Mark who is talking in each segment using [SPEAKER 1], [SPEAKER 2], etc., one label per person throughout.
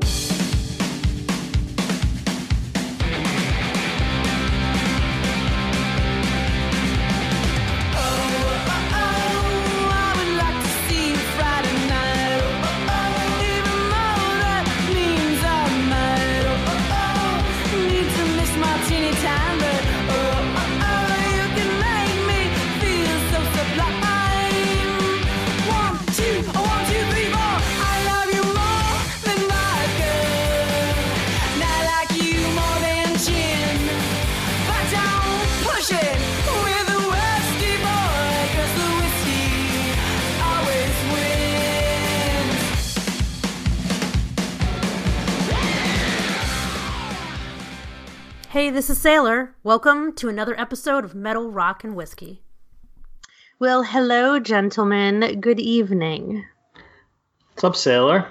[SPEAKER 1] you Hey, this is Sailor. Welcome to another episode of Metal, Rock, and Whiskey.
[SPEAKER 2] Well, hello, gentlemen. Good evening.
[SPEAKER 3] What's up, Sailor?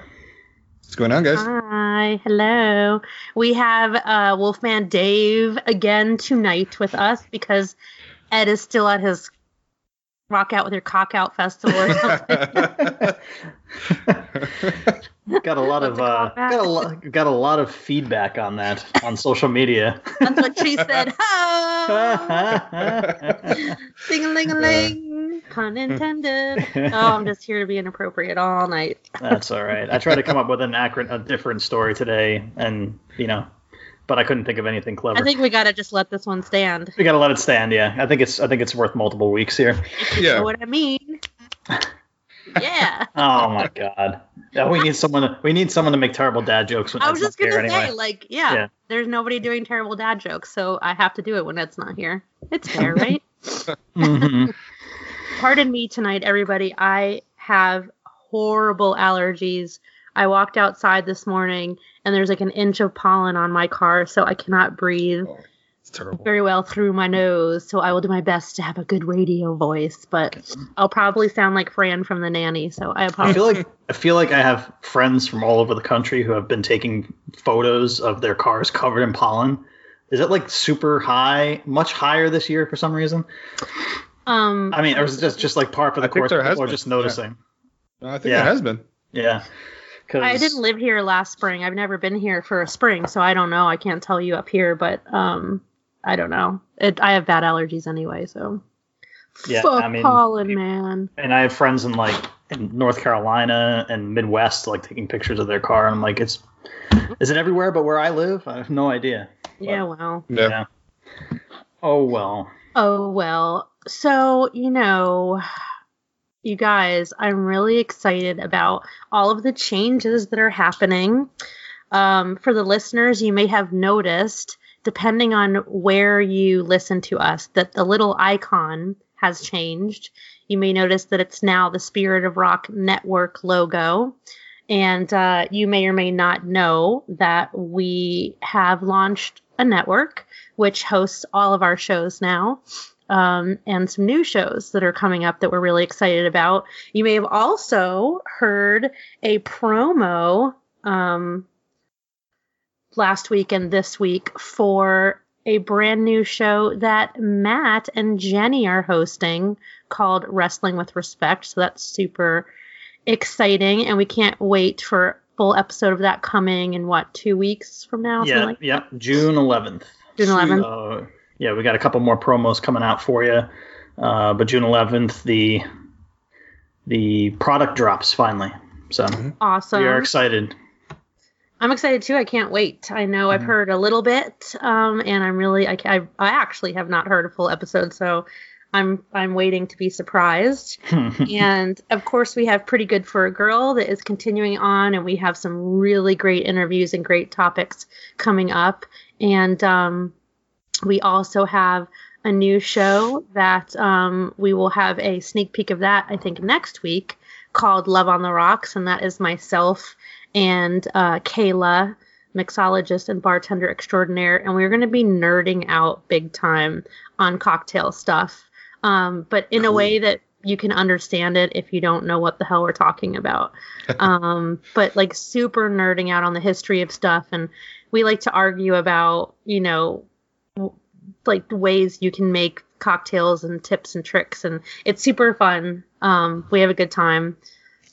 [SPEAKER 4] What's going on, guys?
[SPEAKER 2] Hi, hello. We have uh, Wolfman Dave again tonight with us because Ed is still at his Rock Out with Your Cock Out festival or something.
[SPEAKER 3] got a lot of uh, got a lot, got a lot of feedback on that on social media.
[SPEAKER 2] That's what she said. Sing a ling a ling. Pun intended. Oh, I'm just here to be inappropriate all night.
[SPEAKER 3] That's all right. I tried to come up with an accurate, a different story today, and you know, but I couldn't think of anything clever.
[SPEAKER 2] I think we gotta just let this one stand.
[SPEAKER 3] we gotta let it stand. Yeah, I think it's I think it's worth multiple weeks here.
[SPEAKER 2] You
[SPEAKER 4] Yeah.
[SPEAKER 2] know what I mean? Yeah.
[SPEAKER 3] Oh my god. Yeah, we need someone. To, we need someone to make terrible dad jokes when
[SPEAKER 2] I was just gonna say,
[SPEAKER 3] anyway.
[SPEAKER 2] like, yeah,
[SPEAKER 3] Yeah.
[SPEAKER 2] there's nobody doing terrible dad jokes, so I have to do it when Ed's not here. It's fair, right?
[SPEAKER 3] Mhm.
[SPEAKER 2] Pardon me tonight, everybody. I have horrible allergies. I walked outside this morning and there's like an inch of pollen on my car, so I cannot breathe
[SPEAKER 4] Oh, it's terrible.
[SPEAKER 2] Very well through my nose. So I will do my best to have a good radio voice, but I'll probably sound like Fran from the nanny. So I
[SPEAKER 3] I
[SPEAKER 2] apologize.
[SPEAKER 3] feel like I feel like I have friends from all over the country who have been taking photos of their cars covered in pollen. Is it like super high, much higher this year for some reason?
[SPEAKER 2] um,
[SPEAKER 3] I mean, or is it just just like par for the
[SPEAKER 4] I
[SPEAKER 3] course,
[SPEAKER 4] there has
[SPEAKER 3] or
[SPEAKER 4] been,
[SPEAKER 3] just noticing?
[SPEAKER 4] No, I think
[SPEAKER 3] Yeah.
[SPEAKER 4] it has been.
[SPEAKER 3] Yeah. 'Cause-
[SPEAKER 2] I didn't live here last spring. I've never been here for a spring, so I don't know. I can't tell you up here, but um, I don't know. It, I have bad allergies anyway, so.
[SPEAKER 3] Yeah,
[SPEAKER 2] Fuck
[SPEAKER 3] I mean,
[SPEAKER 2] pollen, man.
[SPEAKER 3] and I have friends in like in North Carolina and Midwest like taking pictures of their car, and I'm like, it's is it everywhere but where I live? I have no idea.
[SPEAKER 2] Yeah, well.
[SPEAKER 4] Yeah.
[SPEAKER 3] Oh well.
[SPEAKER 2] Oh, well. So, you know, you guys, I'm really excited about all of the changes that are happening. Um, for the listeners, you may have noticed, depending on where you listen to us, that the little icon has changed. You may notice that it's now the Spirit of Rock Network logo. And uh, you may or may not know that we have launched a network which hosts all of our shows now. Um, and some new shows that are coming up that we're really excited about. You may have also heard a promo um, last week and this week for a brand new show that Matt and Jenny are hosting called Wrestling with Respect. So that's super exciting, and we can't wait for a full episode of that coming in what two weeks from now?
[SPEAKER 3] Yeah.
[SPEAKER 2] like
[SPEAKER 3] yeah. June 11th.
[SPEAKER 2] June 11th.
[SPEAKER 3] Uh, yeah, we got a couple more promos coming out for you. Uh, but June 11th, the the product drops finally. So
[SPEAKER 2] Awesome.
[SPEAKER 3] we are excited.
[SPEAKER 2] I'm excited too. I can't wait. I know
[SPEAKER 3] Mm-hmm.
[SPEAKER 2] I've heard a little bit, um, and I'm really I, I I actually have not heard a full episode, so I'm I'm waiting to be surprised. and of course, we have Pretty Good for a Girl that is continuing on, and we have some really great interviews and great topics coming up. And um, we also have a new show that um, we will have a sneak peek of that, I think, next week called Love on the Rocks. And that is myself and uh, Kayla, mixologist and bartender extraordinaire. And we're going to be nerding out big time on cocktail stuff, um, but in a way that you can understand it if you don't know what the hell we're talking about. um, but like super nerding out on the history of stuff. And we like to argue about, you know, like ways you can make cocktails and tips and tricks. And it's super fun. Um, we have a good time.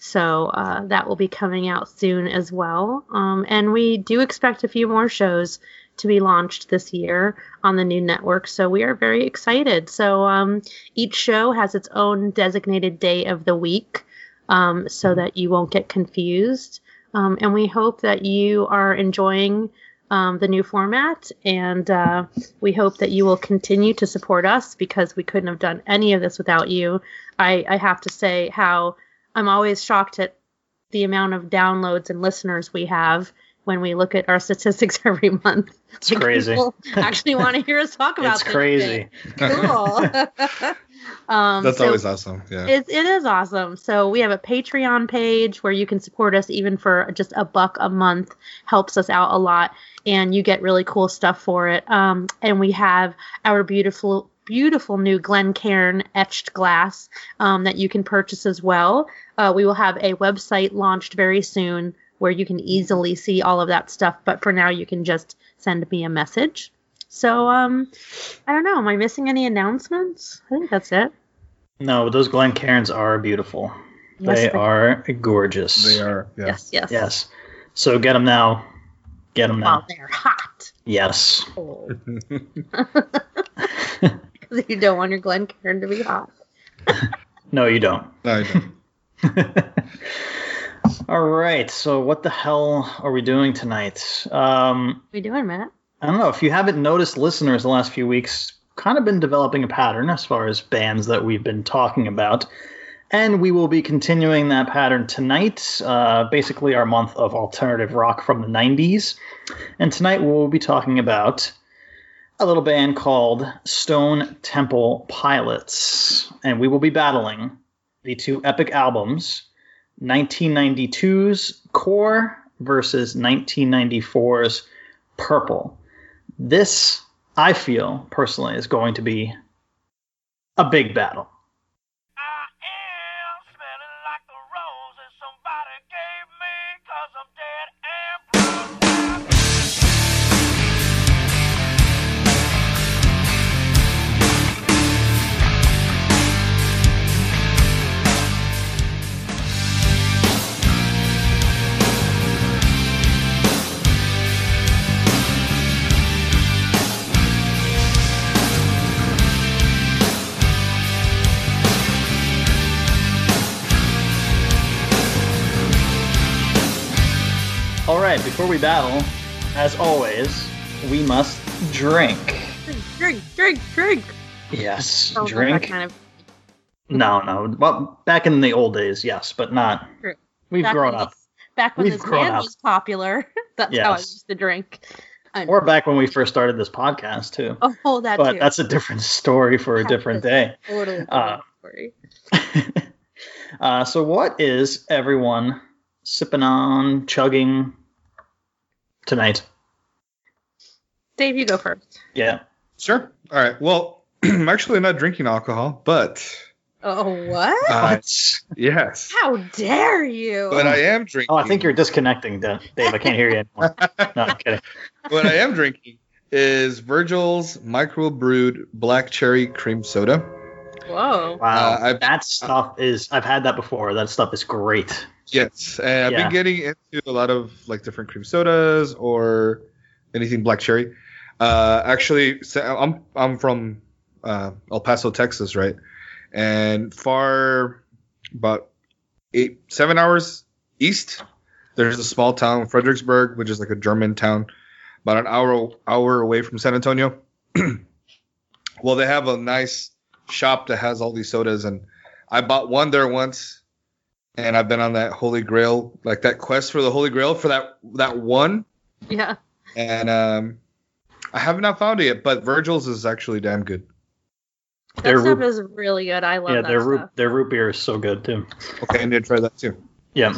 [SPEAKER 2] So uh, that will be coming out soon as well. Um, and we do expect a few more shows to be launched this year on the new network. So we are very excited. So um, each show has its own designated day of the week um, so that you won't get confused. Um, and we hope that you are enjoying um, the new format. And uh, we hope that you will continue to support us because we couldn't have done any of this without you. I, I have to say how I'm always shocked at the amount of downloads and listeners we have when we look at our statistics every month.
[SPEAKER 3] It's crazy.
[SPEAKER 2] People actually want to hear us talk about
[SPEAKER 3] It's crazy.
[SPEAKER 2] Cool. um,
[SPEAKER 4] That's
[SPEAKER 2] so
[SPEAKER 4] always awesome. Yeah.
[SPEAKER 2] it, it is awesome. So we have a Patreon page where you can support us even for just a buck a month. Helps us out a lot, and you get really cool stuff for it. Um, and we have our beautiful, beautiful new Glencairn etched glass um, that you can purchase as well. Uh, we will have a website launched very soon where you can easily see all of that stuff. But for now, you can just send me a message. So um, I don't know. Am I missing any announcements? I think that's it.
[SPEAKER 3] No, those Glencairns are beautiful.
[SPEAKER 2] Yes,
[SPEAKER 3] they
[SPEAKER 2] they-
[SPEAKER 3] are gorgeous.
[SPEAKER 4] They are. Yeah.
[SPEAKER 2] Yes, yes.
[SPEAKER 3] Yes. So get them now. Get them now.
[SPEAKER 2] While they're hot.
[SPEAKER 3] Yes.
[SPEAKER 2] Oh. Because you don't want your Glencairn to be hot.
[SPEAKER 3] No, you don't.
[SPEAKER 4] No, I don't.
[SPEAKER 3] All right. So what the hell are we doing tonight? Um,
[SPEAKER 2] What are you doing, Matt?
[SPEAKER 3] I don't know if you haven't noticed, listeners, the last few weeks kind of been developing a pattern as far as bands that we've been talking about, and we will be continuing that pattern tonight. Uh, basically, our month of alternative rock from the '90s, and tonight we'll be talking about a little band called Stone Temple Pilots, and we will be battling the two epic albums, 1992's Core versus 1994's Purple. This, I feel personally, is going to be a big battle. All right, before we battle, as always, we must drink.
[SPEAKER 2] Drink, drink, drink, drink.
[SPEAKER 3] Yes,
[SPEAKER 2] Oh,
[SPEAKER 3] drink.
[SPEAKER 2] Kind of,
[SPEAKER 3] No, no. Well, back in the old days, yes, but not.
[SPEAKER 2] True.
[SPEAKER 3] We've
[SPEAKER 2] back
[SPEAKER 3] grown up.
[SPEAKER 2] this- Back when
[SPEAKER 3] We've
[SPEAKER 2] this
[SPEAKER 3] up.
[SPEAKER 2] was popular. That's how I
[SPEAKER 3] Yes.
[SPEAKER 2] used to drink. I'm,
[SPEAKER 3] Or back when we first started this podcast, too.
[SPEAKER 2] oh, that
[SPEAKER 3] but
[SPEAKER 2] too.
[SPEAKER 3] that's a different story for a different day.
[SPEAKER 2] totally
[SPEAKER 3] uh,
[SPEAKER 2] story.
[SPEAKER 3] uh, so, what is everyone sipping on, chugging tonight?
[SPEAKER 2] Dave, you go first.
[SPEAKER 3] Yeah.
[SPEAKER 4] Sure. All right. Well, I'm actually not drinking alcohol, but
[SPEAKER 2] Oh, what?
[SPEAKER 4] uh, yes.
[SPEAKER 2] How dare you?
[SPEAKER 4] But I am drinking.
[SPEAKER 3] Oh, I think you're disconnecting, Da- Dave. I can't hear you anymore. No, I'm kidding.
[SPEAKER 4] what I am drinking is Virgil's microbrewed black cherry cream soda.
[SPEAKER 2] Whoa.
[SPEAKER 3] Wow,
[SPEAKER 4] Uh,
[SPEAKER 3] that stuff is. I've had that before. That stuff is great.
[SPEAKER 4] Yes, and I've
[SPEAKER 3] Yeah.
[SPEAKER 4] been getting into a lot of like different cream sodas or anything black cherry. Uh, actually, I'm I'm from uh, El Paso, Texas, right? And far about eight seven hours east, there's a small town, Fredericksburg, which is like a German town, about an hour hour away from San Antonio. well, they have a nice shop that has all these sodas, and I bought one there once and I've been on that Holy Grail, like that quest for the Holy Grail for that that one,
[SPEAKER 2] Yeah.
[SPEAKER 4] and um, I have not found it yet. But Virgil's is actually damn good.
[SPEAKER 2] That
[SPEAKER 3] Their
[SPEAKER 2] stuff
[SPEAKER 3] root-
[SPEAKER 2] is really good. I love
[SPEAKER 3] yeah,
[SPEAKER 2] that
[SPEAKER 3] their
[SPEAKER 2] stuff.
[SPEAKER 3] root their root beer is so good too.
[SPEAKER 4] Okay, I need to try that too.
[SPEAKER 3] Yeah.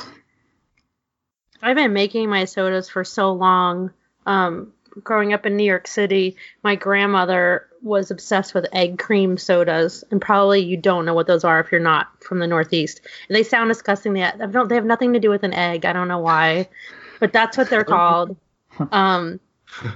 [SPEAKER 2] I've been making my sodas for so long. Um, growing up in New York City, my grandmother was obsessed with egg cream sodas, and probably you don't know what those are if you're not from the Northeast. And they sound disgusting. They have, they have nothing to do with an egg. I don't know why, but that's what they're called. Um,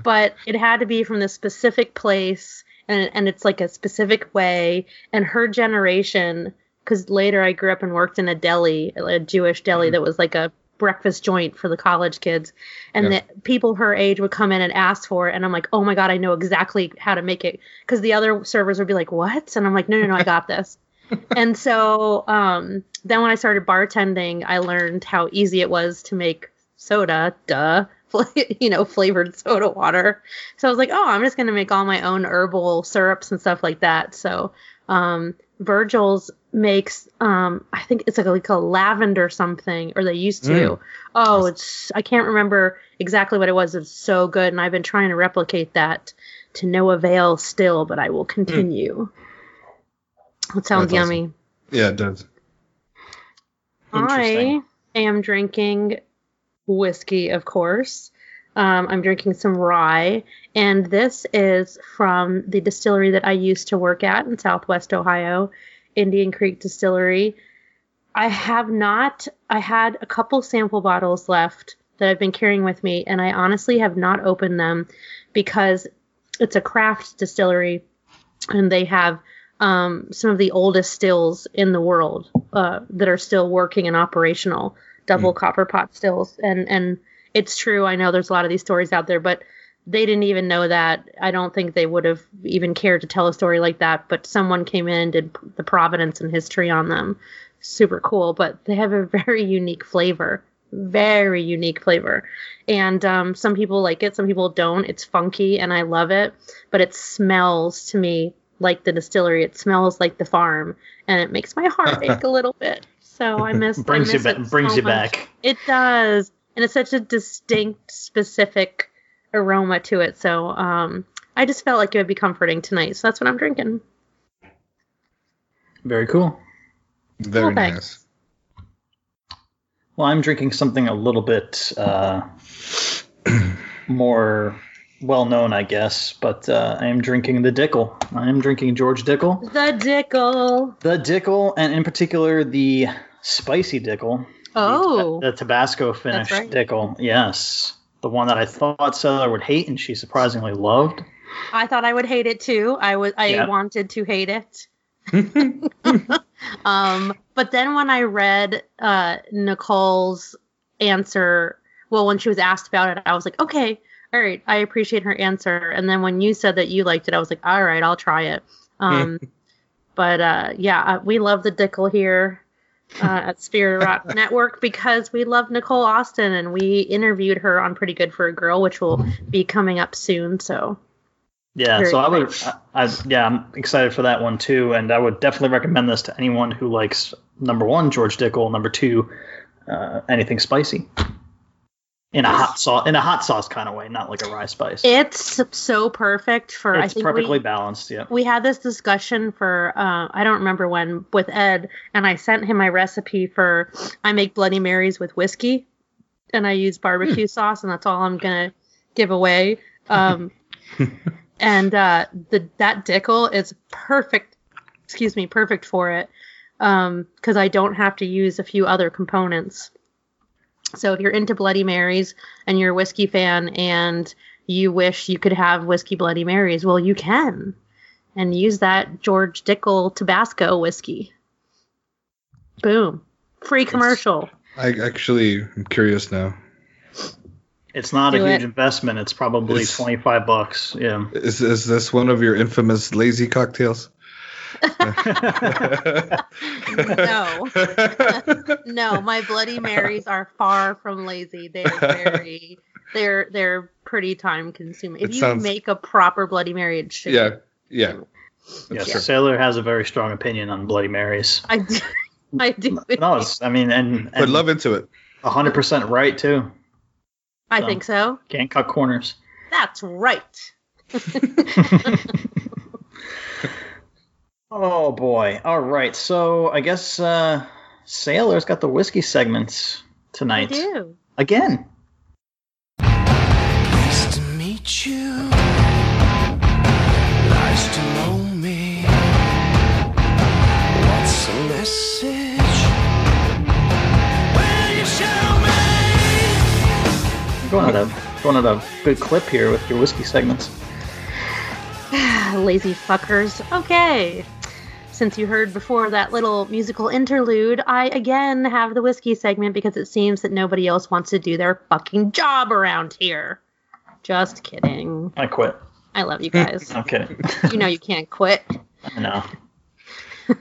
[SPEAKER 2] but it had to be from this specific place, and and it's like a specific way. And her generation because later I grew up and worked in a deli, a Jewish deli
[SPEAKER 4] Mm-hmm.
[SPEAKER 2] that was like a breakfast joint for the college kids, and
[SPEAKER 4] Yeah.
[SPEAKER 2] the people her age would come in and ask for it, and I'm like, oh my god, I know exactly how to make it, because the other servers would be like, what? And I'm like, no, no, no, I got this. and so um, then when I started bartending, I learned how easy it was to make soda, duh, you know, flavored soda water. So I was like, oh, I'm just gonna make all my own herbal syrups and stuff like that. So um, Virgil's makes, um, I think it's like a, like a lavender something, or they used to.
[SPEAKER 4] Mm.
[SPEAKER 2] Oh, it's I can't remember exactly what it was. It's so good, and I've been trying to replicate that to no avail still, but I will continue. It sounds
[SPEAKER 4] That's awesome.
[SPEAKER 2] yummy.
[SPEAKER 4] Yeah, it does.
[SPEAKER 2] I am drinking whiskey, of course. Um, I'm drinking some rye, and this is from the distillery that I used to work at in Southwest Ohio, Indian Creek Distillery. I have not, I had a couple sample bottles left that I've been carrying with me, and I honestly have not opened them because it's a craft distillery and they have um, some of the oldest stills in the world uh, that are still working and operational, double copper pot stills. And and it's true. I know there's a lot of these stories out there, but they didn't even know that. I don't think they would have even cared to tell a story like that. But someone came in and did the providence and history on them. Super cool. But they have a very unique flavor. Very unique flavor. And um, some people like it, some people don't. It's funky and I love it. But it smells to me like the distillery. It smells like the farm, and it makes my heart ache a little bit. So I miss. I
[SPEAKER 3] brings you
[SPEAKER 2] miss
[SPEAKER 3] back.
[SPEAKER 2] it
[SPEAKER 3] Brings
[SPEAKER 2] so
[SPEAKER 3] you
[SPEAKER 2] much.
[SPEAKER 3] back.
[SPEAKER 2] It does, and it's such a distinct, specific aroma to it. So um, I just felt like it would be comforting tonight. So that's what I'm drinking.
[SPEAKER 3] Very cool.
[SPEAKER 4] Very nice.
[SPEAKER 3] Well, I'm drinking something a little bit uh, more well known, I guess, but uh, I am drinking the Dickel. I am drinking George Dickel.
[SPEAKER 2] The Dickel.
[SPEAKER 3] The Dickel, and in particular the spicy Dickel.
[SPEAKER 2] Oh,
[SPEAKER 3] The Tabasco finished
[SPEAKER 2] right.
[SPEAKER 3] Dickel. Yes. The one that I thought Sailor would hate and she surprisingly loved.
[SPEAKER 2] I thought I would hate it too. I was. I
[SPEAKER 3] Yeah.
[SPEAKER 2] wanted to hate it. um, but then when I read uh, Nicole's answer, well, when she was asked about it, I was like, okay, all right, I appreciate her answer. And then when you said that you liked it, I was like, all right, I'll try it. Um, but uh, yeah, uh, we love the Dickel here uh, at Spirit Rock Network because we love Nicole Austin and we interviewed her on Pretty Good for a Girl, which will be coming up soon. So
[SPEAKER 3] Yeah,
[SPEAKER 2] Very
[SPEAKER 3] so I would. I, I, yeah, I'm excited for that one too, and I would definitely recommend this to anyone who likes number one George Dickel, number two uh, anything spicy, in a hot sauce, in a hot sauce kind of way, not like a rye spice.
[SPEAKER 2] it's so perfect for. I
[SPEAKER 3] it's perfectly
[SPEAKER 2] we,
[SPEAKER 3] balanced. Yeah,
[SPEAKER 2] we had this discussion for uh, I don't remember when with Ed, and I sent him my recipe for I make Bloody Marys with whiskey, and I use barbecue sauce, and that's all I'm gonna give away. Um, and uh, the that Dickel is perfect. Excuse me, perfect for it because I don't have to use a few other components. So if you're into Bloody Marys and you're a whiskey fan and you wish you could have whiskey Bloody Marys, well, you can, and use that George Dickel Tabasco whiskey. Boom, free commercial.
[SPEAKER 4] I actually am curious now.
[SPEAKER 3] it's not
[SPEAKER 2] Do
[SPEAKER 3] a huge
[SPEAKER 2] it.
[SPEAKER 3] investment. It's probably
[SPEAKER 4] It's-
[SPEAKER 3] twenty five bucks. Yeah,
[SPEAKER 4] Is is this one of your infamous lazy cocktails?
[SPEAKER 2] No. no, my Bloody Marys are far from lazy. They're very, they're they're pretty time consuming. If
[SPEAKER 4] It
[SPEAKER 2] you
[SPEAKER 4] sounds-
[SPEAKER 2] make a proper Bloody Mary, it should.
[SPEAKER 4] yeah, yeah.
[SPEAKER 3] yes.
[SPEAKER 2] Yeah.
[SPEAKER 3] Sailor has a very strong opinion on Bloody Marys.
[SPEAKER 2] I do. I do.
[SPEAKER 3] No, it's, I mean, and,
[SPEAKER 4] Put love into it.
[SPEAKER 3] hundred percent right too.
[SPEAKER 2] I think um, so.
[SPEAKER 3] Can't cut corners.
[SPEAKER 2] That's right.
[SPEAKER 3] Oh boy. All right. So I guess uh Sailor's got the whiskey segments
[SPEAKER 2] I
[SPEAKER 3] tonight.
[SPEAKER 2] do.
[SPEAKER 3] Again.
[SPEAKER 5] Nice to meet you. Nice to know me. What's the message? Will you show me?
[SPEAKER 3] Going at a going at a good clip here with your whiskey segments.
[SPEAKER 2] Lazy fuckers. Okay. Since you heard before that little musical interlude, I again have the whiskey segment because it seems that nobody else wants to do their fucking job around here. Just kidding.
[SPEAKER 3] I quit.
[SPEAKER 2] I love you guys.
[SPEAKER 3] I'm
[SPEAKER 2] you know you can't quit.
[SPEAKER 3] I know.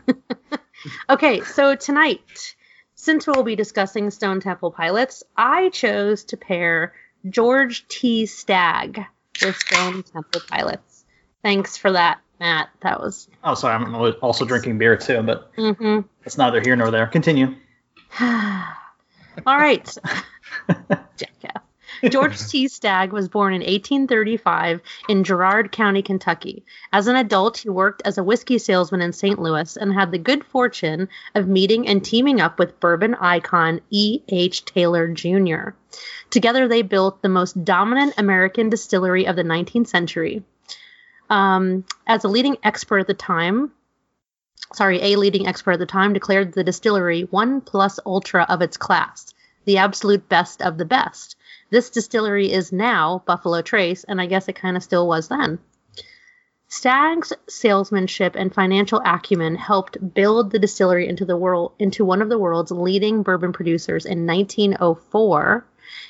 [SPEAKER 2] Okay, so tonight, since we'll be discussing Stone Temple Pilots, I chose to pair George T. Stagg with Stone Temple Pilots. Thanks for that, Matt. That was.
[SPEAKER 3] Oh, sorry. I'm also drinking beer too, but
[SPEAKER 2] hmm
[SPEAKER 3] it's neither here nor there. Continue.
[SPEAKER 2] All right. Jackass. George T. Stagg was born in 1835 in Garrard County, Kentucky. As an adult, he worked as a whiskey salesman in St. Louis and had the good fortune of meeting and teaming up with bourbon icon E. H. Taylor Jr. Together, they built the most dominant American distillery of the 19th century. Um, as a leading expert at the time, sorry, a leading expert at the time declared the distillery ne plus ultra of its class, the absolute best of the best. This distillery is now Buffalo Trace, and I guess it kind of still was then. Stagg's salesmanship and financial acumen helped build the distillery into the world into one of the world's leading bourbon producers in 1904.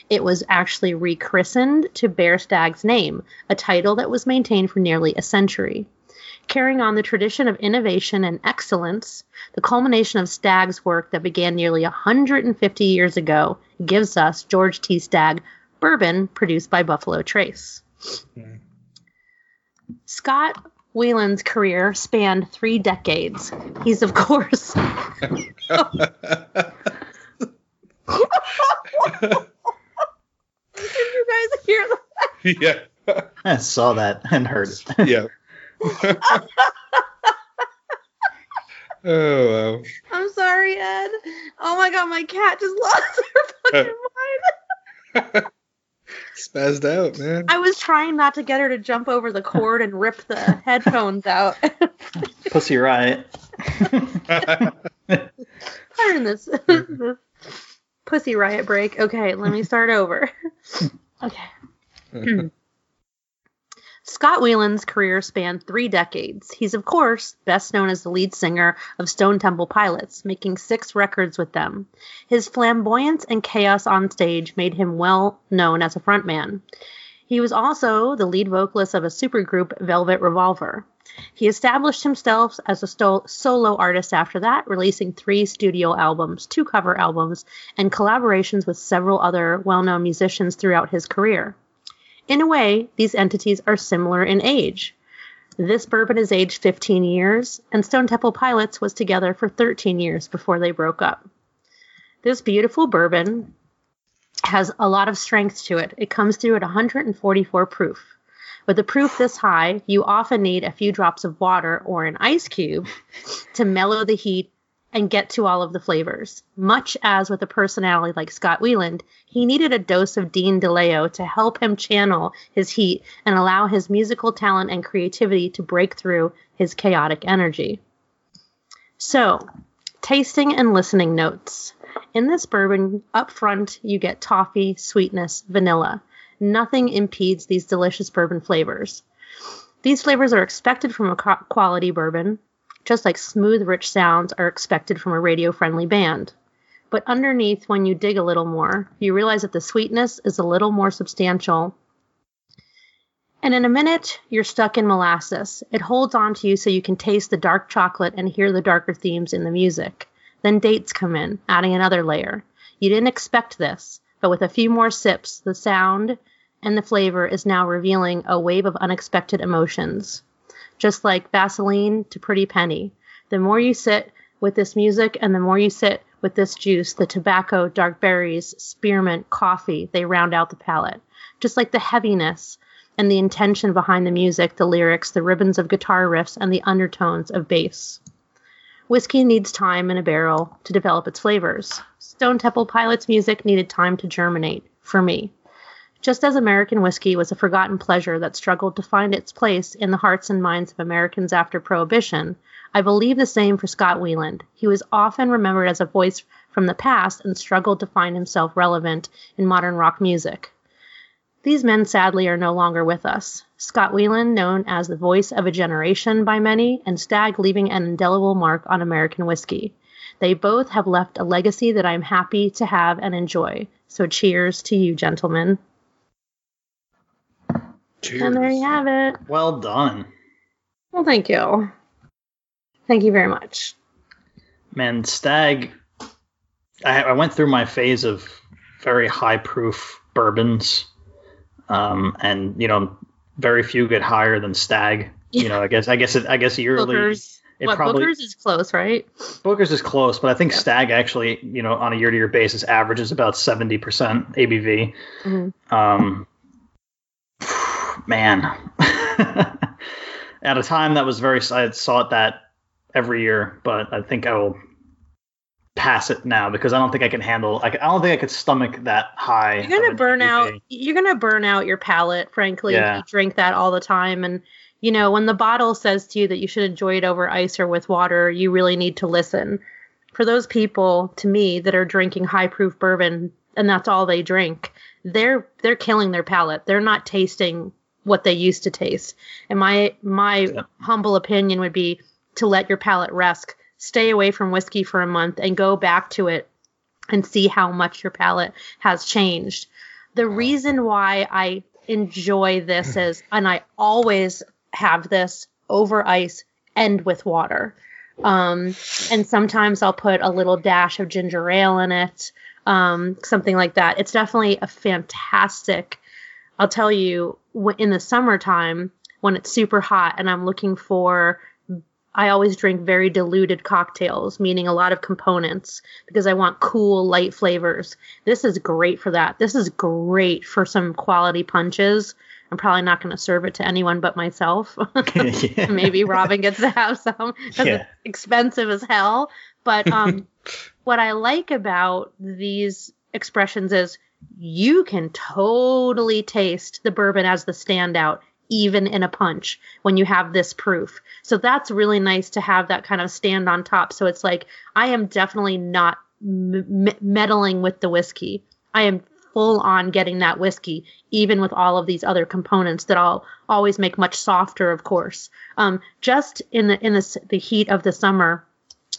[SPEAKER 2] It was actually rechristened to bear Stagg's name, a title that was maintained for nearly a century. Carrying on the tradition of innovation and excellence, the culmination of Stagg's work that began nearly 150 years ago gives us George T. Stagg bourbon produced by Buffalo Trace. Scott Weiland's career spanned three decades. He's, of course, Did you guys hear that?
[SPEAKER 4] yeah.
[SPEAKER 3] I saw that and heard it.
[SPEAKER 4] Yeah. oh wow.
[SPEAKER 2] I'm sorry, Ed. Oh my god, my cat just lost her fucking mind.
[SPEAKER 4] Spazzed out, man.
[SPEAKER 2] I was trying not to get her to jump over the cord and rip the headphones out.
[SPEAKER 3] Pussy Riot.
[SPEAKER 2] Pardon this. this pussy riot break. Okay, let me start over. Okay. Scott Weiland's career spanned three decades. He's, of course, best known as the lead singer of Stone Temple Pilots, making six records with them. His flamboyance and chaos on stage made him well known as a frontman. He was also the lead vocalist of a supergroup, Velvet Revolver. He established himself as a sto- solo artist after that, releasing three studio albums, two cover albums, and collaborations with several other well known musicians throughout his career. In a way, these entities are similar in age. This bourbon is aged 15 years, and Stone Temple Pilots was together for 13 years before they broke up. This beautiful bourbon has a lot of strength to it. It comes through at 144 proof. With a proof this high, you often need a few drops of water or an ice cube to mellow the heat and get to all of the flavors. Much as with a personality like Scott Weiland, he needed a dose of Dean DeLeo to help him channel his heat and allow his musical talent and creativity to break through his chaotic energy. So, tasting and listening notes. In this bourbon, up front, you get toffee, sweetness, vanilla. Nothing impedes these delicious bourbon flavors. These flavors are expected from a quality bourbon, just like smooth, rich sounds are expected from a radio friendly band. But underneath, when you dig a little more, you realize that the sweetness is a little more substantial. And in a minute, you're stuck in molasses. It holds on to you so you can taste the dark chocolate and hear the darker themes in the music. Then dates come in, adding another layer. You didn't expect this, but with a few more sips, the sound and the flavor is now revealing a wave of unexpected emotions just like Vasoline to Pretty Penny. The more you sit with this music and the more you sit with this juice, the tobacco, dark berries, spearmint, coffee, they round out the palate. Just like the heaviness and the intention behind the music, the lyrics, the ribbons of guitar riffs, and the undertones of bass. Whiskey needs time in a barrel to develop its flavors. Stone Temple Pilots music needed time to germinate, for me. Just as American whiskey was a forgotten pleasure that struggled to find its place in the hearts and minds of Americans after Prohibition, I believe the same for Scott Weiland. He was often remembered as a voice from the past and struggled to find himself relevant in modern rock music. These men sadly are no longer with us. Scott Weiland, known as the voice of a generation by many, and Stagg leaving an indelible mark on American whiskey. They both have left a legacy that I'm happy to have and enjoy. So cheers to you, gentlemen.
[SPEAKER 4] Cheers.
[SPEAKER 2] And there you have it.
[SPEAKER 3] Well done.
[SPEAKER 2] Well, thank you. Thank you very much.
[SPEAKER 3] Man, Stagg. I, I went through my phase of very high proof bourbons, um, and you know, very few get higher than Stagg. You know, I guess I guess it, I guess yearly
[SPEAKER 2] Booker's.
[SPEAKER 3] it
[SPEAKER 2] what,
[SPEAKER 3] probably
[SPEAKER 2] Booker's is close, right?
[SPEAKER 3] Booker's is close, but I think
[SPEAKER 2] Yeah.
[SPEAKER 3] Stagg actually, you know, on a year to year basis, averages about seventy percent ABV.
[SPEAKER 2] Mhm.
[SPEAKER 3] Um, man, at a time that was very, I had sought that every year, but I think I will pass it now because I don't think I can handle. I, I don't think I could stomach that high.
[SPEAKER 2] You're gonna burn out. You're gonna burn out your palate, frankly,
[SPEAKER 3] Yeah.
[SPEAKER 2] if you drink that all the time. And you know, when the bottle says to you that you should enjoy it over ice or with water, you really need to listen. For those people, to me, that are drinking high proof bourbon and that's all they drink, they're they're killing their palate. They're not tasting what they used to taste. And my my
[SPEAKER 3] Yeah.
[SPEAKER 2] humble opinion would be to let your palate rest. Stay away from whiskey for a month and go back to it and see how much your palate has changed. The reason why I enjoy this is, and I always have this over ice and with water. Um, and sometimes I'll put a little dash of ginger ale in it, um, something like that. It's definitely a fantastic. I'll tell you, in the summertime when it's super hot and I'm looking for I always drink very diluted cocktails, meaning a lot of components, because I want cool, light flavors. This is great for that. This is great for some quality punches. I'm probably not going to serve it to anyone but myself.
[SPEAKER 3] Yeah.
[SPEAKER 2] Maybe Robin gets to have some because
[SPEAKER 3] Yeah.
[SPEAKER 2] it's expensive as hell. But um, what I like about these expressions is you can totally taste the bourbon as the standout, even in a punch when you have this proof. So that's really nice to have that kind of stand on top. So it's like I am definitely not m- meddling with the whiskey. I am full on getting that whiskey, even with all of these other components that I'll always make much softer, of course. Um, just in the in the, the heat of the summer,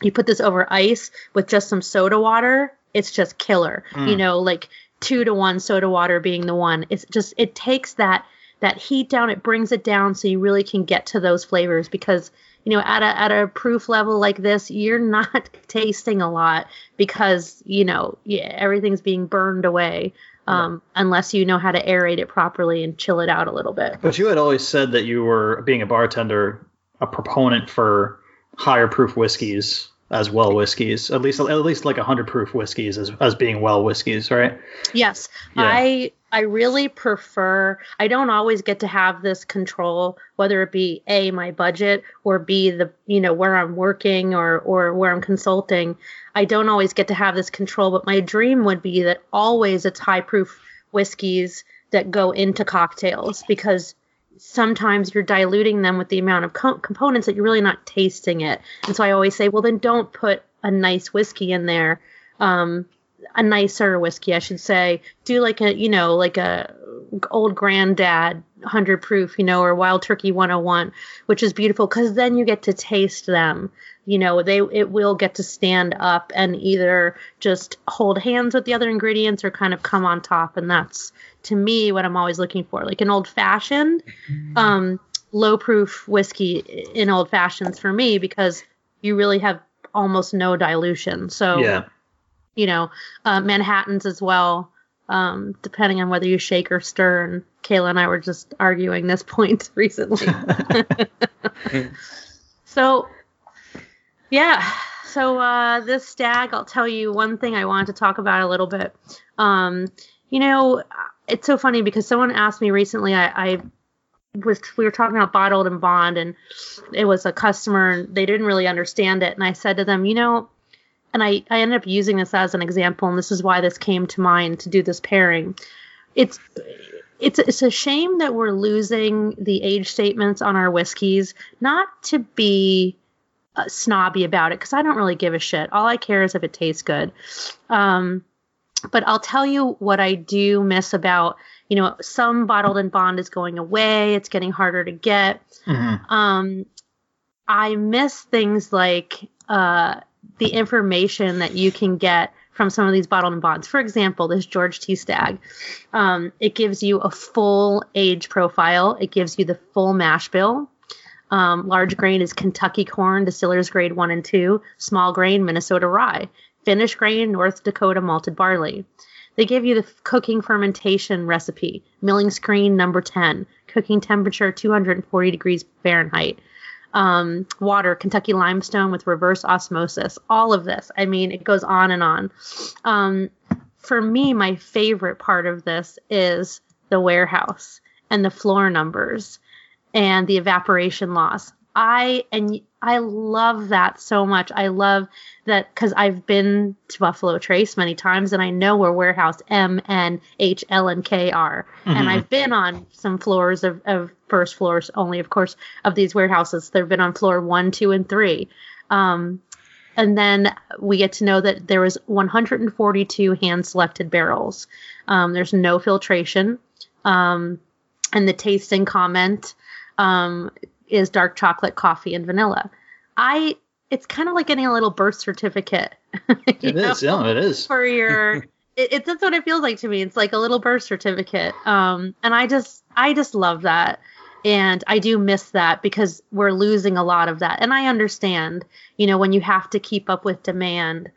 [SPEAKER 2] you put this over ice with just some soda water. It's just killer. You know, like two to one soda water being the one. It's just it takes that that heat down. It brings it down so you really can get to those flavors because you know at a at a proof level like this you're not tasting a lot because you know yeah, everything's being burned away um, unless you know how to aerate it properly and chill it out a little bit
[SPEAKER 3] But you had always said that you were, being a bartender, a proponent for higher proof whiskeys as well whiskeys, at least at least like hundred proof whiskeys as, as being well whiskeys, right?
[SPEAKER 2] Yes,
[SPEAKER 3] Yeah.
[SPEAKER 2] I I really prefer. I don't always get to have this control, whether it be a my budget or b the you know where I'm working or or where I'm consulting. I don't always get to have this control, but my dream would be that always it's high proof whiskeys that go into cocktails because sometimes you're diluting them with the amount of co- components that you're really not tasting it. And so I always say, well, then don't put a nice whiskey in there. Um, a nicer whiskey, I should say. Do like a, you know, like a old granddad 100 proof, you know, or Wild Turkey 101, which is beautiful because then you get to taste them. You know, they it will get to stand up and either just hold hands with the other ingredients or kind of come on top, and that's to me what I'm always looking for. Like an old fashioned, um, low proof whiskey in old fashions for me because you really have almost no dilution. So
[SPEAKER 3] Yeah.
[SPEAKER 2] you know, uh, Manhattans as well, um, depending on whether you shake or stir. And Kayla and I were just arguing this point recently. so, yeah. So uh, this Stagg, I'll tell you one thing I wanted to talk about a little bit. Um, you know, it's so funny because someone asked me recently. I, I was we were talking about bottled and bond, and it was a customer, and they didn't really understand it. And I said to them, you know, and I, I ended up using this as an example, and this is why this came to mind to do this pairing. It's it's it's a shame that we're losing the age statements on our whiskeys, not to be uh, snobby about it, because I don't really give a shit. All I care is if it tastes good. Um, but I'll tell you what I do miss about you know, some bottled and bond is going away. It's getting harder to get.
[SPEAKER 3] Mhm.
[SPEAKER 2] Um, I miss things like uh, the information that you can get from some of these bottled and bonds. For example, this George T. Stagg. Um, it gives you a full age profile. It gives you the full mash bill. Um, large grain is Kentucky corn, distillers grade one and two. Small grain, Minnesota rye. Finished grain, North Dakota malted barley. They give you the cooking fermentation recipe. Milling screen number 10. Cooking temperature 240 degrees Fahrenheit. Um, water, Kentucky limestone with reverse osmosis. All of this. I mean, it goes on and on. Um, for me, my favorite part of this is the warehouse and the floor numbers and the evaporation loss. I and I love that so much. I love that because I've been to Buffalo Trace many times and I know where warehouse M, N, H, L, and K are. And
[SPEAKER 3] Mhm.
[SPEAKER 2] I've been on some floors of, of first floors only, of course, of these warehouses. They've been on floor one, two, and three. Um, and then we get to know that there was 142 hand selected barrels. Um, there's no filtration. Um, and the tasting comment um, is dark chocolate, coffee, and vanilla. I it's kind of like getting a little birth certificate.
[SPEAKER 3] It is. Yeah, it is.
[SPEAKER 2] for your it, it that's what it feels like to me. It's like a little birth certificate. Um, and I just I just love that. And I do miss that because we're losing a lot of that. And I understand, you know, when you have to keep up with demand.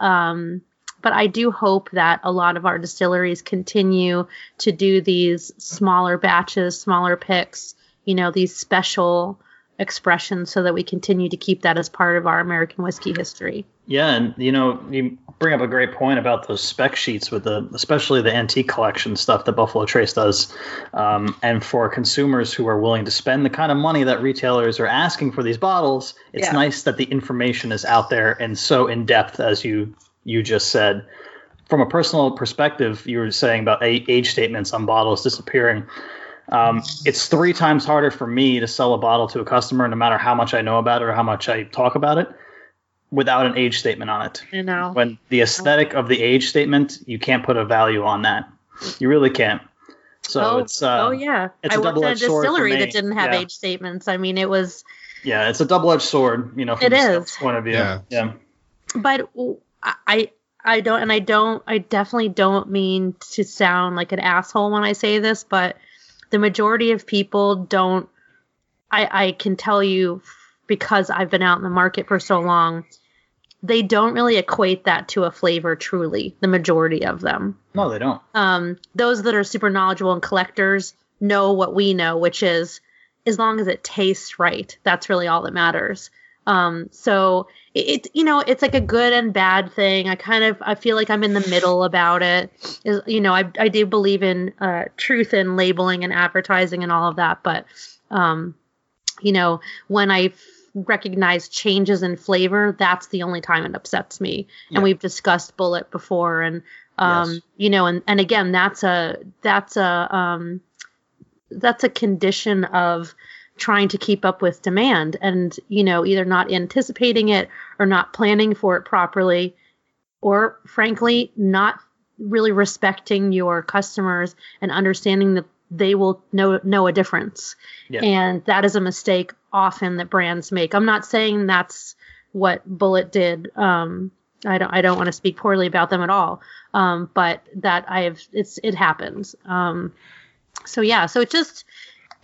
[SPEAKER 2] Um, but I do hope that a lot of our distilleries continue to do these smaller batches, smaller picks, you know, these special expressions so that we continue to keep that as part of our American whiskey history.
[SPEAKER 3] Yeah, and you know, you bring up a great point about those spec sheets with the, especially the antique collection stuff that Buffalo Trace does. Um, and for consumers who are willing to spend the kind of money that retailers are asking for these bottles, it's
[SPEAKER 2] Yeah.
[SPEAKER 3] nice that the information is out there and so in depth as you you just said. From a personal perspective, you were saying about age statements on bottles disappearing. Um, it's three times harder for me to sell a bottle to a customer, no matter how much I know about it or how much I talk about it, without an age statement on it.
[SPEAKER 2] You know.
[SPEAKER 3] When the aesthetic of the age statement, you can't put a value on that. You really can't. So
[SPEAKER 2] oh,
[SPEAKER 3] it's uh,
[SPEAKER 2] oh yeah.
[SPEAKER 3] it's
[SPEAKER 2] I
[SPEAKER 3] a
[SPEAKER 2] worked in a
[SPEAKER 3] double-edged sword
[SPEAKER 2] distillery that didn't have
[SPEAKER 3] Yeah.
[SPEAKER 2] age statements. I mean, it was,
[SPEAKER 3] yeah, it's a double edged sword, you know, from
[SPEAKER 2] It
[SPEAKER 3] the
[SPEAKER 2] is.
[SPEAKER 3] point of view.
[SPEAKER 4] Yeah.
[SPEAKER 3] yeah.
[SPEAKER 2] but I, I don't, and I don't, I definitely don't mean to sound like an asshole when I say this, but the majority of people don't. I, I can tell you because I've been out in the market for so long, they don't really equate that to a flavor truly. The majority of them.
[SPEAKER 3] No, they don't.
[SPEAKER 2] um, those that are super knowledgeable and collectors know what we know, which is as long as it tastes right, that's really all that matters. Um, so it, you know, it's like a good and bad thing. I kind of, I feel like I'm in the middle about it. Is you know, I, I do believe in uh, truth in labeling and advertising and all of that, but um, you know, when I f- recognize changes in flavor, that's the only time it upsets me.
[SPEAKER 3] Yeah.
[SPEAKER 2] And we've discussed Bulleit before, and um,
[SPEAKER 3] Yes.
[SPEAKER 2] you know, and and again, that's a that's a um, that's a condition of trying to keep up with demand, and you know, either not anticipating it or not planning for it properly, or frankly, not really respecting your customers and understanding that they will know know a difference.
[SPEAKER 3] Yeah.
[SPEAKER 2] And that is a mistake often that brands make. I'm not saying that's what Bulleit did. Um, I don't I don't want to speak poorly about them at all. Um, but that I have it's it happens. Um, so yeah, so it just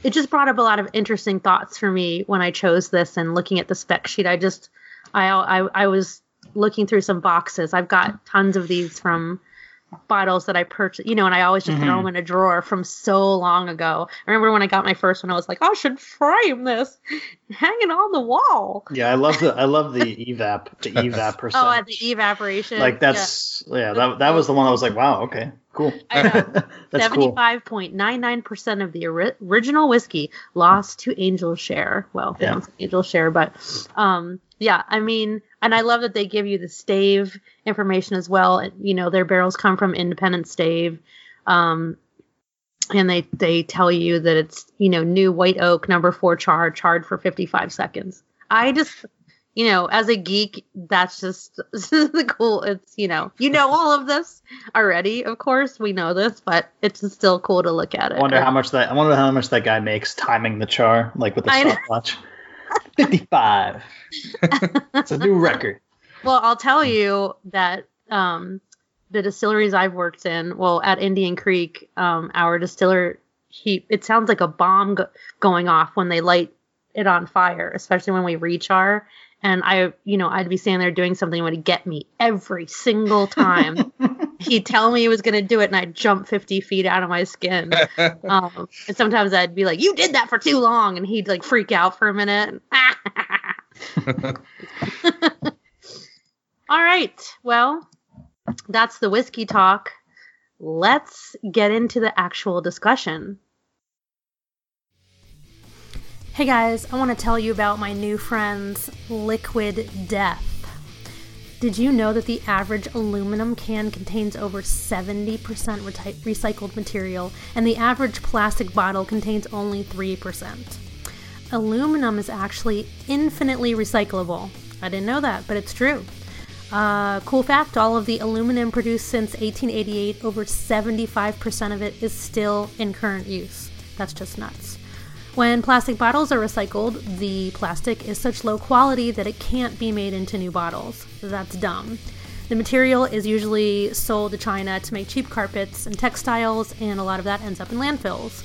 [SPEAKER 2] it just brought up a lot of interesting thoughts for me when I chose this and looking at the spec sheet. I just I I, I was looking through some boxes. I've got tons of these from bottles that I purchased, you know, and I always just throw
[SPEAKER 3] Mhm.
[SPEAKER 2] them in a drawer from so long ago. I remember when I got my first one, I was like, "Oh, I should frame this, hang it on the wall.
[SPEAKER 3] Yeah, I love the I love the evap the evap percent.
[SPEAKER 2] Oh, at the evaporation.
[SPEAKER 3] like that's yeah, that that was the one I was like, wow, okay, cool.
[SPEAKER 2] I know.
[SPEAKER 3] that's cool.
[SPEAKER 2] Seventy-five point nine nine percent of the ori- original whiskey lost to Angel Share. Well,
[SPEAKER 3] Yeah.
[SPEAKER 2] Angel Share, but um, yeah. I mean, and I love that they give you the stave information as well. You know, their barrels come from independent stave, um, and they they tell you that it's you know new white oak number four char charred for fifty-five seconds. I just,
[SPEAKER 6] you know, as a geek, that's just the cool. It's you know, you know all of this already. Of course, we know this, but it's still cool to look at it.
[SPEAKER 3] I wonder how much that I wonder how much that guy makes timing the char like with the stopwatch. Fifty-five. it's a new record.
[SPEAKER 6] Well, I'll tell you that um, the distilleries I've worked in, well, at Indian Creek, um, our distiller, he it sounds like a bomb go- going off when they light it on fire, especially when we rechar. And I, you know, I'd be standing there doing something that would get me every single time. He'd tell me he was going to do it, and I'd jump 50 feet out of my skin. Um, and sometimes I'd be like, "You did that for too long," and he'd like freak out for a minute. All right. Well, that's the whiskey talk. Let's get into the actual discussion.
[SPEAKER 2] Hey guys, I want to tell you about my new friends, Liquid Death. Did you know that the average aluminum can contains over 70% reti- recycled material and the average plastic bottle contains only 3%? Aluminum is actually infinitely recyclable. I didn't know that, but it's true. Uh, cool fact all of the aluminum produced since 1888, over 75% of it is still in current use. That's just nuts. When plastic bottles are recycled, the plastic is such low quality that it can't be made into new bottles. That's dumb. The material is usually sold to China to make cheap carpets and textiles, and a lot of that ends up in landfills.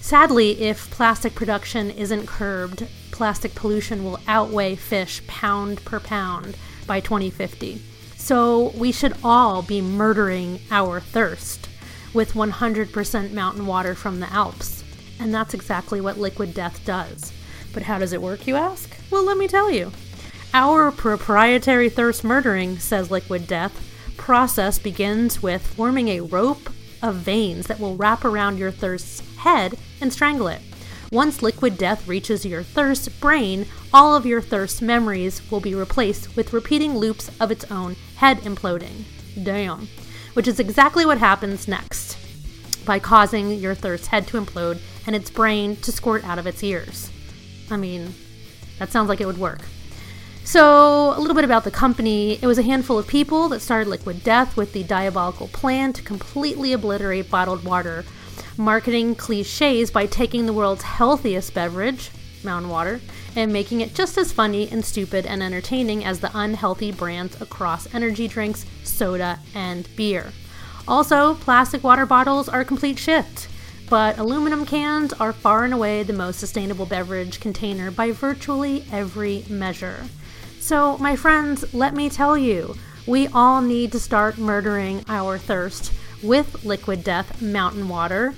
[SPEAKER 2] Sadly, if plastic production isn't curbed, plastic pollution will outweigh fish pound per pound by 2050. So we should all be murdering our thirst with 100% mountain water from the Alps. And that's exactly what Liquid Death does. But how does it work, you ask? Well, let me tell you. Our proprietary thirst murdering, says Liquid Death, process begins with forming a rope of veins that will wrap around your thirst's head and strangle it. Once liquid death reaches your thirst brain, all of your thirst memories will be replaced with repeating loops of its own head imploding. Damn. Which is exactly what happens next by causing your thirst head to implode and its brain to squirt out of its ears. I mean, that sounds like it would work. So, a little bit about the company. It was a handful of people that started Liquid Death with the diabolical plan to completely obliterate bottled water, marketing cliches by taking the world's healthiest beverage, mountain water, and making it just as funny and stupid and entertaining as the unhealthy brands across energy drinks, soda, and beer. Also, plastic water bottles are a complete shit, but aluminum cans are far and away the most sustainable beverage container by virtually every measure. So, my friends, let me tell you, we all need to start murdering our thirst with Liquid Death mountain water.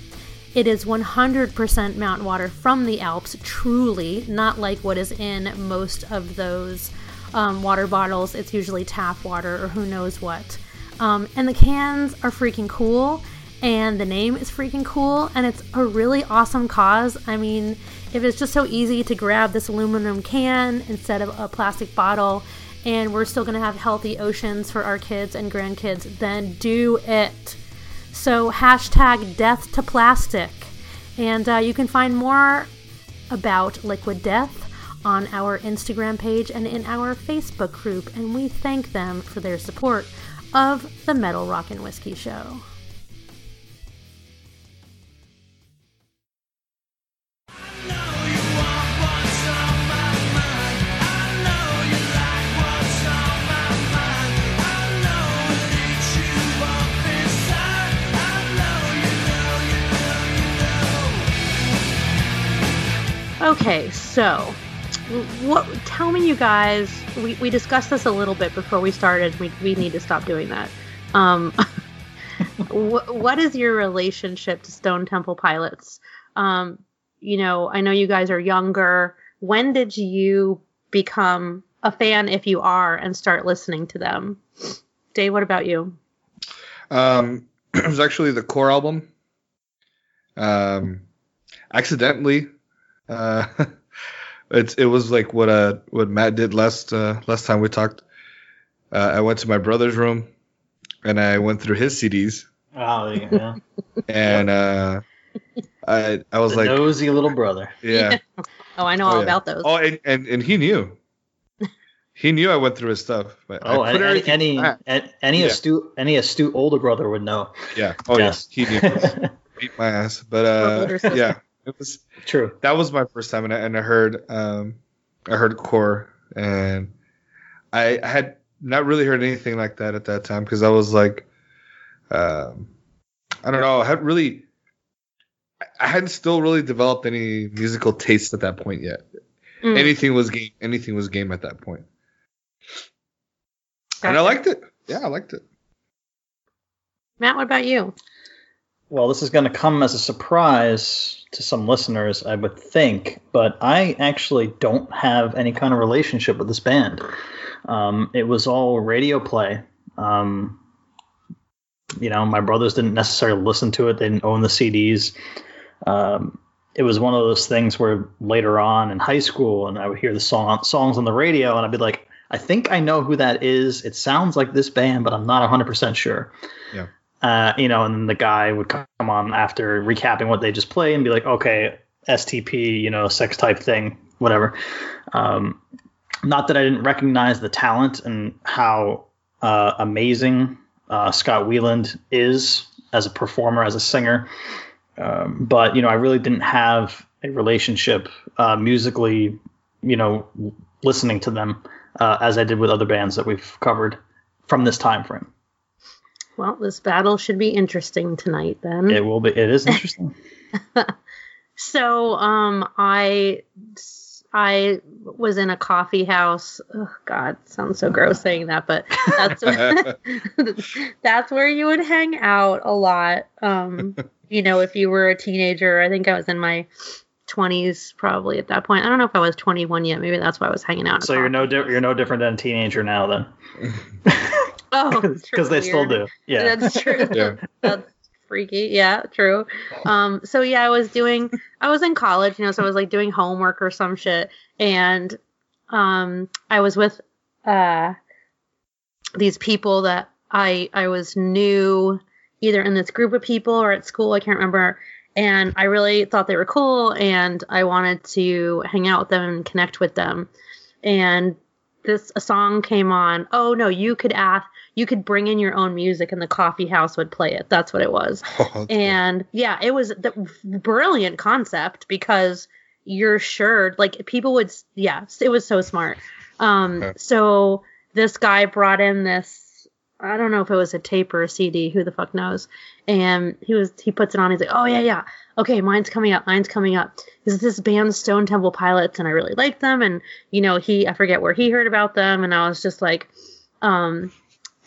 [SPEAKER 2] It is 100% mountain water from the Alps, truly, not like what is in most of those um, water bottles. It's usually tap water or who knows what. Um, and the cans are freaking cool, and the name is freaking cool, and it's a really awesome cause. I mean, if it's just so easy to grab this aluminum can instead of a plastic bottle, and we're still going to have healthy oceans for our kids and grandkids, then do it. So, hashtag death to plastic. And uh, you can find more about Liquid Death on our Instagram page and in our Facebook group. And we thank them for their support of the Metal Rock and Whiskey Show.
[SPEAKER 6] Okay, so what? Tell me, you guys. We, we discussed this a little bit before we started. We we need to stop doing that. Um, wh- what is your relationship to Stone Temple Pilots? Um, you know, I know you guys are younger. When did you become a fan, if you are, and start listening to them? Dave, what about you?
[SPEAKER 4] Um, it was actually the core album. Um, accidentally, uh, it's it was like what uh what Matt did last uh last time we talked. Uh, I went to my brother's room, and I went through his CDs,
[SPEAKER 3] Oh, yeah.
[SPEAKER 4] and uh, I I was
[SPEAKER 3] the
[SPEAKER 4] like,
[SPEAKER 3] nosy little brother.
[SPEAKER 4] yeah,
[SPEAKER 6] Oh, I know
[SPEAKER 4] Oh,
[SPEAKER 6] all
[SPEAKER 4] yeah.
[SPEAKER 6] about those.
[SPEAKER 4] oh, and, and and he knew. he knew I went through his stuff. But I
[SPEAKER 3] Oh,
[SPEAKER 4] put
[SPEAKER 3] any any any, any
[SPEAKER 4] Yeah.
[SPEAKER 3] astute any astute older brother would know.
[SPEAKER 4] yeah. Oh
[SPEAKER 3] Yes.
[SPEAKER 4] yes, he knew. Beat my ass. But uh, yeah, it was
[SPEAKER 3] True.
[SPEAKER 4] that was my first time, and I, and I heard um, I heard core, and I had not really heard anything like that at that time because I was like, um, I don't know, I had really, I- hadn't still really developed any musical taste at that point yet.
[SPEAKER 2] Mm,
[SPEAKER 4] Anything was game. Anything was game at that point, and I liked it. Yeah, I liked it.
[SPEAKER 2] Matt, what about you?
[SPEAKER 3] Well, this is going to come as a surprise to some listeners, I would think, but I actually don't have any kind of relationship with this band. Um, it was all radio play. Um, you know, my brothers didn't necessarily listen to it; they didn't own the CDs. Um, it was one of those things where later on in high school, and I would hear the song songs on the radio, and I'd be like, "I think I know who that is. It sounds like this band, but I'm not 100 percent sure." Uh, you know, and then the guy would come on after recapping what they just played and be like, okay, STP, you know, sex type thing, whatever. Um, not that I didn't recognize the talent and how uh, amazing uh, Scott Weiland is as a performer, as a singer, um, but you know, I really didn't have a relationship uh, musically, you know, listening to them uh, as I did with other bands that we've covered from this time frame.
[SPEAKER 2] Well, this battle should be interesting tonight then.
[SPEAKER 3] It will be. It is interesting.
[SPEAKER 2] So, um, I I was in a coffee house. Oh God, sounds so gross saying that, but that's that's where you would hang out a lot. Um, you know, if you were a teenager, I think I was in my twenties probably at that point. I don't know if I was twenty one yet. Maybe that's why I was hanging out.
[SPEAKER 3] So you're no
[SPEAKER 2] coffee-
[SPEAKER 3] di- you're no different than a teenager now then,
[SPEAKER 2] oh
[SPEAKER 3] because they still do. Yeah.
[SPEAKER 2] That's true.
[SPEAKER 4] Yeah.
[SPEAKER 2] That's freaky. Yeah, true. Um, so yeah, I was doing I was in college, you know, so I was like doing homework or some shit. And um I was with uh these people that I I was new either in this group of people or at school, I can't remember. And I really thought they were cool and I wanted to hang out with them and connect with them. And this a song came on. Oh no, you could ask you could bring in your own music and the coffee house would play it. That's what it was. And yeah, it was the brilliant concept because you're sure like people would yeah, it was so smart. Um
[SPEAKER 4] Okay.
[SPEAKER 2] so this guy brought in this I don't know if it was a tape or a CD, who the fuck knows. And he was he puts it on, he's like, Oh yeah, yeah. Okay, mine's coming up, mine's coming up. Is this band Stone Temple Pilots and I really liked them and you know, he I forget where he heard about them and I was just like um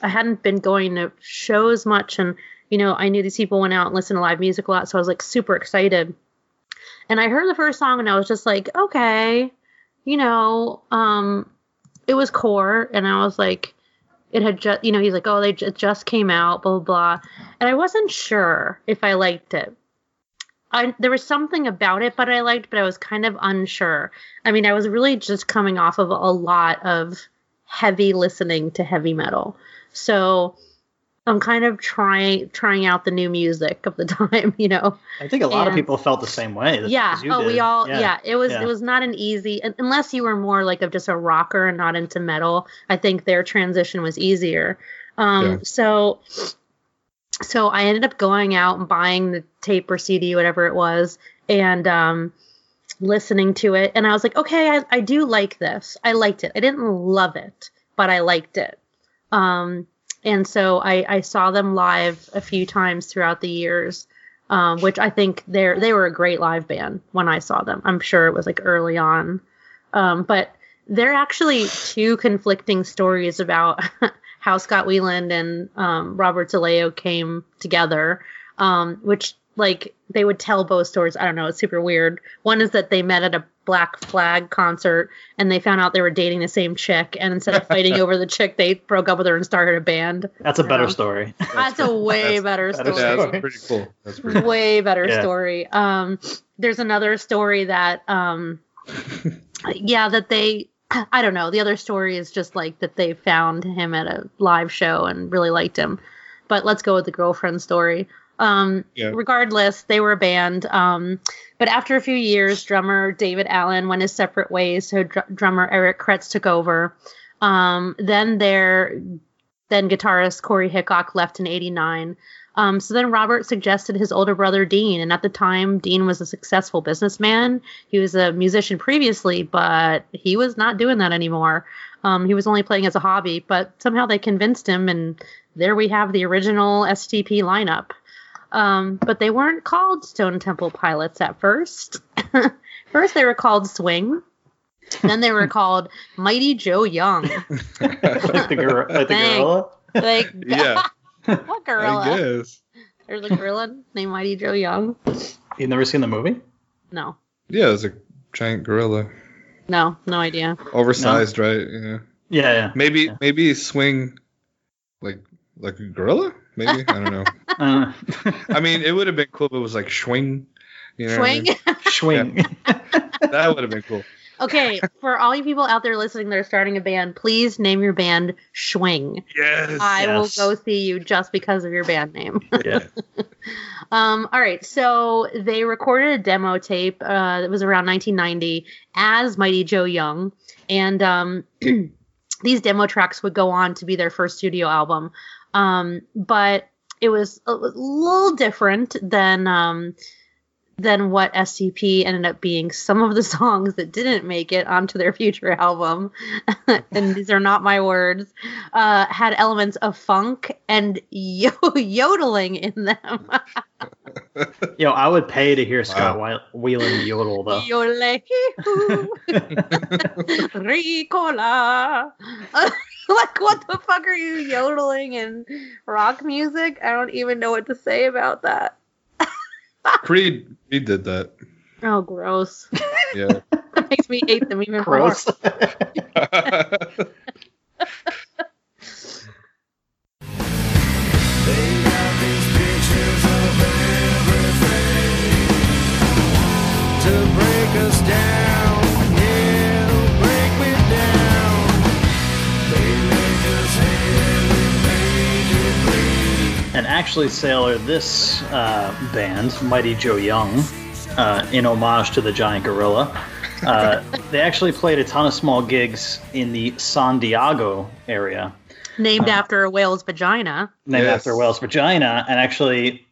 [SPEAKER 2] I hadn't been going to shows much and you know, I knew these people went out and listened to live music a lot, so I was like super excited. And I heard the first song and I was just like, okay, you know, um, it was core, and I was like, it had just, you know, he's like, oh, they it just came out, blah blah blah, and I wasn't sure if I liked it. I there was something about it, but I liked, but I was kind of unsure. I mean, I was really just coming off of a lot of heavy listening to heavy metal, so I'm kind of trying trying out the new music of the time, you know.
[SPEAKER 3] I think a lot of people felt the same way. as-
[SPEAKER 2] yeah.
[SPEAKER 3] as
[SPEAKER 2] Oh, we all. Yeah. It was.
[SPEAKER 3] Yeah.
[SPEAKER 2] It was not an easy. Unless you were more like of just a rocker and not into metal. I think their transition was easier. Um.
[SPEAKER 4] Yeah.
[SPEAKER 2] So. So I ended up going out and buying the tape or CD, whatever it was, and um, listening to it. And I was like, okay, I, I do like this. I liked it. I didn't love it, but I liked it. Um, and so I, I saw them live a few times throughout the years, um, which I think they're they were a great live band when I saw them. I'm sure it was like early on, um, but they're actually two conflicting stories about how Scott Weiland and um, Robert DeLeo came together, um, which like they would tell both stories. I don't know, it's super weird. One is that they met at a Black Flag concert and they found out they were dating the same chick, and instead of fighting over the chick, they broke up with her and started a band.
[SPEAKER 3] That's a better
[SPEAKER 2] Yeah.
[SPEAKER 3] story.
[SPEAKER 2] That's a way better
[SPEAKER 3] better
[SPEAKER 2] story
[SPEAKER 4] yeah,
[SPEAKER 3] story.
[SPEAKER 4] that's pretty cool. That's pretty cool.
[SPEAKER 2] way better
[SPEAKER 3] Yeah.
[SPEAKER 2] story. Um, there's another story that, um, yeah, that they, I don't know. The other story is just like that they found him at a live show and really liked him. But let's go with the girlfriend story. Um,
[SPEAKER 4] Yeah.
[SPEAKER 2] regardless, they were a band. Um, but after a few years, drummer David Allen went his separate ways. So dr- drummer Eric Kretz took over. Um, then their then guitarist Corey Hickock left in '89. Um, so then Robert suggested his older brother Dean, and at the time Dean was a successful businessman. He was a musician previously, but he was not doing that anymore. Um, he was only playing as a hobby, but somehow they convinced him, and there we have the original STP lineup. Um, but they weren't called Stone Temple Pilots at first. first, they were called Swing. then they were called Mighty Joe Young.
[SPEAKER 3] like the, gor- like the gorilla.
[SPEAKER 2] Like,
[SPEAKER 4] Yeah,
[SPEAKER 2] what gorilla?
[SPEAKER 4] I guess.
[SPEAKER 2] There's a gorilla named Mighty Joe Young.
[SPEAKER 3] You've never seen the movie?
[SPEAKER 2] No,
[SPEAKER 4] Yeah, it's a giant gorilla,
[SPEAKER 2] no, no idea.
[SPEAKER 4] oversized, right? Yeah.
[SPEAKER 3] Yeah, yeah.
[SPEAKER 4] Maybe
[SPEAKER 3] Yeah.
[SPEAKER 4] maybe swing like like a gorilla. Maybe I don't know.
[SPEAKER 3] Uh,
[SPEAKER 4] I mean, it would have been cool if it was like swing. You know what I
[SPEAKER 2] Swing.
[SPEAKER 4] mean?
[SPEAKER 3] swing.
[SPEAKER 4] That would have been cool.
[SPEAKER 2] Okay, for all you people out there listening that are starting a band, please name your band Schwing.
[SPEAKER 4] Yes.
[SPEAKER 2] I
[SPEAKER 3] Yes.
[SPEAKER 2] will go see you just because of your band name.
[SPEAKER 3] yeah.
[SPEAKER 2] Um, all right, so they recorded a demo tape. Uh, it was around 1990 as Mighty Joe Young, and um, these demo tracks would go on to be their first studio album. Um, but it was a little different than um, than what STP ended up being. Some of the songs that didn't make it onto their future album, and these are not my words, uh, had elements of funk and yo- yodeling in them.
[SPEAKER 3] Yo, I would pay to hear Scott Whe- Weiland yodel though.
[SPEAKER 2] Yodel, Ricola. like, what the fuck are you yodeling in rock music? I don't even know what to say about that.
[SPEAKER 4] Creed Creed did that.
[SPEAKER 2] Oh, gross.
[SPEAKER 4] Yeah.
[SPEAKER 2] that makes me hate them even
[SPEAKER 3] Gross.
[SPEAKER 5] They
[SPEAKER 3] actually, Sailor, this uh, band, Mighty Joe Young, uh, in homage to the giant gorilla, uh, they actually played a ton of small gigs in the San Diego area,
[SPEAKER 2] Named after a whale's vagina.
[SPEAKER 3] named
[SPEAKER 4] Yes.
[SPEAKER 3] after a Whale's vagina. And actually,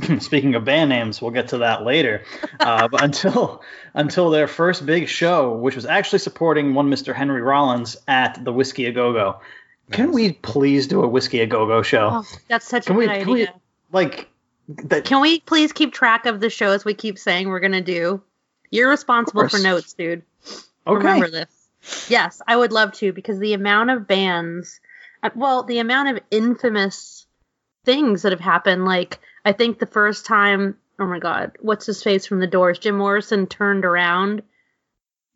[SPEAKER 3] speaking of band names, we'll get to that later. Uh, but until until their first big show, which was actually supporting one Mr. Henry Rollins at the Whiskey a Go Go. Can we please do a Whiskey a Go Go show?
[SPEAKER 2] Oh, that's such
[SPEAKER 3] Can
[SPEAKER 2] a
[SPEAKER 3] we-
[SPEAKER 2] good
[SPEAKER 3] can we-
[SPEAKER 2] idea.
[SPEAKER 3] Like, that,
[SPEAKER 2] Can we please keep track of the shows we keep saying we're going to do? You're responsible for notes, dude.
[SPEAKER 3] okay.
[SPEAKER 2] remember this. Yes, I would love to because the amount of bands, uh, well, the amount of infamous things that have happened. Like, I think the first time, oh my God, what's his face from the Doors? Jim Morrison turned around,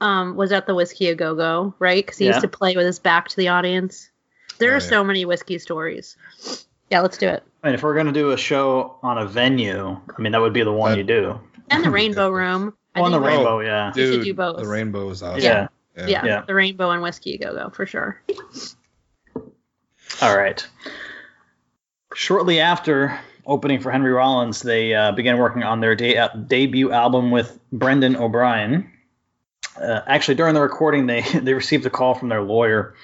[SPEAKER 2] um, was at the Whiskey a Go Go, right? Because he
[SPEAKER 3] Yeah.
[SPEAKER 2] used to play with his back to the audience. There
[SPEAKER 4] Oh,
[SPEAKER 2] are
[SPEAKER 4] yeah.
[SPEAKER 2] so many whiskey stories. Yeah, let's do it.
[SPEAKER 3] I mean, if we're gonna do a show on a venue, I mean that would be the one
[SPEAKER 4] That-
[SPEAKER 3] you do.
[SPEAKER 2] And the Rainbow Room. I
[SPEAKER 3] On the rainbow, yeah.
[SPEAKER 2] We should do both.
[SPEAKER 4] the rainbow is awesome.
[SPEAKER 3] Yeah.
[SPEAKER 2] Yeah,
[SPEAKER 3] Yeah.
[SPEAKER 2] the Rainbow and Whiskey Go Go for sure.
[SPEAKER 3] All right. Shortly after opening for Henry Rollins, they uh, began working on their de- uh, debut album with Brendan O'Brien. Uh, actually, during the recording, they they received a call from their lawyer,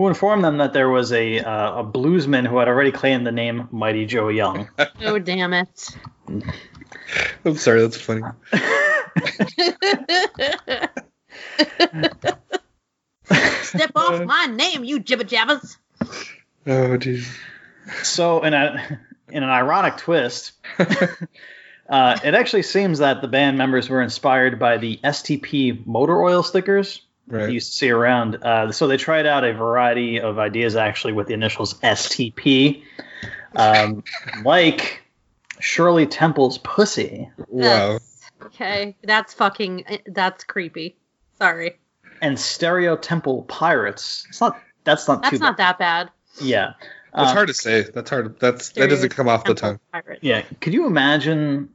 [SPEAKER 3] who informed them that there was a uh, a bluesman who had already claimed the name Mighty Joe Young.
[SPEAKER 2] Oh, damn it.
[SPEAKER 4] I'm sorry, that's funny.
[SPEAKER 2] Step off my name, you jibber jabbers.
[SPEAKER 4] Oh jeez.
[SPEAKER 3] So, in a in an ironic twist, uh, it actually seems that the band members were inspired by the STP motor oil stickers you
[SPEAKER 4] Right.
[SPEAKER 3] used to see around. Uh, so they tried out a variety of ideas actually with the initials STP, um, like Shirley Temple's pussy
[SPEAKER 4] Wow.
[SPEAKER 2] Okay, that's fucking. That's creepy. Sorry,
[SPEAKER 3] and Stereo Temple Pirates. It's not. That's not too.
[SPEAKER 2] that's not that bad.
[SPEAKER 3] bad. Yeah.
[SPEAKER 4] That's
[SPEAKER 3] Uh,
[SPEAKER 4] hard to say. That's hard. That's that doesn't come off the tongue.
[SPEAKER 2] Pirate.
[SPEAKER 3] Yeah. Could you imagine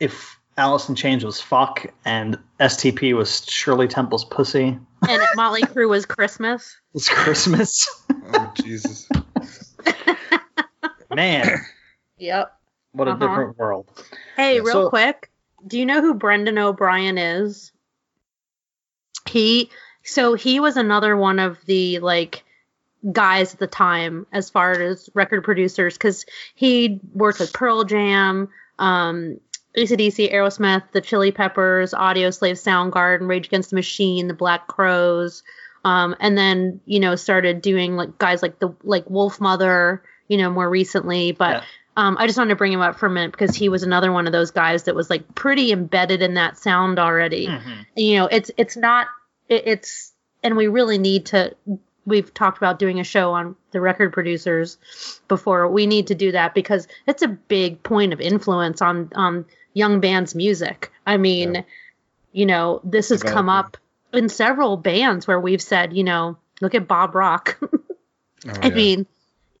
[SPEAKER 3] if Alice in Chains was fuck and STP was Shirley Temple's pussy?
[SPEAKER 2] And Motley Crue was Christmas.
[SPEAKER 3] It's Christmas.
[SPEAKER 4] Oh Jesus.
[SPEAKER 3] Man,
[SPEAKER 2] Yep.
[SPEAKER 3] what a
[SPEAKER 2] Uh-huh.
[SPEAKER 3] different world.
[SPEAKER 2] Hey,
[SPEAKER 4] Yeah,
[SPEAKER 2] real
[SPEAKER 3] so-
[SPEAKER 2] quick, do you know who Brendan O'Brien is? He So he was another one of the like guys at the time as far as record producers because he worked with Pearl Jam, um, ACDC, Aerosmith, the Chili Peppers, Audio Slave, Soundgarden, Rage Against the Machine, the Black Crowes, um, and then you know started doing like guys like the like Wolf Mother, you know, more recently. But
[SPEAKER 3] Yeah.
[SPEAKER 2] um, I just wanted to bring him up for a minute because he was another one of those guys that was like pretty embedded in that sound already
[SPEAKER 3] Mhm.
[SPEAKER 2] you know it's it's not it, it's and we really need to we've talked about doing a show on the record producers before we need to do that because it's a big point of influence on on young bands music i mean
[SPEAKER 4] Yeah.
[SPEAKER 2] you know this has come up in several bands where we've said you know look at bob rock
[SPEAKER 4] Oh,
[SPEAKER 2] I
[SPEAKER 4] yeah.
[SPEAKER 2] mean,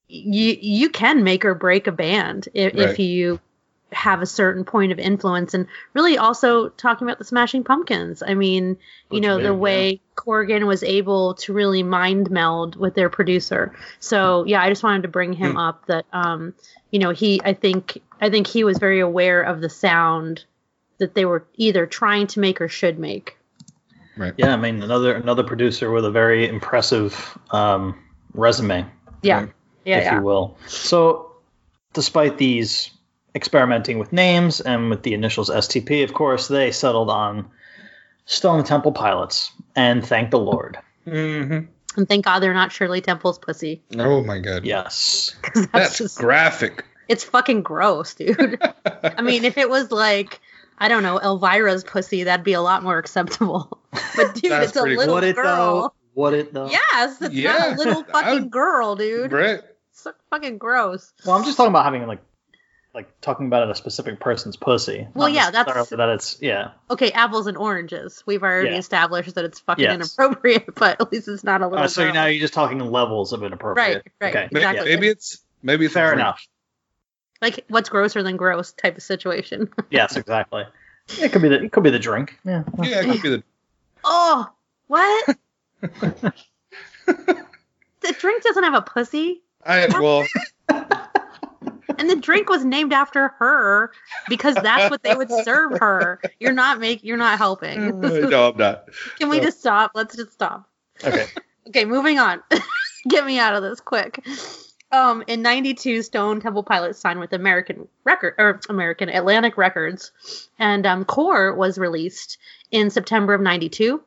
[SPEAKER 2] you you can make or break a band if, if you have a certain point of influence, and really also talking about the Smashing Pumpkins. I mean, you
[SPEAKER 3] Which
[SPEAKER 2] know,
[SPEAKER 3] they-
[SPEAKER 2] the way Corgan was able to really mind meld with their producer. So yeah, I just wanted to bring him up. That um, you know, he I think I think he was very aware of the sound that they were either trying to make or should make.
[SPEAKER 4] right.
[SPEAKER 3] Yeah, I mean another another producer with a very impressive um, resume,
[SPEAKER 2] Yeah,
[SPEAKER 4] Right.
[SPEAKER 2] yeah,
[SPEAKER 3] if
[SPEAKER 2] yeah.
[SPEAKER 3] you will. So, despite these experimenting with names and with the initials STP, of course, they settled on Stone Temple Pilots, and thank the Lord.
[SPEAKER 4] Mm-hmm.
[SPEAKER 2] And thank God they're not Shirley Temple's pussy.
[SPEAKER 4] Oh my god.
[SPEAKER 3] Yes.
[SPEAKER 2] that's,
[SPEAKER 4] That's
[SPEAKER 2] just
[SPEAKER 4] graphic.
[SPEAKER 2] It's fucking gross, dude. I mean, if it was like, I don't know, Elvira's pussy, that'd be a lot more acceptable. But dude, it's a
[SPEAKER 4] pretty
[SPEAKER 2] little
[SPEAKER 3] Would it
[SPEAKER 2] girl.
[SPEAKER 3] though? Would it though?
[SPEAKER 2] Yes, it's not
[SPEAKER 4] Yeah,
[SPEAKER 2] a little fucking
[SPEAKER 4] would-
[SPEAKER 2] girl, dude.
[SPEAKER 4] right.
[SPEAKER 2] It's so fucking gross.
[SPEAKER 3] Well, I'm just talking about having like, like talking about a specific person's pussy.
[SPEAKER 2] Well,
[SPEAKER 3] not
[SPEAKER 2] yeah, that's-
[SPEAKER 3] necessarily that it's yeah.
[SPEAKER 2] Okay, apples and oranges. We've already
[SPEAKER 3] Yeah.
[SPEAKER 2] established that it's fucking
[SPEAKER 3] Yes.
[SPEAKER 2] inappropriate, but at least it's not a little
[SPEAKER 3] Uh, so
[SPEAKER 2] girl.
[SPEAKER 3] now you're just talking levels of inappropriate.
[SPEAKER 2] Right, right,
[SPEAKER 3] Okay.
[SPEAKER 4] Maybe,
[SPEAKER 2] Exactly.
[SPEAKER 4] maybe it's maybe it's
[SPEAKER 3] Fair
[SPEAKER 4] drink.
[SPEAKER 3] enough.
[SPEAKER 2] like, what's grosser than gross type of situation.
[SPEAKER 3] Yes, exactly. It could be the it could be the drink. Yeah.
[SPEAKER 4] Yeah, it could be the
[SPEAKER 2] oh, what? the drink doesn't have a pussy.
[SPEAKER 4] I well
[SPEAKER 2] And the drink was named after her because that's what they would serve her. You're not make you're not helping.
[SPEAKER 4] no, I'm not.
[SPEAKER 2] Can we just stop? Let's just stop.
[SPEAKER 3] Okay.
[SPEAKER 2] Okay, moving on. Get me out of this quick. Um, in '92, Stone Temple Pilots signed with American Record or American Atlantic Records, and um, Core was released in September of '92,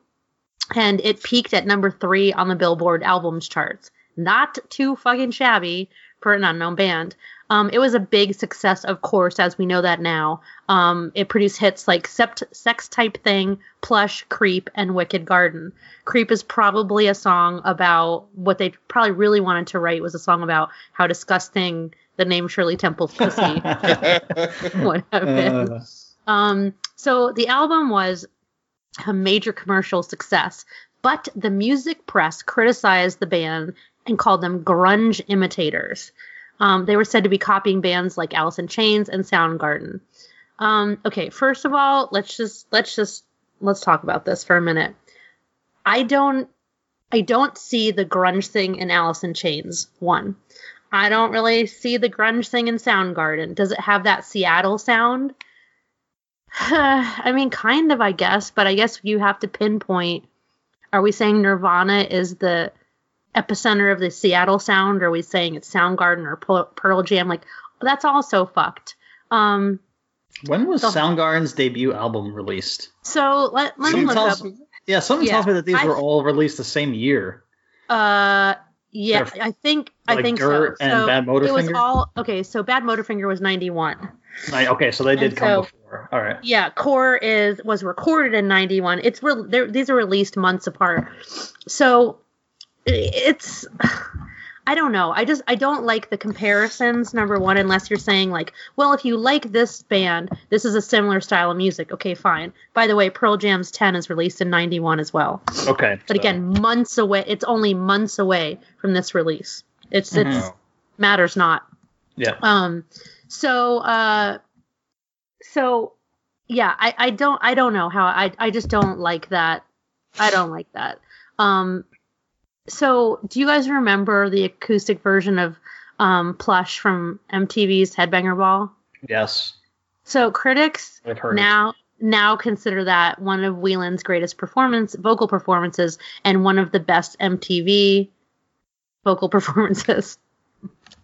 [SPEAKER 2] and it peaked at number three on the Billboard albums charts. Not too fucking shabby for an unknown band. Um, it was a big success, of course, as we know that now. Um, it produced hits like Sept- Sex Type Thing, Plush, Creep, and Wicked Garden. Creep is probably a song about what they probably really wanted to write was a song about how disgusting the name Shirley Temple's pussy would have been.
[SPEAKER 3] Uh,
[SPEAKER 2] Um, so the album was a major commercial success, but the music press criticized the band and called them grunge imitators. Um, they were said to be copying bands like Alice in Chains and Soundgarden. Um, okay, first of all, let's just let's just let's talk about this for a minute. I don't I don't see the grunge thing in Alice in Chains. One, I don't really see the grunge thing in Soundgarden. Does it have that Seattle sound? I mean, kind of, I guess, but I guess you have to pinpoint. Are we saying Nirvana is the epicenter of the Seattle sound? Or are we saying it's Soundgarden or Pearl- Jam? Like, that's all so fucked. Um,
[SPEAKER 3] when was
[SPEAKER 2] So-
[SPEAKER 3] Soundgarden's debut album released?
[SPEAKER 2] so let, let me look
[SPEAKER 3] tells,
[SPEAKER 2] up.
[SPEAKER 3] yeah, someone
[SPEAKER 2] Yeah,
[SPEAKER 3] tells me that these
[SPEAKER 2] I-
[SPEAKER 3] were all released the same year.
[SPEAKER 2] Uh, yeah,
[SPEAKER 3] They're-
[SPEAKER 2] I think I think
[SPEAKER 3] Dirt
[SPEAKER 2] so.
[SPEAKER 3] and
[SPEAKER 2] so
[SPEAKER 3] Bad
[SPEAKER 2] It was all okay. So Bad Motorfinger was ninety one.
[SPEAKER 3] Right, okay, so they did
[SPEAKER 2] And
[SPEAKER 3] come
[SPEAKER 2] so-
[SPEAKER 3] before. All right.
[SPEAKER 2] Yeah, Core is was recorded in '91. It's re- these are released months apart, so it's I don't know. I just I don't like the comparisons. Number one, unless you're saying like, well, if you like this band, this is a similar style of music. Okay, fine. By the way, Pearl Jam's 10 is released in '91 as well.
[SPEAKER 3] Okay.
[SPEAKER 2] But
[SPEAKER 3] so-
[SPEAKER 2] again, months away. It's only months away from this release. It's
[SPEAKER 3] Mhm.
[SPEAKER 2] it's matters not.
[SPEAKER 3] yeah.
[SPEAKER 2] Um, so, uh, so yeah, I, I don't, I don't know how I, I just don't like that. I don't like that. Um, so do you guys remember the acoustic version of, um, Plush from MTV's Headbanger Ball?
[SPEAKER 3] Yes.
[SPEAKER 2] So critics
[SPEAKER 3] I've heard. it.
[SPEAKER 2] now, now consider that one of Weiland's greatest performance vocal performances and one of the best MTV vocal performances.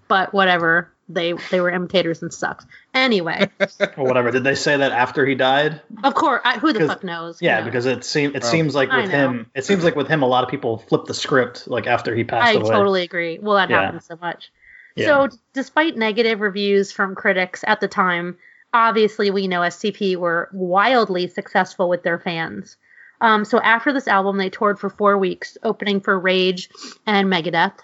[SPEAKER 2] But whatever, they they were imitators and sucks. Anyway,
[SPEAKER 3] or whatever. Did they say that after he died?
[SPEAKER 2] of course, I, who the fuck knows?
[SPEAKER 3] Yeah,
[SPEAKER 2] knows?
[SPEAKER 3] because it seems it
[SPEAKER 4] Oh.
[SPEAKER 3] seems like with him, it seems like with him, a lot of people flip the script like after he passed
[SPEAKER 2] I
[SPEAKER 3] away.
[SPEAKER 2] totally agree. Well, that
[SPEAKER 3] Yeah.
[SPEAKER 2] happens so much.
[SPEAKER 3] Yeah.
[SPEAKER 2] So, despite negative reviews from critics at the time, obviously we know STP were wildly successful with their fans. Um, so after this album, they toured for four weeks, opening for Rage and Megadeth.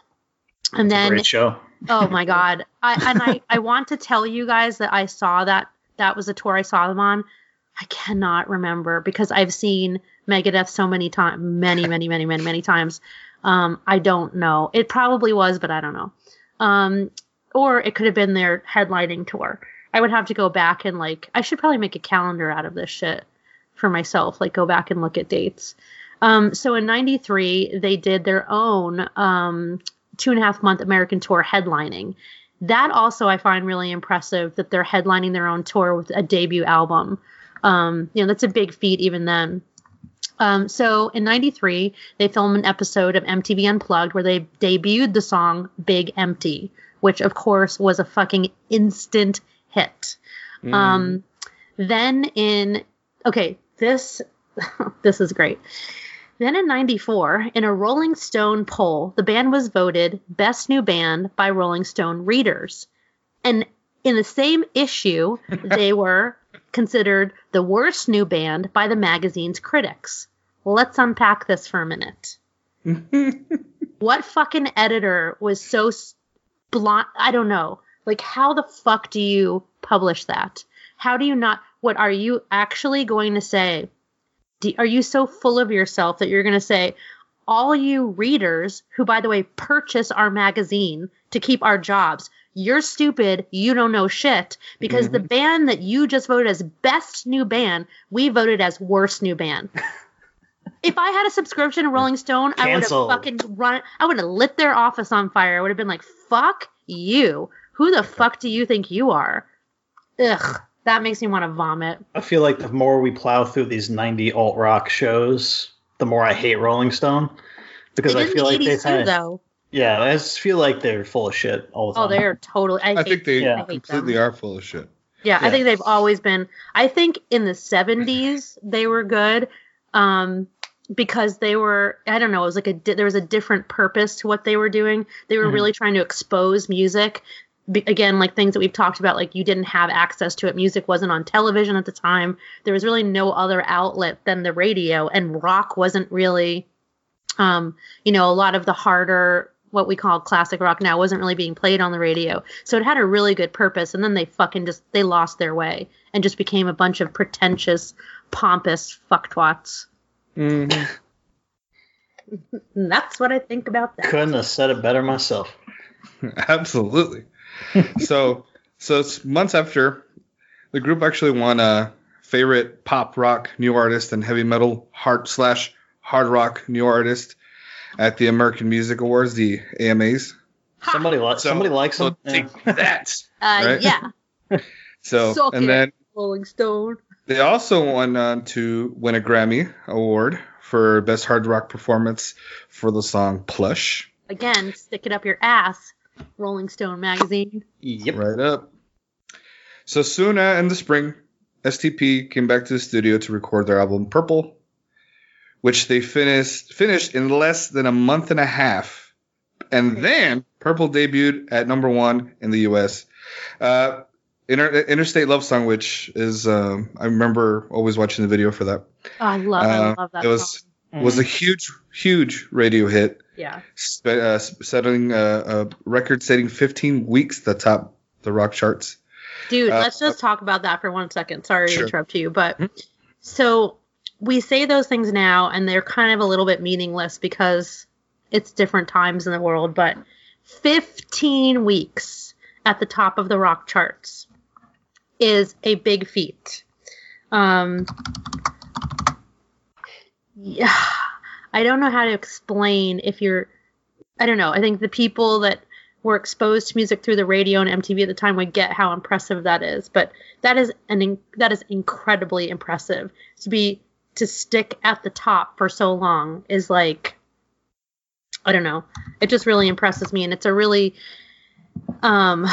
[SPEAKER 2] And
[SPEAKER 3] It's a
[SPEAKER 2] then
[SPEAKER 3] great show.
[SPEAKER 2] Oh my god. I, and I, I want to tell you guys that i saw that that was a tour i saw them on. I cannot remember because i've seen megadeth so many times many many many many many times. Um, i don't know. It probably was but i don't know. Um, or it could have been their headlining tour. I would have to go back and like i should probably make a calendar out of this shit for myself like go back and look at dates. Um, so in 93 they did their own um, two and a half month American tour headlining. That also I find really impressive that they're headlining their own tour with a debut album. Um, you know, that's a big feat even then. Um, so in 93, they filmed an episode of MTV Unplugged where they debuted the song Big Empty, which of course was a fucking instant hit. Um, then in, okay, this, this is great. Then in 94, in a Rolling Stone poll, the band was voted Best New Band by Rolling Stone readers. And in the same issue, they were considered the worst new band by the magazine's critics. Let's unpack this for a minute. what fucking editor was so blunt? I don't know. Like, how the fuck do you publish that? How do you not? What are you actually going to say? Are you so full of yourself that you're going to say all you readers who by the way purchase our magazine to keep our jobs you're stupid you don't know shit because the mm-hmm. band that you just voted as best new band we voted as worst new band if i had a subscription to rolling stone i would have fucking run i would have lit their office on fire. I would have been like fuck you. Who the fuck do you think you are? Ugh that makes me want to vomit
[SPEAKER 3] I feel like the more we plow through these 90 alt rock shows, the more I hate Rolling Stone because
[SPEAKER 2] They
[SPEAKER 3] I feel like they've
[SPEAKER 2] 80s
[SPEAKER 3] had
[SPEAKER 2] too, though
[SPEAKER 3] yeah, I just feel like they're full of shit all the time.
[SPEAKER 2] Oh, they are totally. I,
[SPEAKER 4] I
[SPEAKER 2] hate,
[SPEAKER 4] think they
[SPEAKER 3] Yeah.
[SPEAKER 2] I hate
[SPEAKER 4] completely
[SPEAKER 2] them.
[SPEAKER 4] are full of shit.
[SPEAKER 2] Yeah, I think they've always been. I think in the seventies they were good, um, because they were. I don't know. It was like a. di- There was a different purpose to what they were doing. They were
[SPEAKER 3] Mhm.
[SPEAKER 2] really trying to expose music. Be, again, like things that we've talked about, like you didn't have access to it. Music wasn't on television at the time. There was really no other outlet than the radio, and rock wasn't really um, you know, a lot of the harder what we call classic rock now wasn't really being played on the radio. So it had a really good purpose and then they fucking just they lost their way and just became a bunch of pretentious, pompous fucktwats.
[SPEAKER 4] Mm-hmm.
[SPEAKER 2] That's what I think about that.
[SPEAKER 3] Couldn't have said it better myself.
[SPEAKER 4] Absolutely. So, so it's months after the group actually won a favorite pop rock new artist and heavy metal hard slash hard rock new artist at the American Music Awards, the AMAs.
[SPEAKER 3] Somebody likes
[SPEAKER 4] So-
[SPEAKER 3] somebody likes
[SPEAKER 4] so
[SPEAKER 3] them.
[SPEAKER 4] take
[SPEAKER 3] Yeah.
[SPEAKER 4] that.
[SPEAKER 2] Uh,
[SPEAKER 4] Right?
[SPEAKER 2] yeah,
[SPEAKER 4] So,
[SPEAKER 2] Suck
[SPEAKER 4] and
[SPEAKER 2] it.
[SPEAKER 4] then
[SPEAKER 2] Rolling Stone.
[SPEAKER 4] they also won uh, to win a Grammy award for best hard rock performance for the song Plush.
[SPEAKER 2] Again, stick it up your ass. Rolling Stone magazine.
[SPEAKER 3] Yep.
[SPEAKER 4] Right up. So soon uh, in the spring, STP came back to the studio to record their album Purple, which they finished finished in less than a month and a half. And then Purple debuted at number one in the U.S. Uh, Inter- Interstate Love Song, which is um, I remember always watching the video for that.
[SPEAKER 2] Oh, I love, I
[SPEAKER 4] Uh,
[SPEAKER 2] love that.
[SPEAKER 4] it was
[SPEAKER 2] song.
[SPEAKER 4] Was a huge huge radio hit,
[SPEAKER 2] yeah.
[SPEAKER 4] uh, setting uh, a record-setting 15 weeks the top the rock charts.
[SPEAKER 2] Dude,
[SPEAKER 4] Uh,
[SPEAKER 2] let's just talk about that for one second. Sorry
[SPEAKER 4] Sure.
[SPEAKER 2] to interrupt you, but so we say those things now and they're kind of a little bit meaningless because it's different times in the world, but 15 weeks at the top of the rock charts is a big feat. Um yeah, I don't know how to explain if you're I don't know. I think the people that were exposed to music through the radio and MTV at the time would get how impressive that is. But that is an that is incredibly impressive to be to stick at the top for so long is like I don't know. It just really impresses me and it's a really um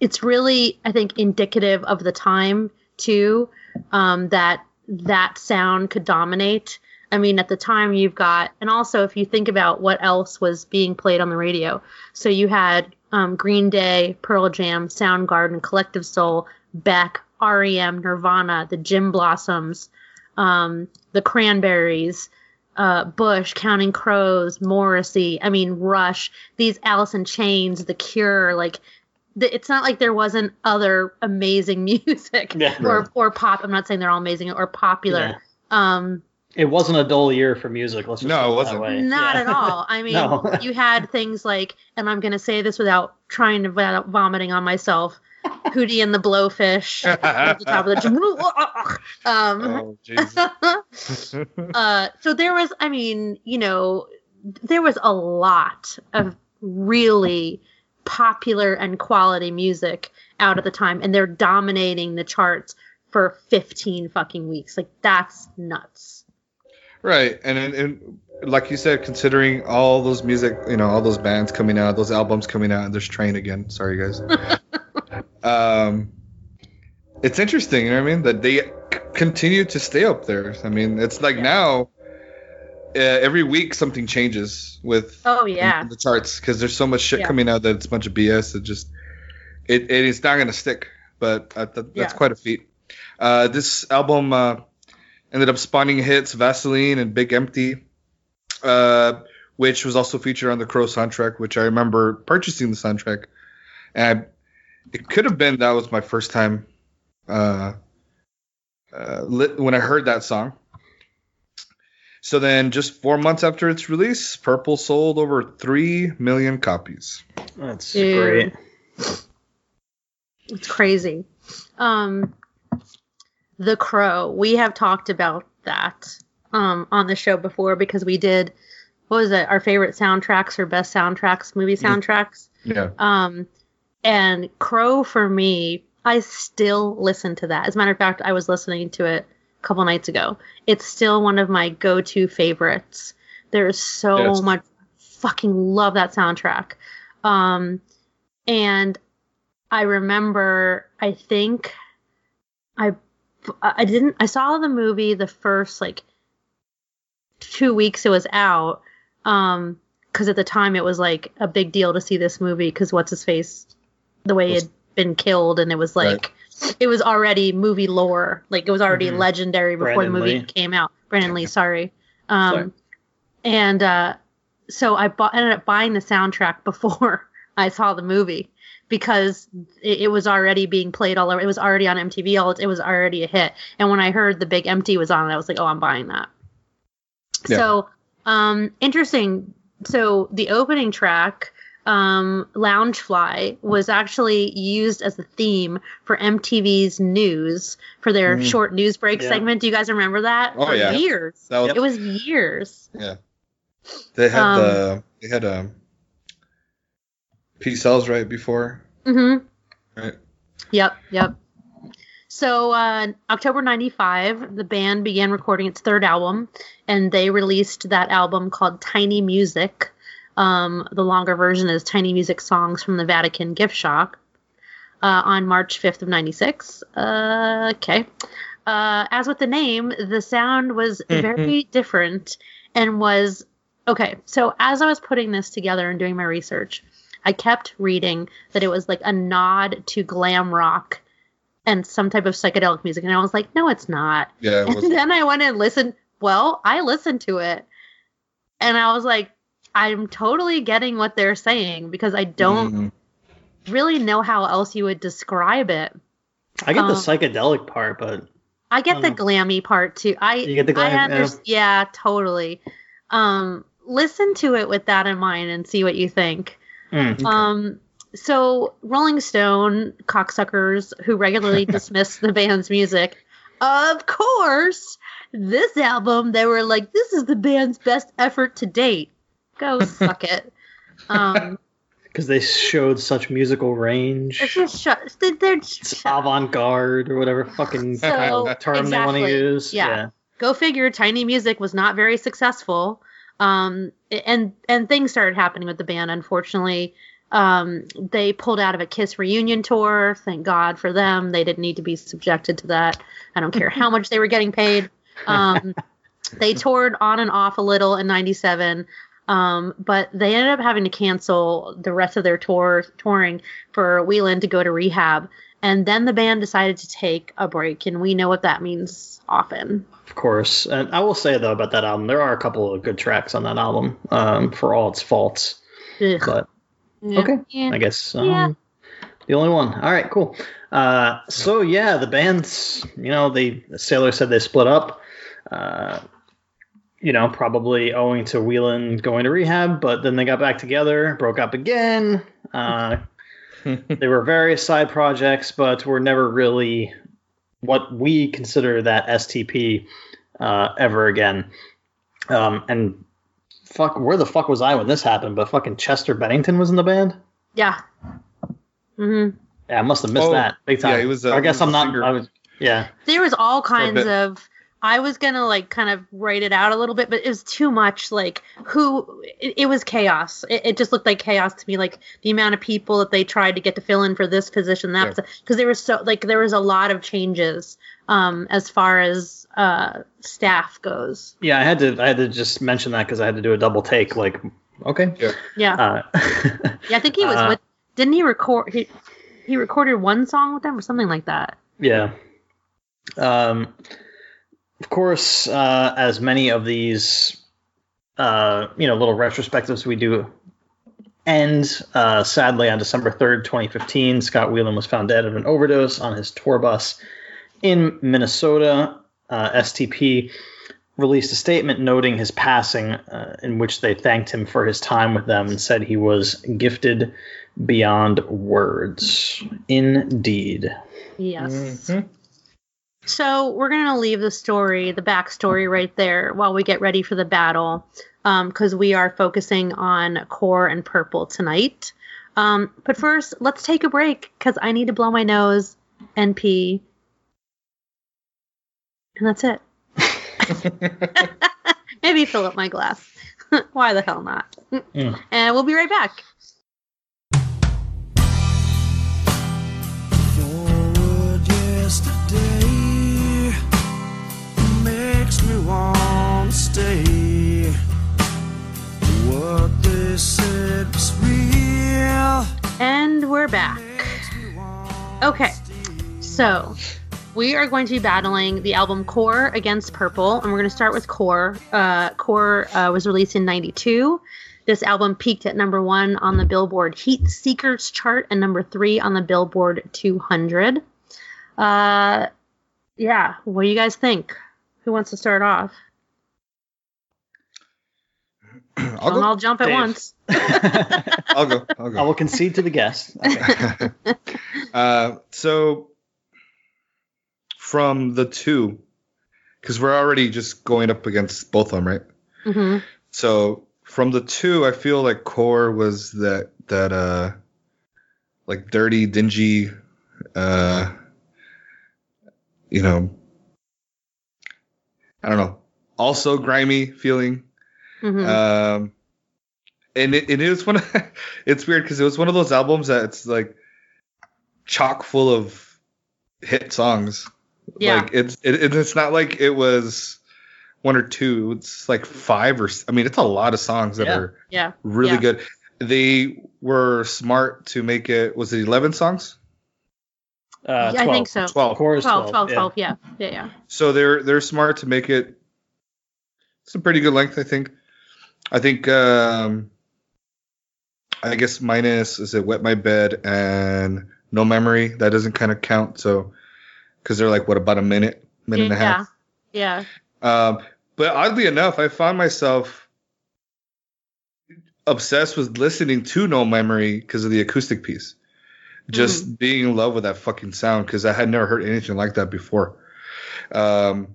[SPEAKER 2] it's really I think indicative of the time too um that that sound could dominate. I mean, at the time you've got, and also if you think about what else was being played on the radio, so you had um, Green Day, Pearl Jam, Soundgarden, Collective Soul, Beck, REM, Nirvana, the Gin Blossoms, um, the Cranberries, uh, Bush, Counting Crows, Morrissey. I mean, Rush. These Alice in Chains, The Cure. Like, it's not like there wasn't other amazing music
[SPEAKER 3] Yeah.
[SPEAKER 2] or
[SPEAKER 4] Right.
[SPEAKER 2] or pop. I'm not saying they're all amazing or popular. Um,
[SPEAKER 3] It wasn't a dull year for music. Let's just
[SPEAKER 4] No, it wasn't.
[SPEAKER 3] way.
[SPEAKER 2] not
[SPEAKER 3] Yeah.
[SPEAKER 2] at all. I mean,
[SPEAKER 3] No.
[SPEAKER 2] you had things like, and I'm going to say this without trying to without vomiting on myself. Hootie and the Blowfish at the top of the gym. um,
[SPEAKER 4] oh,
[SPEAKER 2] uh, so there was, I mean, you know, there was a lot of really popular and quality music out at the time, and they're dominating the charts for 15 fucking weeks. Like that's nuts.
[SPEAKER 4] Right, and, and and like you said, considering all those music, you know, all those bands coming out, those albums coming out, and there's Train again. Sorry, guys. um, it's interesting, you know what I mean? That they c- continue to stay up there. I mean, it's like now, uh, every week something changes with
[SPEAKER 2] Oh yeah.
[SPEAKER 4] in the charts because there's so much shit
[SPEAKER 2] Yeah.
[SPEAKER 4] coming out that it's a bunch of BS. It just it, it is not gonna stick. But uh, th- that's
[SPEAKER 2] Yeah.
[SPEAKER 4] quite a feat. Uh, this album uh, ended up spawning hits Vasoline and Big Empty, uh, which was also featured on the Crow soundtrack, which I remember purchasing the soundtrack. And I, it could have been that was my first time uh, uh, lit, when I heard that song. So then, just four months after its release, Purple sold over 3 million copies.
[SPEAKER 3] That's
[SPEAKER 2] Dude.
[SPEAKER 3] great.
[SPEAKER 2] It's crazy. Um, The Crow. We have talked about that um, on the show before because we did what was it? Our favorite soundtracks or best soundtracks, movie soundtracks.
[SPEAKER 4] Yeah.
[SPEAKER 2] Um, and Crow for me, I still listen to that. As a matter of fact, I was listening to it a couple nights ago. It's still one of my go-to favorites. There's so
[SPEAKER 4] Yes.
[SPEAKER 2] much fucking love that soundtrack. Um, and I remember, I think I I didn't I saw the movie the first like two weeks it was out. Um, because at the time it was like a big deal to see this movie because what's his face, the way he had been killed, and it was like it was already movie lore, like it was already
[SPEAKER 3] Mhm.
[SPEAKER 2] legendary before
[SPEAKER 3] Brandon
[SPEAKER 2] the movie
[SPEAKER 3] Lee.
[SPEAKER 2] came out. Brandon Lee, sorry. Um,
[SPEAKER 3] Sorry.
[SPEAKER 2] and uh, so I bought, ended up buying the soundtrack before I saw the movie because it, it was already being played all over. It was already on MTV. All it was already a hit. And when I heard the Big Empty was on, I was like, oh, I'm buying that.
[SPEAKER 4] Yeah.
[SPEAKER 2] So, um, interesting. So the opening track, um, Loungefly, was actually used as the theme for MTV's news for their
[SPEAKER 4] Mhm.
[SPEAKER 2] short news break
[SPEAKER 3] Yeah.
[SPEAKER 2] segment. Do you guys remember that?
[SPEAKER 4] Oh,
[SPEAKER 2] for
[SPEAKER 4] yeah.
[SPEAKER 2] years.
[SPEAKER 4] That was,
[SPEAKER 2] It was years.
[SPEAKER 4] Yeah, they had
[SPEAKER 2] um,
[SPEAKER 4] the they had um P cells right before.
[SPEAKER 2] Mm-hmm.
[SPEAKER 4] Right.
[SPEAKER 2] Yep, yep. So, uh, October 95, the band began recording its third album, and they released that album called Tiny Music. Um, the longer version is Tiny Music Songs from the Vatican Gift Shop uh, on March 5th of 96. Uh, okay. Uh, as with the name, the sound was very different and was okay. So, as I was putting this together and doing my research, I kept reading that it was like a nod to glam rock and some type of psychedelic music. And I was like, no, it's not.
[SPEAKER 4] Yeah, it
[SPEAKER 2] And then I went and listened. Well, I listened to it. And I was like, I'm totally getting what they're saying because I don't
[SPEAKER 4] Mhm.
[SPEAKER 2] really know how else you would describe it.
[SPEAKER 3] I get the
[SPEAKER 2] Um,
[SPEAKER 3] psychedelic part, but
[SPEAKER 2] I get the
[SPEAKER 3] Um,
[SPEAKER 2] glammy part too. I
[SPEAKER 3] You get the
[SPEAKER 2] I
[SPEAKER 3] glam-
[SPEAKER 2] understand. Yeah, totally. Um, listen to it with that in mind and see what you think.
[SPEAKER 3] mm,
[SPEAKER 2] Um, so Rolling Stone cocksuckers who regularly dismiss the band's music, of course, this album they were like, "This is the band's best effort to date." Go suck it. Um,
[SPEAKER 3] because they showed such musical range.
[SPEAKER 2] It's just shut. They're
[SPEAKER 3] It's avant-garde or whatever fucking
[SPEAKER 2] So,
[SPEAKER 3] term they want to
[SPEAKER 2] exactly.
[SPEAKER 3] use.
[SPEAKER 2] Yeah. go figure. Tiny Music was not very successful, um, and and things started happening with the band. Unfortunately, um, they pulled out of a Kiss reunion tour. Thank God for them. They didn't need to be subjected to that. I don't care how much they were getting paid. Um, they toured on and off a little in '97. Um, but they ended up having to cancel the rest of their tour touring for Weiland to go to rehab. And then the band decided to take a break, and we know what that means often.
[SPEAKER 3] Of course. And I will say though about that album, there are a couple of good tracks on that album, um, for all its faults.
[SPEAKER 2] Ugh.
[SPEAKER 3] But
[SPEAKER 2] Yeah.
[SPEAKER 3] okay,
[SPEAKER 2] Yeah.
[SPEAKER 3] I guess um,
[SPEAKER 2] Yeah.
[SPEAKER 3] the only one. All right, cool. Uh, so yeah, the bands, you know, the Sailor said they split up. Uh, you know, probably owing to Weiland going to rehab, but then they got back together, broke up again. Uh, they were various side projects, but were never really what we consider that STP uh, ever again. Um, and fuck, where the fuck was I when this happened? But fucking Chester Bennington was in the band.
[SPEAKER 2] Yeah. hmm
[SPEAKER 3] Yeah, I must have missed
[SPEAKER 4] Oh,
[SPEAKER 3] that big time.
[SPEAKER 4] yeah, he was, uh,
[SPEAKER 3] I guess
[SPEAKER 4] he was
[SPEAKER 3] I'm not. I was. Yeah.
[SPEAKER 2] There was all kinds of. I was gonna like kind of write it out a little bit, but it was too much. Like who? It, it was chaos. It, it just looked like chaos to me. Like the amount of people that they tried to get to fill in for this position, that
[SPEAKER 4] Yeah.
[SPEAKER 2] because there was so like there was a lot of changes um as far as uh staff goes.
[SPEAKER 3] Yeah, I had to. I had to just mention that because I had to do a double take. Like, okay.
[SPEAKER 4] Yeah.
[SPEAKER 2] Yeah.
[SPEAKER 3] Uh,
[SPEAKER 2] yeah. I think he was
[SPEAKER 3] uh,
[SPEAKER 2] with. Didn't he record? He, he recorded one song with them or something like that.
[SPEAKER 3] Yeah. Um, of course, uh, as many of these, uh, you know, little retrospectives we do end, uh, sadly, on December 3rd, 2015, Scott Weiland was found dead of an overdose on his tour bus in Minnesota. Uh, STP released a statement noting his passing, uh, in which they thanked him for his time with them and said he was gifted beyond words. Indeed.
[SPEAKER 2] Yes.
[SPEAKER 4] Mhm.
[SPEAKER 2] So we're gonna leave the story, the backstory, right there while we get ready for the battle, because we are focusing on core and purple tonight. Um, but first, let's take a break because I need to blow my nose and pee, and that's it. Maybe fill up my glass. Why the hell not? And we'll be right back. And we're back. Okay, so we are going to be battling the album Core against Purple, and we're going to start with Core. Uh, Core uh, was released in '92. This album peaked at number one on the Billboard Heat Seekers chart and number three on the Billboard 200. Uh, yeah, what do you guys think? Who wants to start off?
[SPEAKER 4] I'll
[SPEAKER 2] Don't
[SPEAKER 4] go.
[SPEAKER 2] all jump at
[SPEAKER 3] Dave.
[SPEAKER 2] once.
[SPEAKER 4] I'll go. I'll
[SPEAKER 3] I will concede to the guest. Okay.
[SPEAKER 4] uh, so from the two, because we're already just going up against both of them, right?
[SPEAKER 2] hmm
[SPEAKER 4] So from the two, I feel like Core was that that uh like dirty, dingy, uh you know, I don't know, also grimy feeling.
[SPEAKER 2] Hmm
[SPEAKER 4] Um, and it, it is one. Of, it's weird because it was one of those albums that it's like chock full of hit songs.
[SPEAKER 2] Yeah.
[SPEAKER 4] Like it's it, it- it's not like it was one or two. It's like five or I mean, it's a lot of songs that
[SPEAKER 3] Yeah.
[SPEAKER 4] are
[SPEAKER 2] yeah.
[SPEAKER 4] really
[SPEAKER 2] Yeah.
[SPEAKER 4] good. They were smart to make it. Was it eleven songs?
[SPEAKER 3] Uh,
[SPEAKER 2] Yeah, I think so.
[SPEAKER 4] Twelve.
[SPEAKER 3] Core is
[SPEAKER 2] 12,
[SPEAKER 3] 12.
[SPEAKER 2] 12,
[SPEAKER 3] yeah.
[SPEAKER 2] 12, yeah. Yeah, yeah.
[SPEAKER 4] So they're they're smart to make it. It's a pretty good length, I think. I think. um I guess minus is it wet my bed and no memory that doesn't kind of count. So because they're like what about a minute, minute and a half.
[SPEAKER 2] Yeah.
[SPEAKER 4] Um, but oddly enough, I found myself obsessed with listening to No Memory because of the acoustic piece. Just being in love with that fucking sound because I had never heard anything like that before. Um,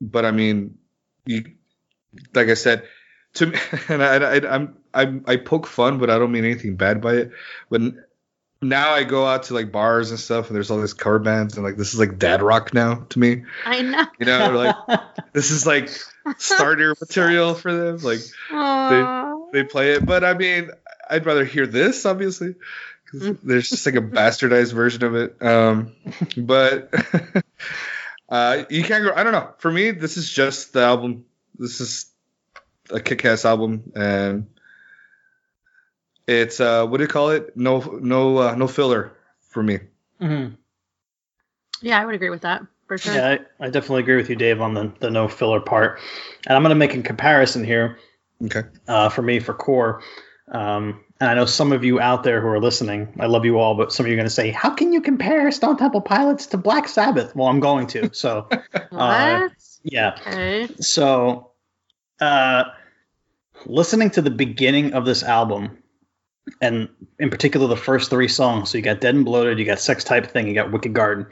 [SPEAKER 4] but I mean, you, like I said, to me, and I, I, I'm, I'm, I poke fun, but I don't mean anything bad by it. But now I go out to like bars and stuff, and there's all these cover bands, and like this is like dad rock now to me.
[SPEAKER 2] I know.
[SPEAKER 4] You know, like this is like starter material for them. Like
[SPEAKER 2] Aw.
[SPEAKER 4] they play it, but I mean, I'd rather hear this obviously because there's just like a bastardized version of it. Um, but uh, you can't go. I don't know. For me, this is just the album. This is a kick-ass album, and it's uh, what do you call it? No, no, uh, no filler for me.
[SPEAKER 3] Mhm.
[SPEAKER 2] yeah, I would agree with that for sure.
[SPEAKER 3] Yeah, I, I definitely agree with you, Dave, on the, the no filler part. And I'm going to make a comparison here
[SPEAKER 4] Okay.
[SPEAKER 3] uh, for me for core. Um, and I know some of you out there who are listening, I love you all, but some of you are going to say, how can you compare Stone Temple Pilots to Black Sabbath? Well, I'm going to. So,
[SPEAKER 2] What?
[SPEAKER 3] yeah.
[SPEAKER 2] okay.
[SPEAKER 3] So, uh, listening to the beginning of this album, and in particular the first three songs, so you got Dead and Bloated, you got Sex Type Thing, you got Wicked Garden,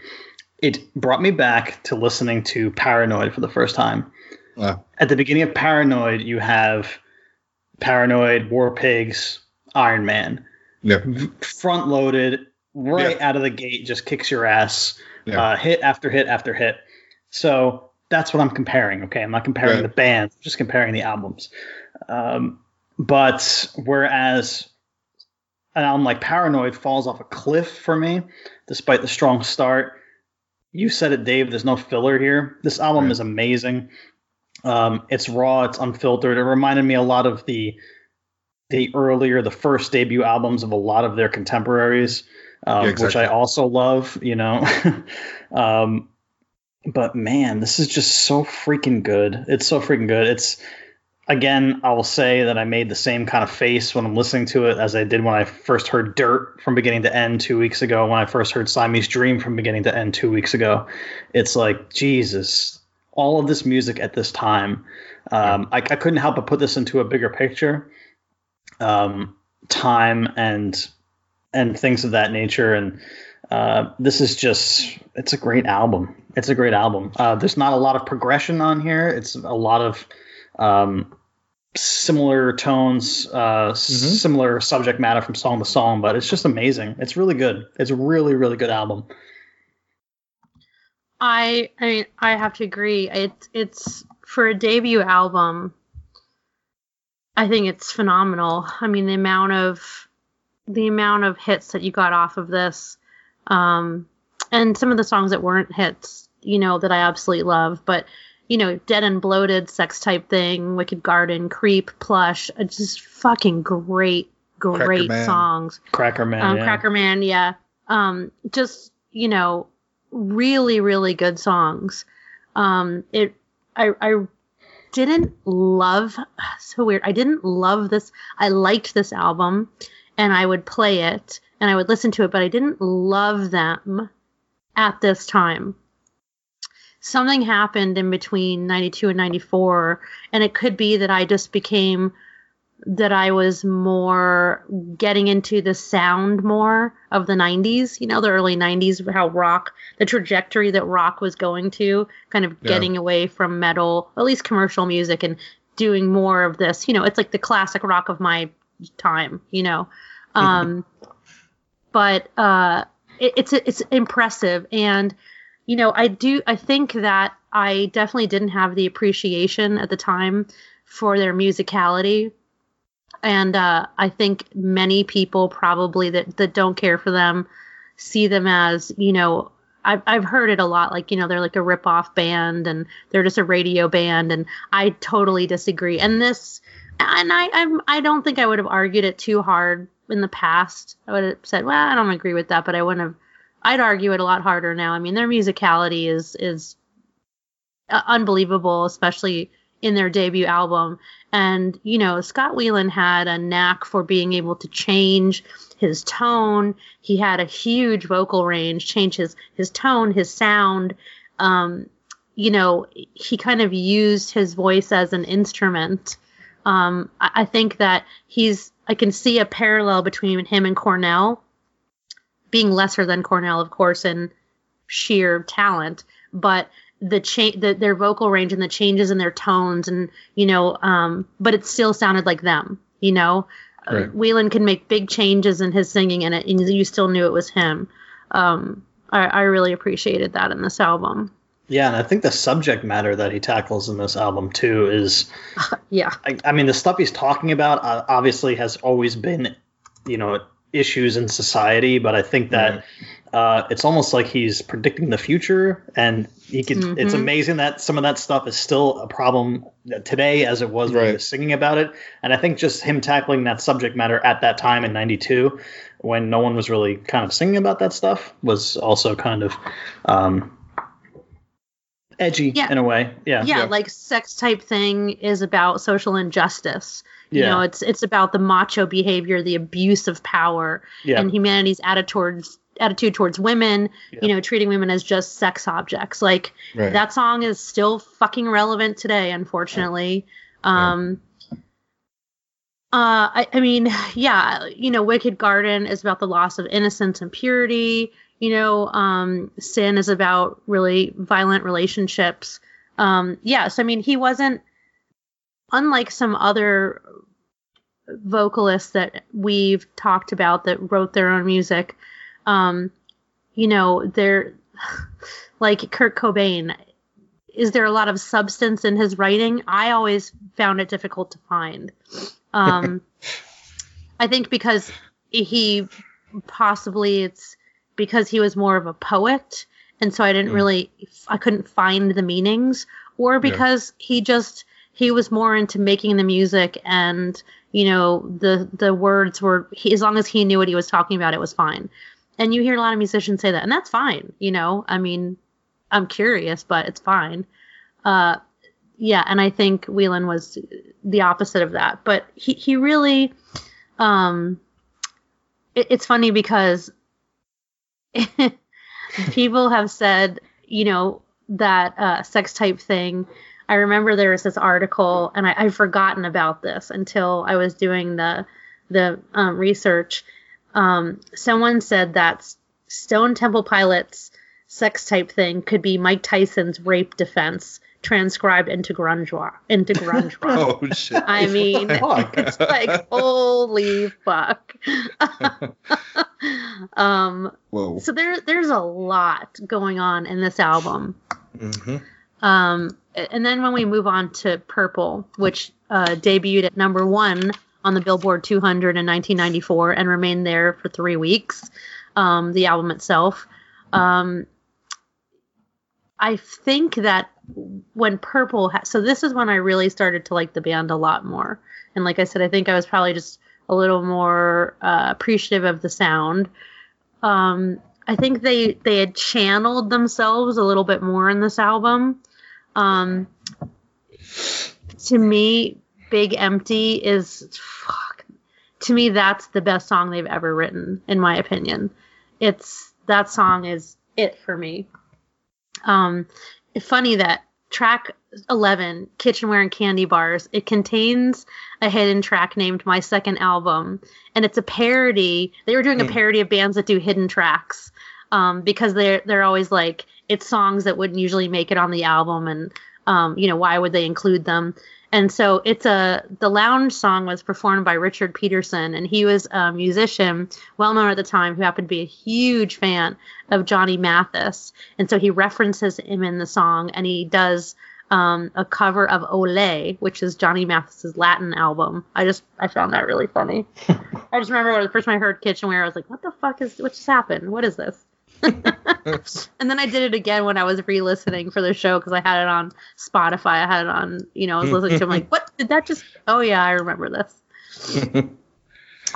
[SPEAKER 3] it brought me back to listening to Paranoid for the first time.
[SPEAKER 4] Wow.
[SPEAKER 3] At the beginning of Paranoid, you have Paranoid, War Pigs, Iron Man.
[SPEAKER 4] Yeah.
[SPEAKER 3] Front loaded, right
[SPEAKER 4] Yeah.
[SPEAKER 3] out of the gate, just kicks your ass
[SPEAKER 4] Yeah.
[SPEAKER 3] uh, hit after hit after hit. So that's what I'm comparing. Okay, I'm not comparing
[SPEAKER 4] Right.
[SPEAKER 3] the bands, I'm just comparing the albums. Um, but whereas an album like Paranoid falls off a cliff for me, despite the strong start. You said it, Dave. There's no filler here. This album
[SPEAKER 4] Right.
[SPEAKER 3] is amazing. Um, it's raw. It's unfiltered. It reminded me a lot of the the earlier, the first debut albums of a lot of their contemporaries, um,
[SPEAKER 4] Yeah,
[SPEAKER 3] which. I also love. You know, um, but man, this is just so freaking good. It's so freaking good. It's again, I will say that I made the same kind of face when I'm listening to it as I did when I first heard Dirt from beginning to end two weeks ago. When I first heard Siamese Dream from beginning to end two weeks ago, it's like Jesus. All of this music at this time, um, I, I couldn't help but put this into a bigger picture. Um, time and and things of that nature, and uh, this is just it's a great album. It's a great album. Uh, there's not a lot of progression on here. It's a lot of um, similar tones, uh, s- similar subject matter from song to song, but it's just amazing. It's really good. It's a really, really good album.
[SPEAKER 2] I I mean I have to agree. It's it's for a debut album. I think it's phenomenal. I mean the amount of the amount of hits that you got off of this, um, and some of the songs that weren't hits, you know, that I absolutely love. But you know, Dead and Bloated, Sex Type Thing, Wicked Garden, Creep, Plush, uh, just fucking great, great
[SPEAKER 4] Man.
[SPEAKER 2] songs
[SPEAKER 3] Cracker Man.
[SPEAKER 2] um,
[SPEAKER 3] yeah.
[SPEAKER 2] Cracker Man, yeah. Um, just you know, really, really good songs. Um, it, I, I didn't love. So weird. I didn't love this. I liked this album, and I would play it and I would listen to it, but I didn't love them at this time. Something happened in between 92 and 94, and it could be that I just became that I was more getting into the sound more of the 90s, you know, the early 90s, how rock, the trajectory that rock was going to, kind of
[SPEAKER 4] Yeah.
[SPEAKER 2] getting away from metal, at least commercial music, and doing more of this. You know, it's like the classic rock of my time, you know. Um, but uh, it, it's it's impressive, and you know, I do I think that I definitely didn't have the appreciation at the time for their musicality. And uh, I think many people probably that that don't care for them see them as you know I've I've heard it a lot like you know they're like a rip off band and they're just a radio band and I totally disagree. And this and I I'm, I don't think I would have argued it too hard in the past. I would have said well I don't agree with that but I wouldn't have I'd argue it a lot harder now I mean their musicality is is uh, unbelievable especially in their debut album and, you know, Scott Weiland had a knack for being able to change his tone. He had a huge vocal range, change his, his tone, his sound. Um, you know, he kind of used his voice as an instrument. Um, I, I think that he's, I can see a parallel between him and Cornell, being lesser than Cornell, of course, in sheer talent. But the change the, their vocal range and the changes in their tones and you know um but it still sounded like them you know Uh,
[SPEAKER 4] Right.
[SPEAKER 2] Weiland can make big changes in his singing in it and you still knew it was him um I, I really appreciated that in this album
[SPEAKER 3] Yeah, and I think the subject matter that he tackles in this album too is,
[SPEAKER 2] yeah
[SPEAKER 3] I, I mean, the stuff he's talking about uh, obviously has always been, you know, issues in society, but I think that uh, it's almost like he's predicting the future, and he can. It's
[SPEAKER 2] Mhm.
[SPEAKER 3] amazing that some of that stuff is still a problem today as it was when he was singing about it, and I think just him tackling that subject matter at that time in '92, when no one was really kind of singing about that stuff, was also kind of. Um, edgy
[SPEAKER 2] Yeah.
[SPEAKER 3] in a way yeah
[SPEAKER 2] yeah,
[SPEAKER 4] Yeah.
[SPEAKER 2] like sex type thing is about social injustice
[SPEAKER 3] Yeah.
[SPEAKER 2] you know it's it's about the macho behavior the abuse of power
[SPEAKER 3] yeah
[SPEAKER 2] and humanity's attitude towards attitude towards women
[SPEAKER 3] Yeah.
[SPEAKER 2] you know treating women as just sex objects like
[SPEAKER 4] Right.
[SPEAKER 2] that song is still fucking relevant today unfortunately um uh I, I mean yeah you know wicked garden is about the loss of innocence and purity you know um sin is about really violent relationships. Um yeah so i mean he wasn't unlike some other vocalists that we've talked about that wrote their own music um you know they're like kurt cobain is there a lot of substance in his writing? I always found it difficult to find. Um i think because he possibly it's because he was more of a poet and so i didn't
[SPEAKER 4] Mm.
[SPEAKER 2] really i couldn't find the meanings or because he just he was more into making the music and you know the the words were he, as long as he knew what he was talking about it was fine. And you hear a lot of musicians say that and that's fine you know? I mean i'm curious but it's fine. Uh yeah and i think weiland was the opposite of that but he he really um it, it's funny because people have said you know that uh sex type thing. I remember there was this article and I, i've forgotten about this until i was doing the the um, research. Um someone said that stone temple pilots sex type thing could be mike tyson's rape defense transcribed into grunge rock into grunge rock
[SPEAKER 4] Oh shit.
[SPEAKER 2] I mean, it's like holy fuck. um,
[SPEAKER 4] Whoa.
[SPEAKER 2] so there, there's a lot going on in this album.
[SPEAKER 4] Mm-hmm.
[SPEAKER 2] Um, and then when we move on to Purple, which uh, debuted at number one on the Billboard 200 in 1994 and remained there for three weeks, um, the album itself. Um, I think that when Purple, ha- so this is when I really started to like the band a lot more. And like I said, I think I was probably just a little more uh, appreciative of the sound. Um, I think they they had channeled themselves a little bit more in this album. Um, to me, Big Empty is fuck. To me, that's the best song they've ever written, in my opinion. It's that song is it for me. Um, funny that track 11 kitchenware and candy bars it contains a hidden track named my second album and it's a parody they were doing a
[SPEAKER 4] Hmm.
[SPEAKER 2] parody of bands that do hidden tracks um, because they're they're always like it's songs that wouldn't usually make it on the album and um, you know why would they include them and so it's a the lounge song was performed by richard peterson and he was a musician well known at the time who happened to be a huge fan of johnny mathis. And so he references him in the song and he does um, a cover of ole which is johnny mathis's latin album. I just i found that really funny. I just remember when the first time i heard kitchenware i was like what the fuck is what just happened? What is this and then I did it again when I was re-listening for the show because I had it on Spotify. I had it on, you know, I was listening to. it. I'm like, what did that just? Oh yeah, I remember this.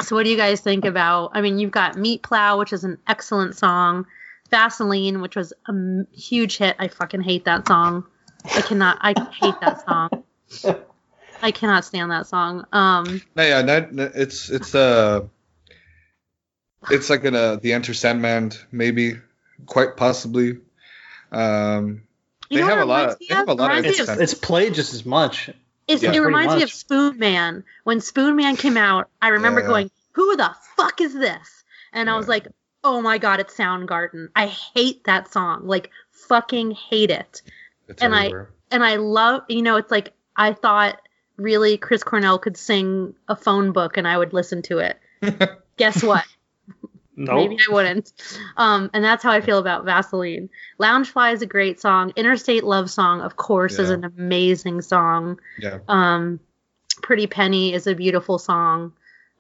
[SPEAKER 2] So what do you guys think about? I mean, you've got Meat Plow, which is an excellent song. Vasoline, which was a m- huge hit. I fucking hate that song. I cannot. I hate that song. I cannot stand that song. Um,
[SPEAKER 4] No, yeah, no, no, it's it's uh, it's like in a the Enter Sandman maybe, quite possibly. Um,
[SPEAKER 2] you
[SPEAKER 4] They
[SPEAKER 2] know
[SPEAKER 4] have a lot
[SPEAKER 2] it
[SPEAKER 4] of-
[SPEAKER 2] reminds me
[SPEAKER 4] they have a lot of
[SPEAKER 3] It's, it's played just as much.
[SPEAKER 2] It's,
[SPEAKER 4] Yeah,
[SPEAKER 2] it
[SPEAKER 3] pretty
[SPEAKER 2] reminds me of
[SPEAKER 3] much.
[SPEAKER 2] Spoon Man. When Spoon Man came out, I remember
[SPEAKER 4] Yeah.
[SPEAKER 2] going, "Who the fuck is this?" And I was like, "Oh my god, it's Soundgarden." I hate that song, like fucking hate it.
[SPEAKER 4] It's
[SPEAKER 2] And I- and I love, you know, it's like I thought really Chris Cornell could sing a phone book and I would listen to it. Guess what?
[SPEAKER 3] No.
[SPEAKER 2] Maybe I wouldn't. Um, and that's how I feel about Vasoline. Loungefly is a great song. Interstate Love Song, of course, is an amazing song.
[SPEAKER 4] yeah.
[SPEAKER 2] Um, Pretty Penny is a beautiful song.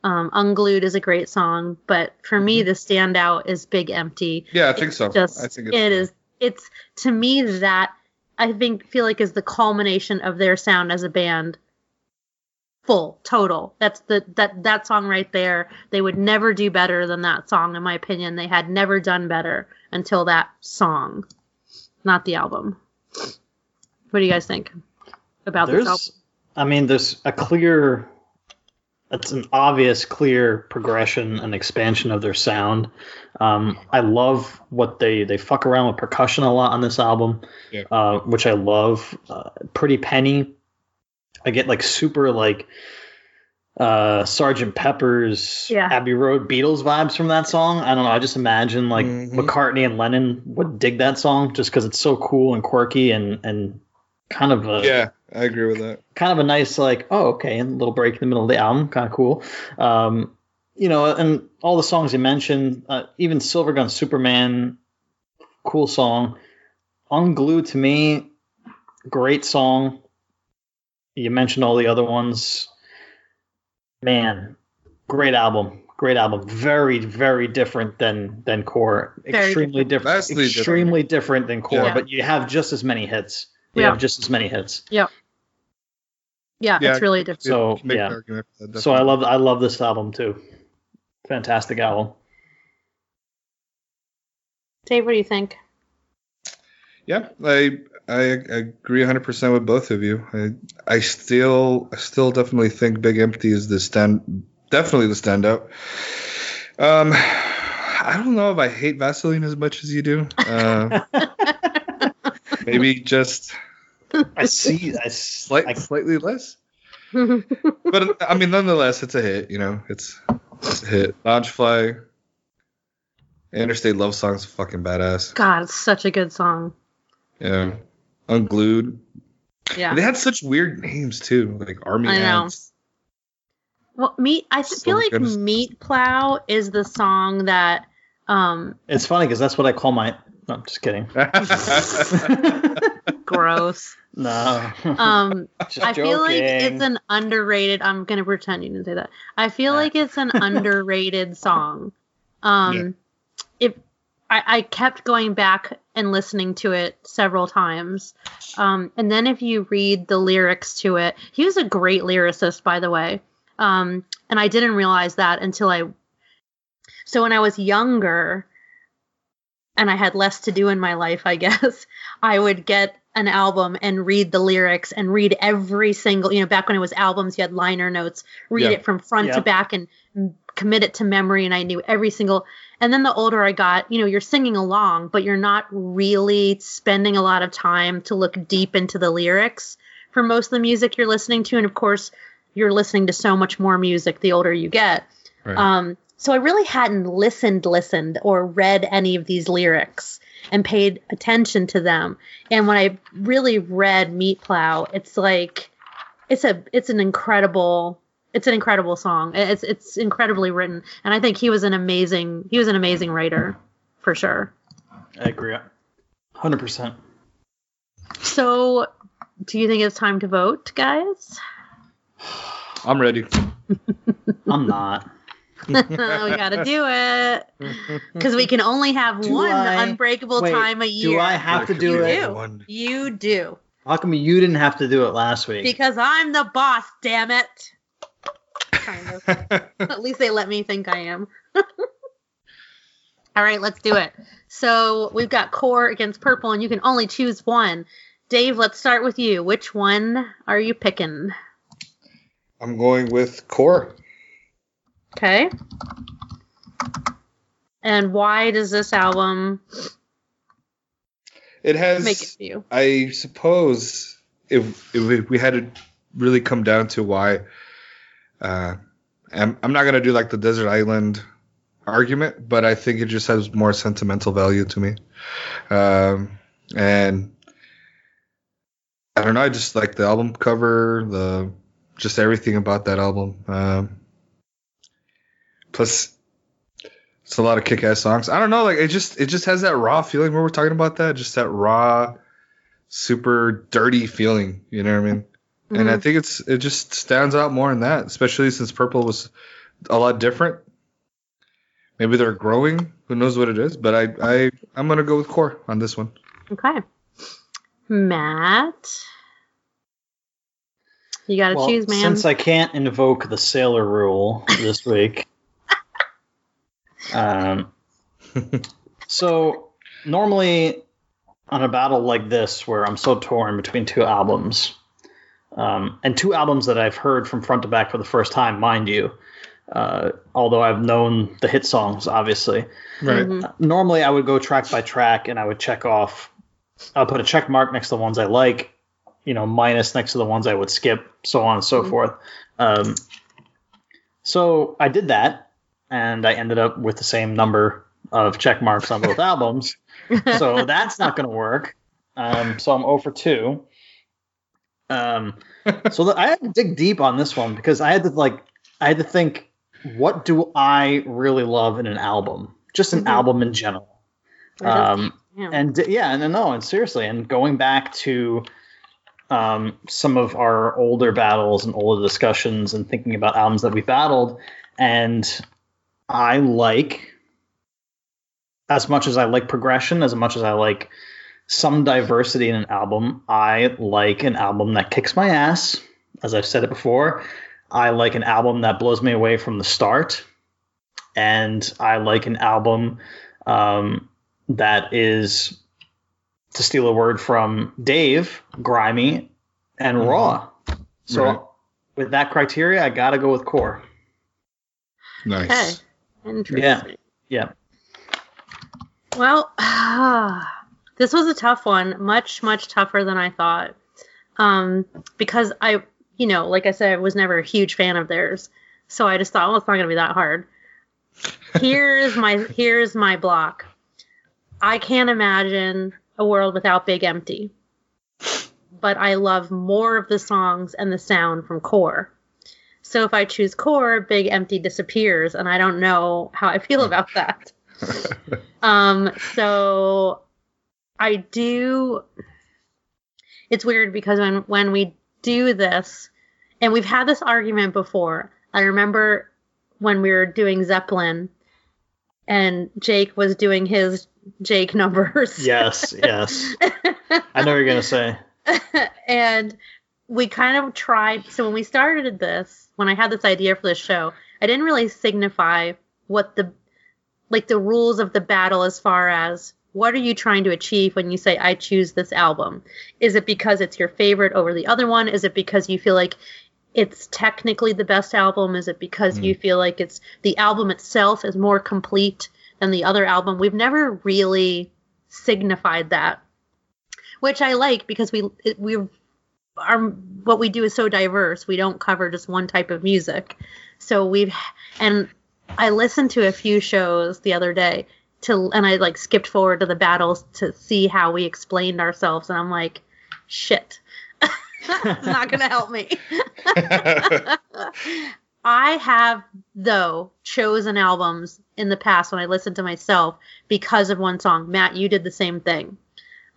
[SPEAKER 2] Um, Unglued is a great song, but for me, the standout is Big Empty.
[SPEAKER 4] Yeah, I think so.
[SPEAKER 2] Just
[SPEAKER 4] I think it's
[SPEAKER 2] it is. It's to me that I think feel like is the culmination of their sound as a band. Full total. That's the that that song right there. They would never do better than that song, in my opinion. They had never done better until that song, not the album. What do you guys think about this album?
[SPEAKER 3] I mean, there's a clear, it's an obvious, clear progression and expansion of their sound. Um, I love what they they fuck around with percussion a lot on this album,
[SPEAKER 4] Yeah.
[SPEAKER 3] uh, which I love. Uh, Pretty Penny, I get like super like uh Sergeant Pepper's
[SPEAKER 2] Yeah.
[SPEAKER 3] Abbey Road Beatles vibes from that song. I don't know. I just imagine like
[SPEAKER 4] Mhm.
[SPEAKER 3] McCartney and Lennon would dig that song just because it's so cool and quirky and and kind of a
[SPEAKER 4] Yeah, I agree with that.
[SPEAKER 3] kind of a nice like oh okay and a little break in the middle of the album kind of cool um you know and all the songs you mentioned uh, even silver gun superman cool song unglued to me great song you mentioned all the other ones man great album great album very very different than than core
[SPEAKER 2] Very
[SPEAKER 3] extremely different
[SPEAKER 4] Vastly different.
[SPEAKER 3] extremely different than core
[SPEAKER 4] Yeah.
[SPEAKER 3] but you have just as many hits you
[SPEAKER 2] Yeah.
[SPEAKER 3] have just as many hits
[SPEAKER 2] Yeah,
[SPEAKER 4] Yeah,
[SPEAKER 2] it's really different.
[SPEAKER 3] So, yeah.
[SPEAKER 4] an argument for that,
[SPEAKER 3] So I love I love this album too. Fantastic album.
[SPEAKER 2] Dave, what do you think?
[SPEAKER 4] Yeah, I I agree 100% with both of you. I I still I still definitely think Big Empty is the stand definitely the standout. Um I don't know if I hate Vasoline as much as you do. Uh, maybe just
[SPEAKER 3] I see. I, s-
[SPEAKER 4] slight,
[SPEAKER 3] I-
[SPEAKER 4] slightly less. But I mean, nonetheless, it's a hit. You know, it's, it's a hit. Loungefly, Interstate Love Song's fucking badass.
[SPEAKER 2] God, it's such a good song.
[SPEAKER 4] Yeah, Unglued.
[SPEAKER 2] Yeah.
[SPEAKER 4] They had such weird names too, like Army
[SPEAKER 2] I know.
[SPEAKER 4] Ants.
[SPEAKER 2] Well, meat. I
[SPEAKER 4] So
[SPEAKER 2] feel like
[SPEAKER 4] good.
[SPEAKER 2] Meat Plow is the song that. Um,
[SPEAKER 3] it's funny because that's what I call my. No, I'm just kidding.
[SPEAKER 2] gross.
[SPEAKER 3] no.
[SPEAKER 2] Um,
[SPEAKER 3] Just
[SPEAKER 2] I feel like it's an underrated. I'm gonna pretend you didn't say that. I feel like it's an underrated song. Um,
[SPEAKER 4] Yeah.
[SPEAKER 2] I, I kept going back and listening to it several times, um, and then if you read the lyrics to it, he was a great lyricist, by the way. Um, and I didn't realize that until I. So when I was younger, and I had less to do in my life, I guess, I would get an album and read the lyrics and read every single, you know, back when it was albums, you had liner notes, read
[SPEAKER 4] Yeah.
[SPEAKER 2] it from front to back and commit it to memory. And I knew every single, and then the older I got, you know, you're singing along, but you're not really spending a lot of time to look deep into the lyrics for most of the music you're listening to. And of course, you're listening to so much more music the older you get.
[SPEAKER 4] Right.
[SPEAKER 2] Um, so I really hadn't listened, listened, or read any of these lyrics and paid attention to them. And when I really read Meat Plow, it's like it's a it's an incredible it's an incredible song. It's it's incredibly written, and I think he was an amazing he was an amazing writer for sure.
[SPEAKER 3] I agree. Hundred percent.
[SPEAKER 2] So, do you think it's time to vote, guys?
[SPEAKER 4] I'm ready.
[SPEAKER 3] I'm not.
[SPEAKER 2] we gotta do it because we can only have
[SPEAKER 3] Do
[SPEAKER 2] one
[SPEAKER 3] I-
[SPEAKER 2] unbreakable
[SPEAKER 3] Wait,
[SPEAKER 2] time a year.
[SPEAKER 3] Do I have to do
[SPEAKER 2] You
[SPEAKER 3] it?
[SPEAKER 2] do. You do.
[SPEAKER 3] How come you didn't have to do it last week?
[SPEAKER 2] Because I'm the boss, damn it. Kind of. At least they let me think I am. All right, let's do it. So we've got core against purple, and you can only choose one. Dave, let's start with you. Which one are you picking?
[SPEAKER 4] I'm going with Core.
[SPEAKER 2] Okay. And why does this album
[SPEAKER 4] It has.
[SPEAKER 2] make it for you?
[SPEAKER 4] I suppose if if we- we had to really come down to why, uh, I'm, I'm not gonna do like the desert island argument, but I think it just has more sentimental value to me, um, and I don't know. I just like the album cover, the just everything about that album. Um, plus, it's a lot of kick-ass songs. I don't know. Like it just it just has that raw feeling. We're talking about that, just that raw, super dirty feeling. You know what I mean? And I think it's it just stands out more in that, especially since Purple was a lot different. Maybe they're growing. Who knows what it is? But I I I'm gonna go with Core on this one.
[SPEAKER 2] Okay. Matt. You gotta
[SPEAKER 3] Well,
[SPEAKER 2] choose, man.
[SPEAKER 3] Since I can't invoke the sailor rule this week, um, so normally on a battle like this, where I'm so torn between two albums, um, and two albums that I've heard from front to back for the first time, mind you, uh, although I've known the hit songs, obviously.
[SPEAKER 4] Right.
[SPEAKER 2] Mhm.
[SPEAKER 3] Normally, I would go track by track and I would check off. I'll put a check mark next to the ones I like, you know, minus next to the ones I would skip, so on and so forth. Um, so I did that, and I ended up with the same number of check marks on both albums. So that's not going to work. Um, so I'm 0 for 2. Um, so the, I had to dig deep on this one because I had to like I had to think, what do I really love in an album? Just an
[SPEAKER 2] Mhm.
[SPEAKER 3] album in general. Um,
[SPEAKER 2] yeah.
[SPEAKER 3] and yeah, and no, and seriously, and going back to um, some of our older battles and older discussions and thinking about albums that we battled, and I like as much as I like progression, as much as I like some diversity in an album, I like an album that kicks my ass. As I've said it before, I like an album that blows me away from the start, and I like an album um, that is, to steal a word from Dave, grimy and
[SPEAKER 4] Mhm.
[SPEAKER 3] raw. So,
[SPEAKER 4] Right.
[SPEAKER 3] with that criteria, I gotta go with core.
[SPEAKER 4] Nice.
[SPEAKER 2] Okay. Interesting.
[SPEAKER 3] Yeah.
[SPEAKER 2] Well, this was a tough one, much much tougher than I thought. Um, because I, you know, like I said, I was never a huge fan of theirs, so I just thought, well, it's not gonna be that hard. Here's my here's my block. I can't imagine a world without Big Empty, but I love more of the songs and the sound from Core. So if I choose Core, Big Empty disappears, and I don't know how I feel about that. Um, so I do. It's weird because when when we do this, and we've had this argument before. I remember when we were doing Zeppelin, and Jake was doing his Jake numbers.
[SPEAKER 3] Yes, yes. I know you're gonna say.
[SPEAKER 2] and we kind of tried so when we started this when i had this idea for this show i didn't really signify what the like the rules of the battle as far as what are you trying to achieve when you say i choose this album is it because it's your favorite over the other one? Is it because you feel like it's technically the best album? Is it because you hmm. feel like it's the album itself is more complete than the other album? We've never really signified that which I like because we it, we our what we do is so diverse. We don't cover just one type of music. So we've and I listened to a few shows the other day to and I like skipped forward to the battles to see how we explained ourselves and I'm like shit. it's not going to help me. I have though chosen albums in the past when I listened to myself because of one song. Matt, you did the same thing.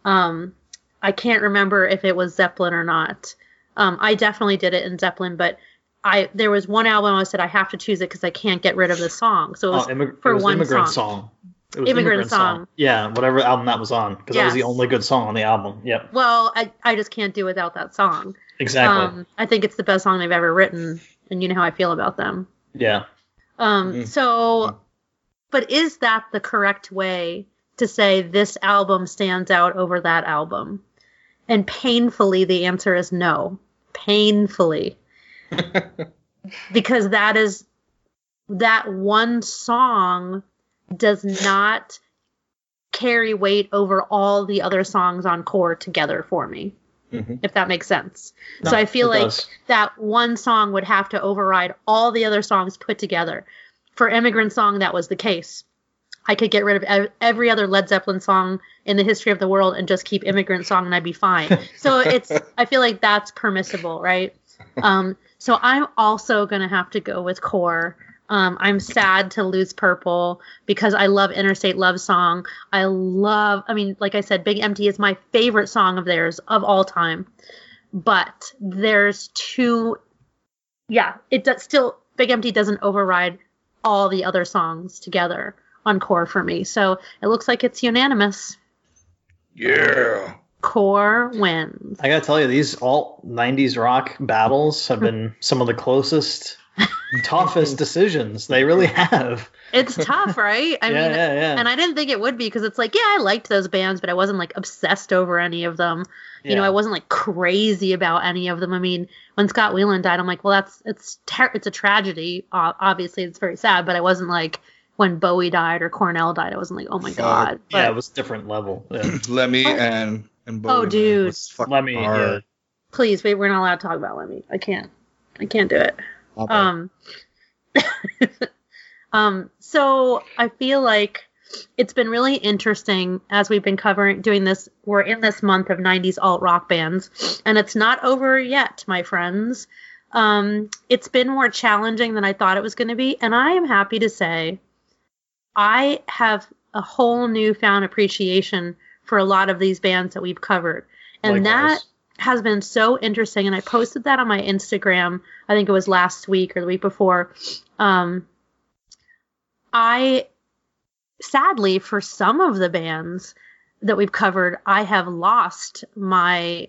[SPEAKER 2] Um, I can't remember if it was Zeppelin or not. Um, I definitely did it in Zeppelin, but I there was one album I said I have to choose it because I can't get rid of the song. So it was
[SPEAKER 3] Oh, immig-
[SPEAKER 2] for
[SPEAKER 3] it was
[SPEAKER 2] one
[SPEAKER 3] immigrant
[SPEAKER 2] song.
[SPEAKER 3] song. It was
[SPEAKER 2] Immigrant Song.
[SPEAKER 3] Yeah, whatever album that was on, because that was the only good song on the album. Yep,
[SPEAKER 2] Well, I I just can't do without that song.
[SPEAKER 3] exactly.
[SPEAKER 2] Um, I think it's the best song they've ever written, and you know how I feel about them.
[SPEAKER 3] yeah,
[SPEAKER 2] Um,
[SPEAKER 4] Mhm.
[SPEAKER 2] so, but is that the correct way to say this album stands out over that album? And painfully, the answer is no. Painfully. because that is, that one song does not carry weight over all the other songs on core together for me.
[SPEAKER 4] Mhm.
[SPEAKER 2] If that makes sense.
[SPEAKER 3] No,
[SPEAKER 2] so I feel like
[SPEAKER 3] does.
[SPEAKER 2] that one song would have to override all the other songs put together. For Immigrant Song, that was the case. I could get rid of ev- every other Led Zeppelin song in the history of the world and just keep Immigrant Song and I'd be fine. So it's I feel like that's permissible, right? Um, so I'm also gonna have to go with Core. Um, I'm sad to lose Purple because I love Interstate Love Song. I love, I mean, like I said, Big Empty is my favorite song of theirs of all time. But there's two, yeah, it does still, Big Empty doesn't override all the other songs together on Core for me. So it looks like it's unanimous.
[SPEAKER 4] Yeah.
[SPEAKER 2] Core wins.
[SPEAKER 3] I gotta tell you, these alt '90s rock battles have been some of the closest, toughest decisions they really have.
[SPEAKER 2] It's tough, right? I
[SPEAKER 3] yeah,
[SPEAKER 2] mean,
[SPEAKER 3] yeah, yeah.
[SPEAKER 2] and I didn't think it would be because it's like, yeah, I liked those bands, but I wasn't like obsessed over any of them. You know, I wasn't like crazy about any of them. I mean, when Scott Weiland died, I'm like, well, that's it's ter- it's a tragedy. Uh, obviously, it's very sad, but I wasn't like when Bowie died or Cornell died. I wasn't like, oh my
[SPEAKER 4] Fuck.
[SPEAKER 2] god. But,
[SPEAKER 3] yeah, it was a different level. Yeah.
[SPEAKER 4] Lemmy
[SPEAKER 2] Oh.
[SPEAKER 4] and and Bowie,
[SPEAKER 2] Oh, dude.
[SPEAKER 4] was fucking
[SPEAKER 3] Let me. Yeah.
[SPEAKER 2] please, wait, we're not allowed to talk about Lemmy. I can't. I can't do it. Um, um, so I feel like it's been really interesting as we've been covering doing this. We're in this month of 90s alt rock bands, and it's not over yet, my friends. Um, it's been more challenging than I thought it was going to be, and I am happy to say I have a whole newfound appreciation for a lot of these bands that we've covered. And that
[SPEAKER 3] Likewise.
[SPEAKER 2] Has been so interesting and i posted that on my instagram i think it was last week or the week before. Um i sadly for some of the bands that we've covered i have lost my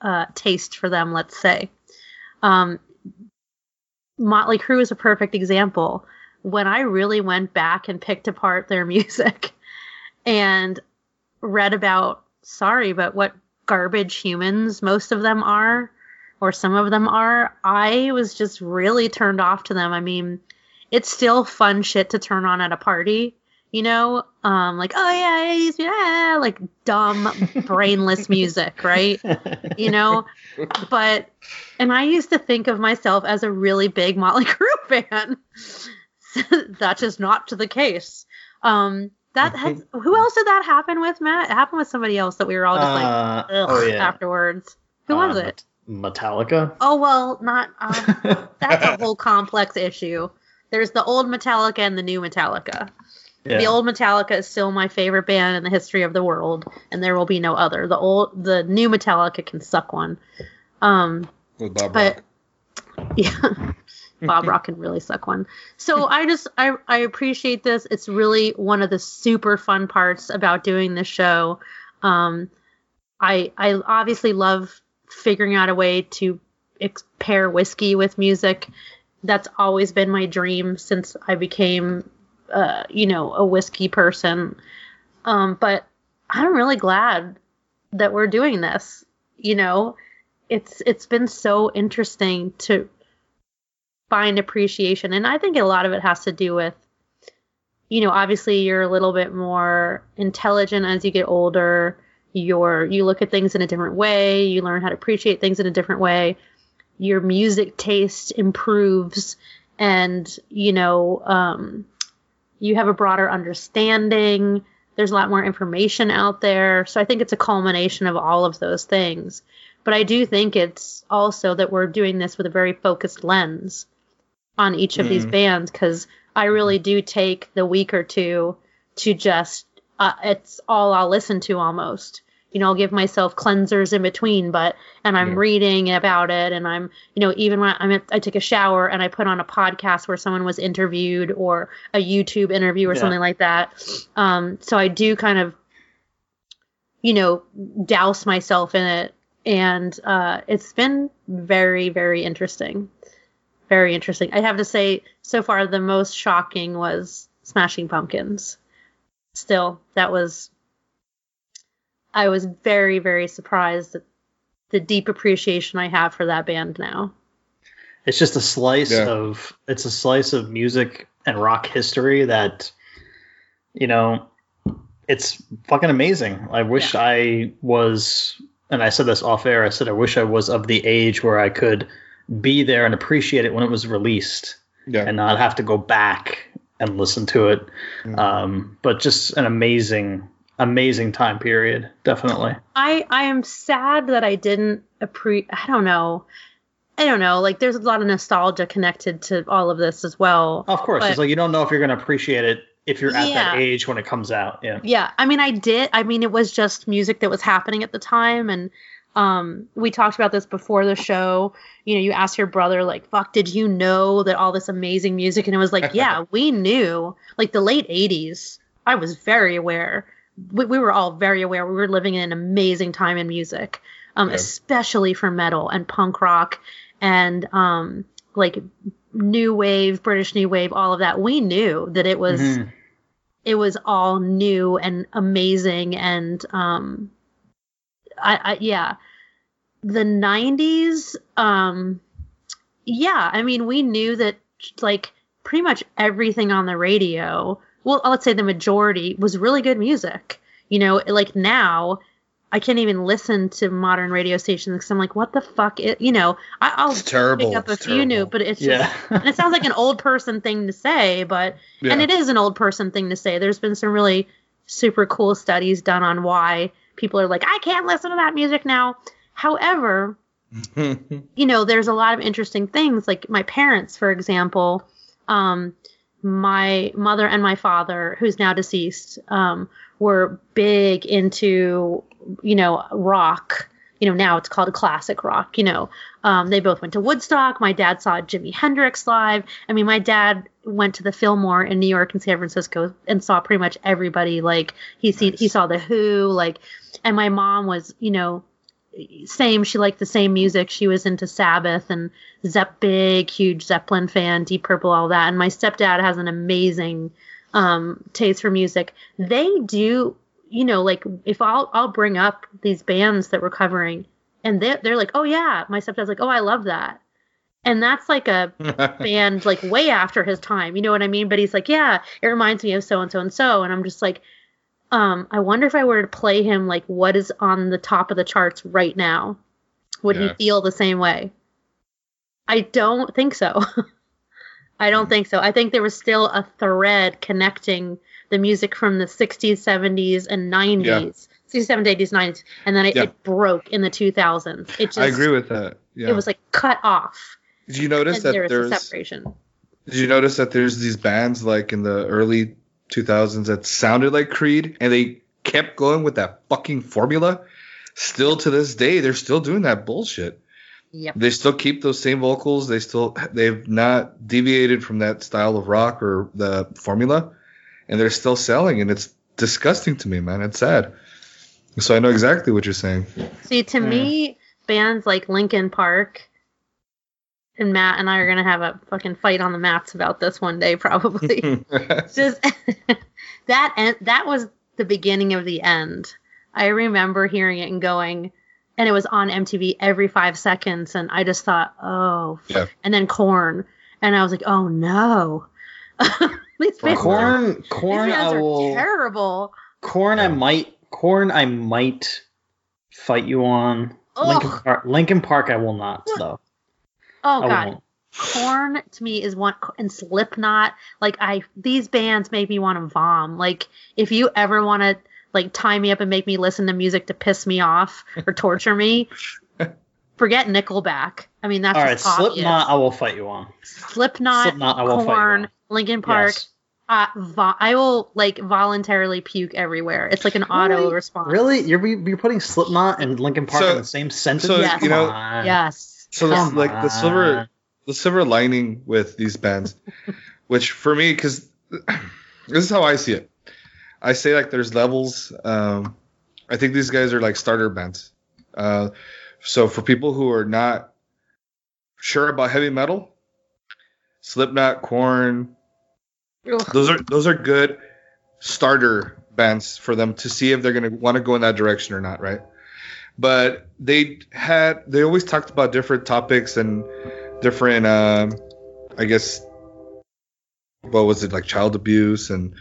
[SPEAKER 2] uh, taste for them let's say. Um motley crue is a perfect example. When i really went back and picked apart their music and read about sorry but what garbage humans most of them are or some of them are i was just really turned off to them. I mean it's still fun shit to turn on at a party you know? Um like oh yeah yeah, yeah like dumb brainless music right? You know? But and i used to think of myself as a really big motley crue fan. That's just not the case. Um that has who else did that happen with matt it happened with somebody else that we were all just like
[SPEAKER 3] Uh,
[SPEAKER 2] ugh,
[SPEAKER 3] oh yeah.
[SPEAKER 2] afterwards who was
[SPEAKER 3] Uh,
[SPEAKER 2] it
[SPEAKER 3] Metallica.
[SPEAKER 2] oh well not um, that's a whole complex issue there's the old metallica and the new metallica
[SPEAKER 3] Yeah.
[SPEAKER 2] the old metallica is still my favorite band in the history of the world and there will be no other the old the new metallica can suck one um
[SPEAKER 4] with Bob
[SPEAKER 2] but
[SPEAKER 4] Rock.
[SPEAKER 2] yeah bob rock can really suck one. So i just I, I appreciate this. It's really one of the super fun parts about doing this show. Um i i obviously love figuring out a way to ex- pair whiskey with music. That's always been my dream since i became uh you know a whiskey person. Um but i'm really glad that we're doing this you know? It's it's been so interesting to find appreciation. And i think a lot of it has to do with you know obviously you're a little bit more intelligent as you get older. You're you look at things in a different way. You learn how to appreciate things in a different way. Your music taste improves. And you know um, you have a broader understanding. There's a lot more information out there. So i think it's a culmination of all of those things. But i do think it's also that we're doing this with a very focused lens on each of these
[SPEAKER 3] Mm.
[SPEAKER 2] bands because i really do take the week or two to just uh, it's all i'll listen to almost you know i'll give myself cleansers in between but and i'm
[SPEAKER 4] Yeah.
[SPEAKER 2] reading about it and i'm you know even when i'm at, i take a shower and i put on a podcast where someone was interviewed or a youtube interview or
[SPEAKER 3] Yeah.
[SPEAKER 2] something like that um so i do kind of you know douse myself in it and uh it's been very very interesting very interesting i have to say so far the most shocking was smashing pumpkins still that was i was very very surprised at the deep appreciation i have for that band now
[SPEAKER 3] It's just a slice
[SPEAKER 4] Yeah.
[SPEAKER 3] of it's a slice of music and rock history that you know it's fucking amazing. I wish I was and I said this off air, I said I wish I was of the age where I could be there and appreciate it when it was released
[SPEAKER 4] Yeah.
[SPEAKER 3] and not have to go back and listen to it.
[SPEAKER 4] Mm.
[SPEAKER 3] Um, but just an amazing, amazing time period, definitely.
[SPEAKER 2] I I am sad that I didn't appreciate. I don't know. I don't know. Like, there's a lot of nostalgia connected to all of this as well.
[SPEAKER 3] Of course,
[SPEAKER 2] But-
[SPEAKER 3] it's like you don't know if you're going to appreciate it if you're at that age when it comes out. Yeah.
[SPEAKER 2] Yeah, I mean, I did. I mean, it was just music that was happening at the time, and um, we talked about this before the show. You know, you asked your brother, like, "Fuck, did you know that all this amazing music?" And it was like, "Yeah, we knew." Like the late '80s, I was very aware. We, we were all very aware. We were living in an amazing time in music, um,
[SPEAKER 4] Yeah.
[SPEAKER 2] especially for metal and punk rock and um, like new wave, British new wave, all of that. We knew that it was
[SPEAKER 3] Mhm.
[SPEAKER 2] it was all new and amazing and um I, I yeah the 90s um yeah i mean we knew that like pretty much everything on the radio well let's say the majority was really good music you know like now i can't even listen to modern radio stations because i'm like what the fuck is, you know I, i'll
[SPEAKER 4] It's terrible.
[SPEAKER 2] pick up a
[SPEAKER 4] It's
[SPEAKER 2] few new but it's just
[SPEAKER 3] Yeah.
[SPEAKER 2] and it sounds like an old person thing to say but
[SPEAKER 4] Yeah.
[SPEAKER 2] and it is an old person thing to say. There's been some really super cool studies done on why people are like, I can't listen to that music now. However, you know, there's a lot of interesting things. Like my parents, for example, um, my mother and my father, who's now deceased, um, were big into, you know, rock. You know, now it's called classic rock. You know, um, they both went to Woodstock. My dad saw Jimi Hendrix live. I mean, my dad went to the Fillmore in New York and San Francisco and saw pretty much everybody. Like he seen, he saw the Who. Like, and my mom was, you know, same. She liked the same music. She was into Sabbath and Zepp, big, huge Zeppelin fan, Deep Purple, all that. And my stepdad has an amazing um, taste for music. They do, you know, like if I'll I'll bring up these bands that we're covering, and they're they're like, oh yeah, my stepdad's like, oh I love that, and that's like a band like way after his time. You know what I mean? But he's like, yeah, it reminds me of so and so and so, and I'm just like. Um, I wonder if I were to play him like what is on the top of the charts right now, would
[SPEAKER 4] Yeah.
[SPEAKER 2] he feel the same way? I don't think so. I don't think so. I think there was still a thread connecting the music from the 60s, 70s, and 90s, Yeah. 60s, 70s, 80s, 90s, and then it,
[SPEAKER 4] Yeah.
[SPEAKER 2] it broke in the 2000s. It just,
[SPEAKER 4] I agree with that. Yeah.
[SPEAKER 2] It was like cut off,
[SPEAKER 4] Did you notice that
[SPEAKER 2] there
[SPEAKER 4] there's
[SPEAKER 2] separation.
[SPEAKER 4] Did you notice that there's these bands like in the early 2000s that sounded like Creed and they kept going with that fucking formula? Still to this day, they're still doing that bullshit.
[SPEAKER 2] Yep.
[SPEAKER 4] They still keep those same vocals. They still they've not deviated from that style of rock or the formula, and they're still selling. And it's disgusting to me, man. It's sad. So I know exactly what you're saying.
[SPEAKER 2] See, to
[SPEAKER 3] Hmm.
[SPEAKER 2] me, bands like Linkin Park and Matt and I are gonna have a fucking fight on the mats about this one day, probably. just that en- that was the beginning of the end. I remember hearing it and going, and it was on MTV every five seconds, and I just thought, oh,
[SPEAKER 4] Yeah.
[SPEAKER 2] and then Korn, and I was like, oh no, these
[SPEAKER 3] Korn,
[SPEAKER 2] these
[SPEAKER 3] Korn,
[SPEAKER 2] bands
[SPEAKER 3] I
[SPEAKER 2] are
[SPEAKER 3] will.
[SPEAKER 2] terrible.
[SPEAKER 3] Korn, I might. Korn, I might fight you on. Linkin
[SPEAKER 2] Ugh.
[SPEAKER 3] Park, Linkin Park, I will not though.
[SPEAKER 2] Oh
[SPEAKER 3] I
[SPEAKER 2] god,
[SPEAKER 3] won't.
[SPEAKER 2] Korn to me is one and Slipknot. Like I, these bands make me want to vom. Like if you ever want to like tie me up and make me listen to music to piss me off or torture me, forget Nickelback. I mean that's
[SPEAKER 3] All right,
[SPEAKER 2] obvious.
[SPEAKER 3] Slipknot, I will fight you on.
[SPEAKER 2] Slipknot,
[SPEAKER 3] Slipknot, I will fight you
[SPEAKER 2] Korn,
[SPEAKER 3] on.
[SPEAKER 2] Linkin Park.
[SPEAKER 3] Yes.
[SPEAKER 2] Uh, vo- I will like voluntarily puke everywhere. It's like an auto
[SPEAKER 3] Really?
[SPEAKER 2] response.
[SPEAKER 3] Really? You're you're putting Slipknot and Linkin Park
[SPEAKER 4] So-
[SPEAKER 3] in the same sentence?
[SPEAKER 4] so,
[SPEAKER 2] Yes.
[SPEAKER 4] you know-
[SPEAKER 2] Yes.
[SPEAKER 4] So this,
[SPEAKER 3] Come
[SPEAKER 4] like the silver the silver lining with these bands, which for me, because this is how I see it. I say like there's levels. Um, I think these guys are like starter bands. Uh, so for people who are not sure about heavy metal, Slipknot, Korn,
[SPEAKER 2] Ugh.
[SPEAKER 4] those are those are good starter bands for them to see if they're gonna want to go in that direction or not, right? But they had they always talked about different topics and different, um, I guess, what was it like child abuse and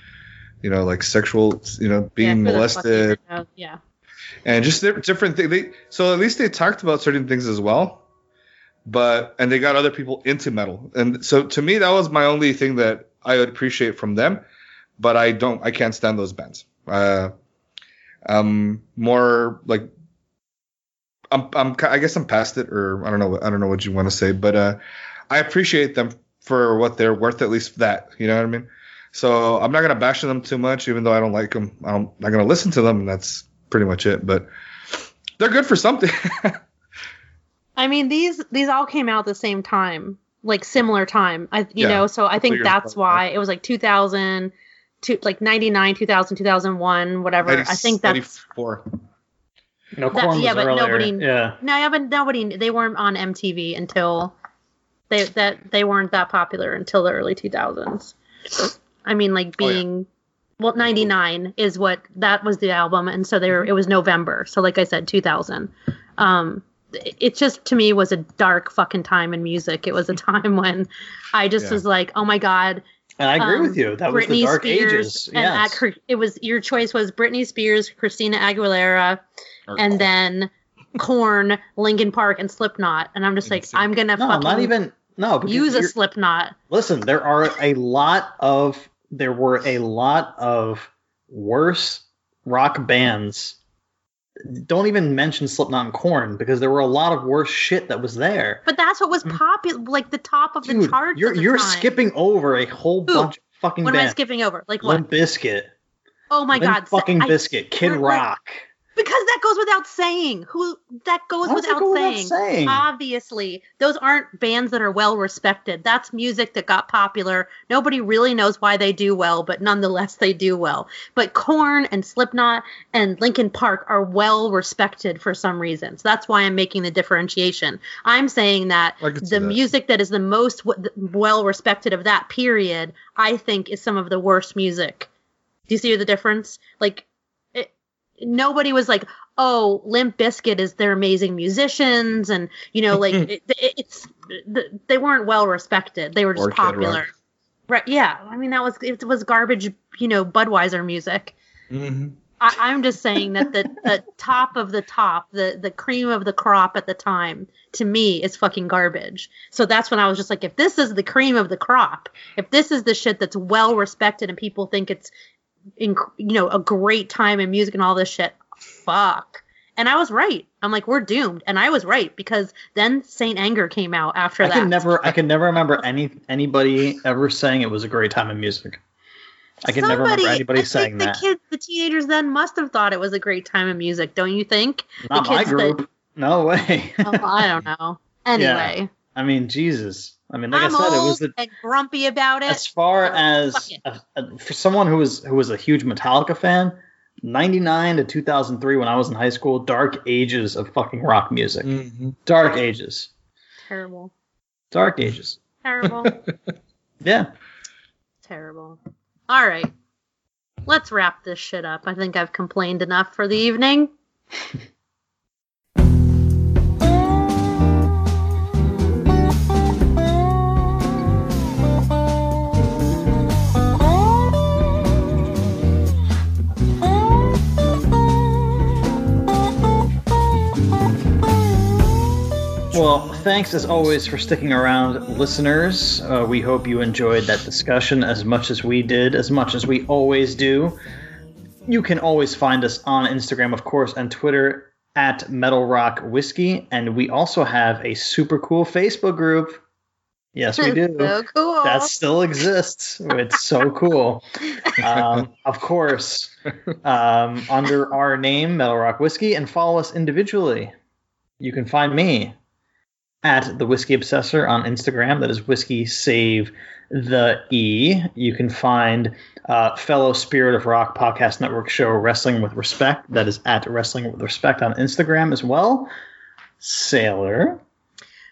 [SPEAKER 4] you know like sexual, you know, being
[SPEAKER 2] Yeah, who the fuck
[SPEAKER 4] molested?
[SPEAKER 2] Yeah.
[SPEAKER 4] and just different things. They so at least they talked about certain things as well, but and they got other people into metal, and so to me that was my only thing that I would appreciate from them, but I don't. I can't stand those bands. Uh, um, more like I'm. I'm. I guess I'm past it, or I don't know. I don't know what you want to say, but uh, I appreciate them for what they're worth. At least that. You know what I mean? So I'm not gonna bash them too much, even though I don't like them. I'm not gonna listen to them, and that's pretty much it. But they're good for something.
[SPEAKER 2] I mean, these these all came out at the same time, like similar time. I you
[SPEAKER 4] Yeah,
[SPEAKER 2] know, so I think that's
[SPEAKER 4] apart,
[SPEAKER 2] why it was like 2000 to like 99, 2000, 2001, whatever. I think that's
[SPEAKER 4] 94.
[SPEAKER 3] No,
[SPEAKER 2] That-
[SPEAKER 3] Korn was
[SPEAKER 2] yeah, but
[SPEAKER 3] earlier.
[SPEAKER 2] nobody-
[SPEAKER 3] Yeah.
[SPEAKER 2] no, yeah, but nobody they weren't on MTV until they that they weren't that popular until the early 2000s. I mean, like
[SPEAKER 4] Oh, yeah.
[SPEAKER 2] being well, 99 is what that was the album, and so they
[SPEAKER 4] Mm-hmm.
[SPEAKER 2] it was November. So, like I said, 2000. Um, it it just to me was a dark fucking time in music. It was a time when I just
[SPEAKER 4] Yeah.
[SPEAKER 2] was like, oh my god,
[SPEAKER 3] And I agree
[SPEAKER 2] um,
[SPEAKER 3] with you. That was
[SPEAKER 2] Britney
[SPEAKER 3] the dark
[SPEAKER 2] Spears
[SPEAKER 3] ages.
[SPEAKER 2] and at,
[SPEAKER 3] Yes.
[SPEAKER 2] Chr- it was your choice was Britney Spears, Christina Aguilera,
[SPEAKER 4] Or-
[SPEAKER 2] and then Korn, Linkin Park, and Slipknot. And I'm just like, I'm gonna
[SPEAKER 3] no,
[SPEAKER 2] fucking
[SPEAKER 3] not even. No,
[SPEAKER 2] use a Slipknot.
[SPEAKER 3] listen there are a lot of there were a lot of worse rock bands don't even mention slipknot and Korn because there were a lot of worse shit that was there
[SPEAKER 2] But that's what was popular, like the top of the
[SPEAKER 3] Mm. Dude,
[SPEAKER 2] charts.
[SPEAKER 3] you're
[SPEAKER 2] at the
[SPEAKER 3] you're
[SPEAKER 2] time.
[SPEAKER 3] skipping over a whole
[SPEAKER 2] Who?
[SPEAKER 3] bunch of fucking
[SPEAKER 2] What am I skipping over? Like what?
[SPEAKER 3] limp Bizkit
[SPEAKER 2] oh my
[SPEAKER 3] Limp
[SPEAKER 2] god,
[SPEAKER 3] fucking
[SPEAKER 2] I-
[SPEAKER 3] Bizkit kid
[SPEAKER 2] we're-
[SPEAKER 3] rock
[SPEAKER 2] Because that goes without saying. Who that goes
[SPEAKER 3] How does that
[SPEAKER 2] without,
[SPEAKER 3] go without
[SPEAKER 2] saying.
[SPEAKER 3] saying?
[SPEAKER 2] Obviously, those aren't bands that are well respected. That's music that got popular. Nobody really knows why they do well, but nonetheless they do well. But Korn and Slipknot and Linkin Park are well respected for some reason. So that's why I'm making the differentiation. I'm saying that
[SPEAKER 4] I can see
[SPEAKER 2] the
[SPEAKER 4] that.
[SPEAKER 2] music that is the most w- well respected of that period, I think, is some of the worst music. Do you see the difference? Like, nobody was like, "Oh, Limp Bizkit is they're amazing musicians," and you know, like it, it, it's th- they weren't well respected. They were just
[SPEAKER 4] Or
[SPEAKER 2] popular, right? Yeah, I mean that was it was garbage, you know, Budweiser music.
[SPEAKER 4] Mm-hmm.
[SPEAKER 2] I, I'm just saying that the, the top of the top, the the cream of the crop at the time, to me is fucking garbage. So that's when I was just like, if this is the cream of the crop, if this is the shit that's well respected and people think it's, inc- you know, a great time in music and all this shit, fuck. And I was right. I'm like, we're doomed, and I was right because then St. Anger came out after
[SPEAKER 3] I
[SPEAKER 2] that.
[SPEAKER 3] can never I can never remember any anybody ever saying it was a great time in music. I can never remember anybody
[SPEAKER 2] I
[SPEAKER 3] saying
[SPEAKER 2] the
[SPEAKER 3] that.
[SPEAKER 2] kids, the teenagers then must have thought it was a great time in music, don't you think?
[SPEAKER 3] Not
[SPEAKER 2] the
[SPEAKER 3] my
[SPEAKER 2] kids that-
[SPEAKER 3] group. No way.
[SPEAKER 2] oh, I don't know. Anyway,
[SPEAKER 3] I mean, Jesus. I mean, like
[SPEAKER 2] I'm
[SPEAKER 3] I said, it was the
[SPEAKER 2] and grumpy about it.
[SPEAKER 3] as far
[SPEAKER 2] so
[SPEAKER 3] as a, a, for someone who was who was a huge Metallica fan, 99 to 2003 when I was in high school, dark ages of fucking rock music.
[SPEAKER 4] Mm-hmm.
[SPEAKER 3] Dark ages.
[SPEAKER 2] Terrible.
[SPEAKER 3] Dark ages.
[SPEAKER 2] Terrible.
[SPEAKER 3] Yeah.
[SPEAKER 2] Terrible. All right. Let's wrap this shit up. I think I've complained enough for the evening.
[SPEAKER 3] Well, thanks as always for sticking around, listeners. Uh, we hope you enjoyed that discussion as much as we did, as much as we always do. You can always find us on Instagram, of course, and Twitter at Metal Rock Whiskey, and we also have a super cool Facebook group. Yes, we do.
[SPEAKER 2] so cool.
[SPEAKER 3] That still exists. It's so cool. Um, of course, um, under our name, Metal Rock Whiskey, and follow us individually. You can find me at the Whiskey Obsessor on Instagram. That is Whiskey Save the E. You can find uh, fellow Spirit of Rock podcast network show Wrestling with Respect. That is at Wrestling with Respect on Instagram as well. Sailor.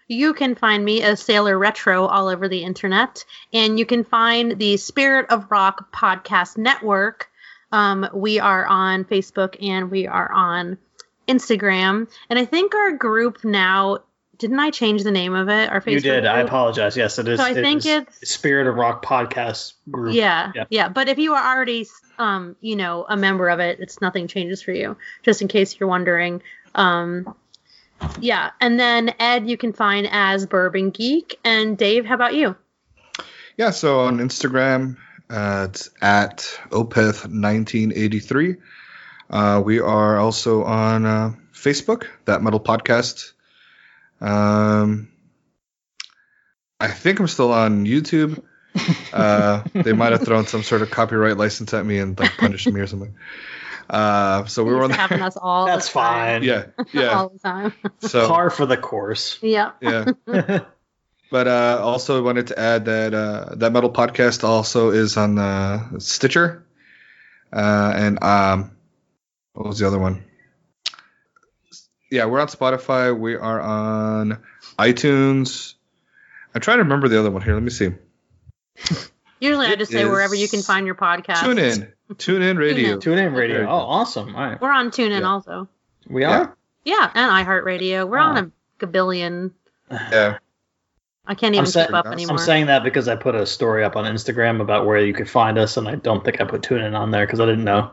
[SPEAKER 2] You can find me as Sailor Retro all over the internet, and you can find the Spirit of Rock podcast network. Um, we are on Facebook and we are on Instagram, and I think our group now. Didn't I change the name of it? Our Facebook.
[SPEAKER 3] You did. I apologize. Yes, it is.
[SPEAKER 2] So I
[SPEAKER 3] it
[SPEAKER 2] think
[SPEAKER 3] is
[SPEAKER 2] it's-
[SPEAKER 3] Spirit of Rock podcast group.
[SPEAKER 2] Yeah,
[SPEAKER 3] Yeah.
[SPEAKER 2] yeah, But if you are already, um, you know, a member of it, it's nothing changes for you. Just in case you're wondering. Um, yeah, and then Ed, you can find as Bourbon Geek, and Dave, how about you?
[SPEAKER 4] yeah, so on Instagram, uh, it's at Opeth1983. Uh, we are also on uh, Facebook, That Metal Podcast. Um, I think I'm still on YouTube. Uh, they might have thrown some sort of copyright license at me and like punished me or something. Uh, so we were on
[SPEAKER 2] He's having us all.
[SPEAKER 3] That's
[SPEAKER 2] the time.
[SPEAKER 3] fine.
[SPEAKER 4] Yeah, yeah.
[SPEAKER 2] all the time.
[SPEAKER 4] So
[SPEAKER 3] Par for the course.
[SPEAKER 2] yeah.
[SPEAKER 4] yeah. But uh, also wanted to add that uh, that metal podcast also is on uh, Stitcher, uh, and um, what was the other one? Yeah, we're on Spotify. We are on iTunes. I'm trying to remember the other one here. Let me see.
[SPEAKER 2] Usually, I just say wherever you can find your podcast.
[SPEAKER 4] Tune in. Tune in radio.
[SPEAKER 3] Tune in radio. Oh, awesome. All right.
[SPEAKER 2] We're on TuneIn
[SPEAKER 4] Yeah.
[SPEAKER 2] also.
[SPEAKER 3] We are?
[SPEAKER 2] Yeah, and iHeartRadio. We're on a ah. gabillion.
[SPEAKER 4] Yeah.
[SPEAKER 2] I can't even
[SPEAKER 3] I'm sa-
[SPEAKER 2] keep up anymore.
[SPEAKER 3] I'm saying that because I put a story up on Instagram about where you could find us, and I don't think I put tune in on there because I didn't know.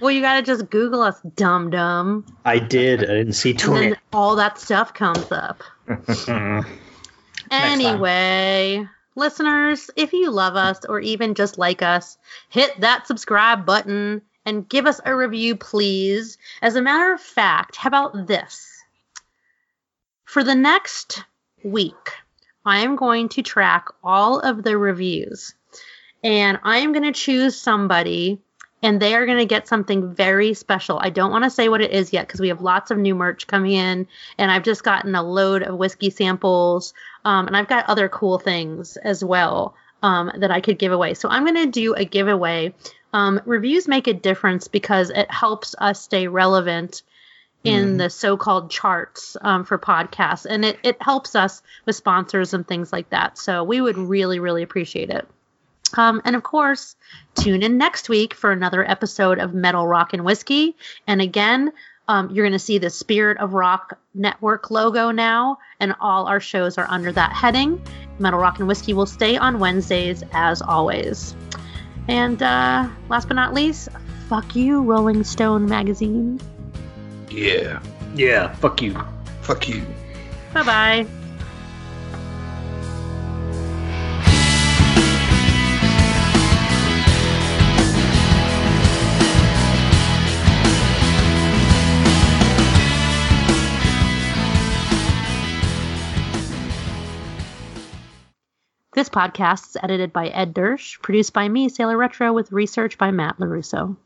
[SPEAKER 2] Well, you gotta just Google us, dumb dumb,
[SPEAKER 3] I did. I didn't see
[SPEAKER 2] and
[SPEAKER 3] tune
[SPEAKER 2] then all that stuff comes up. Anyway, listeners, if you love us or even just like us, hit that subscribe button and give us a review, please. As a matter of fact, how about this? For the next week, I am going to track all of the reviews and I am going to choose somebody and they are going to get something very special. I don't want to say what it is yet because we have lots of new merch coming in and I've just gotten a load of whiskey samples um, and I've got other cool things as well um, that I could give away. So I'm going to do a giveaway. Um, reviews make a difference because it helps us stay relevant in the so-called charts um, for podcasts, and it, it helps us with sponsors and things like that. So we would really, really appreciate it. Um, and of course, tune in next week for another episode of Metal Rock and Whiskey. And again, um, you're going to see the Spirit of Rock Network logo now, and all our shows are under that heading. Metal Rock and Whiskey will stay on Wednesdays as always. And uh, last but not least, fuck you, Rolling Stone magazine.
[SPEAKER 4] Yeah.
[SPEAKER 3] Yeah, fuck you.
[SPEAKER 4] Fuck you.
[SPEAKER 2] Bye bye. This podcast is edited by Ed Dersh, produced by me, Sailor Retro, with research by Matt LaRusso.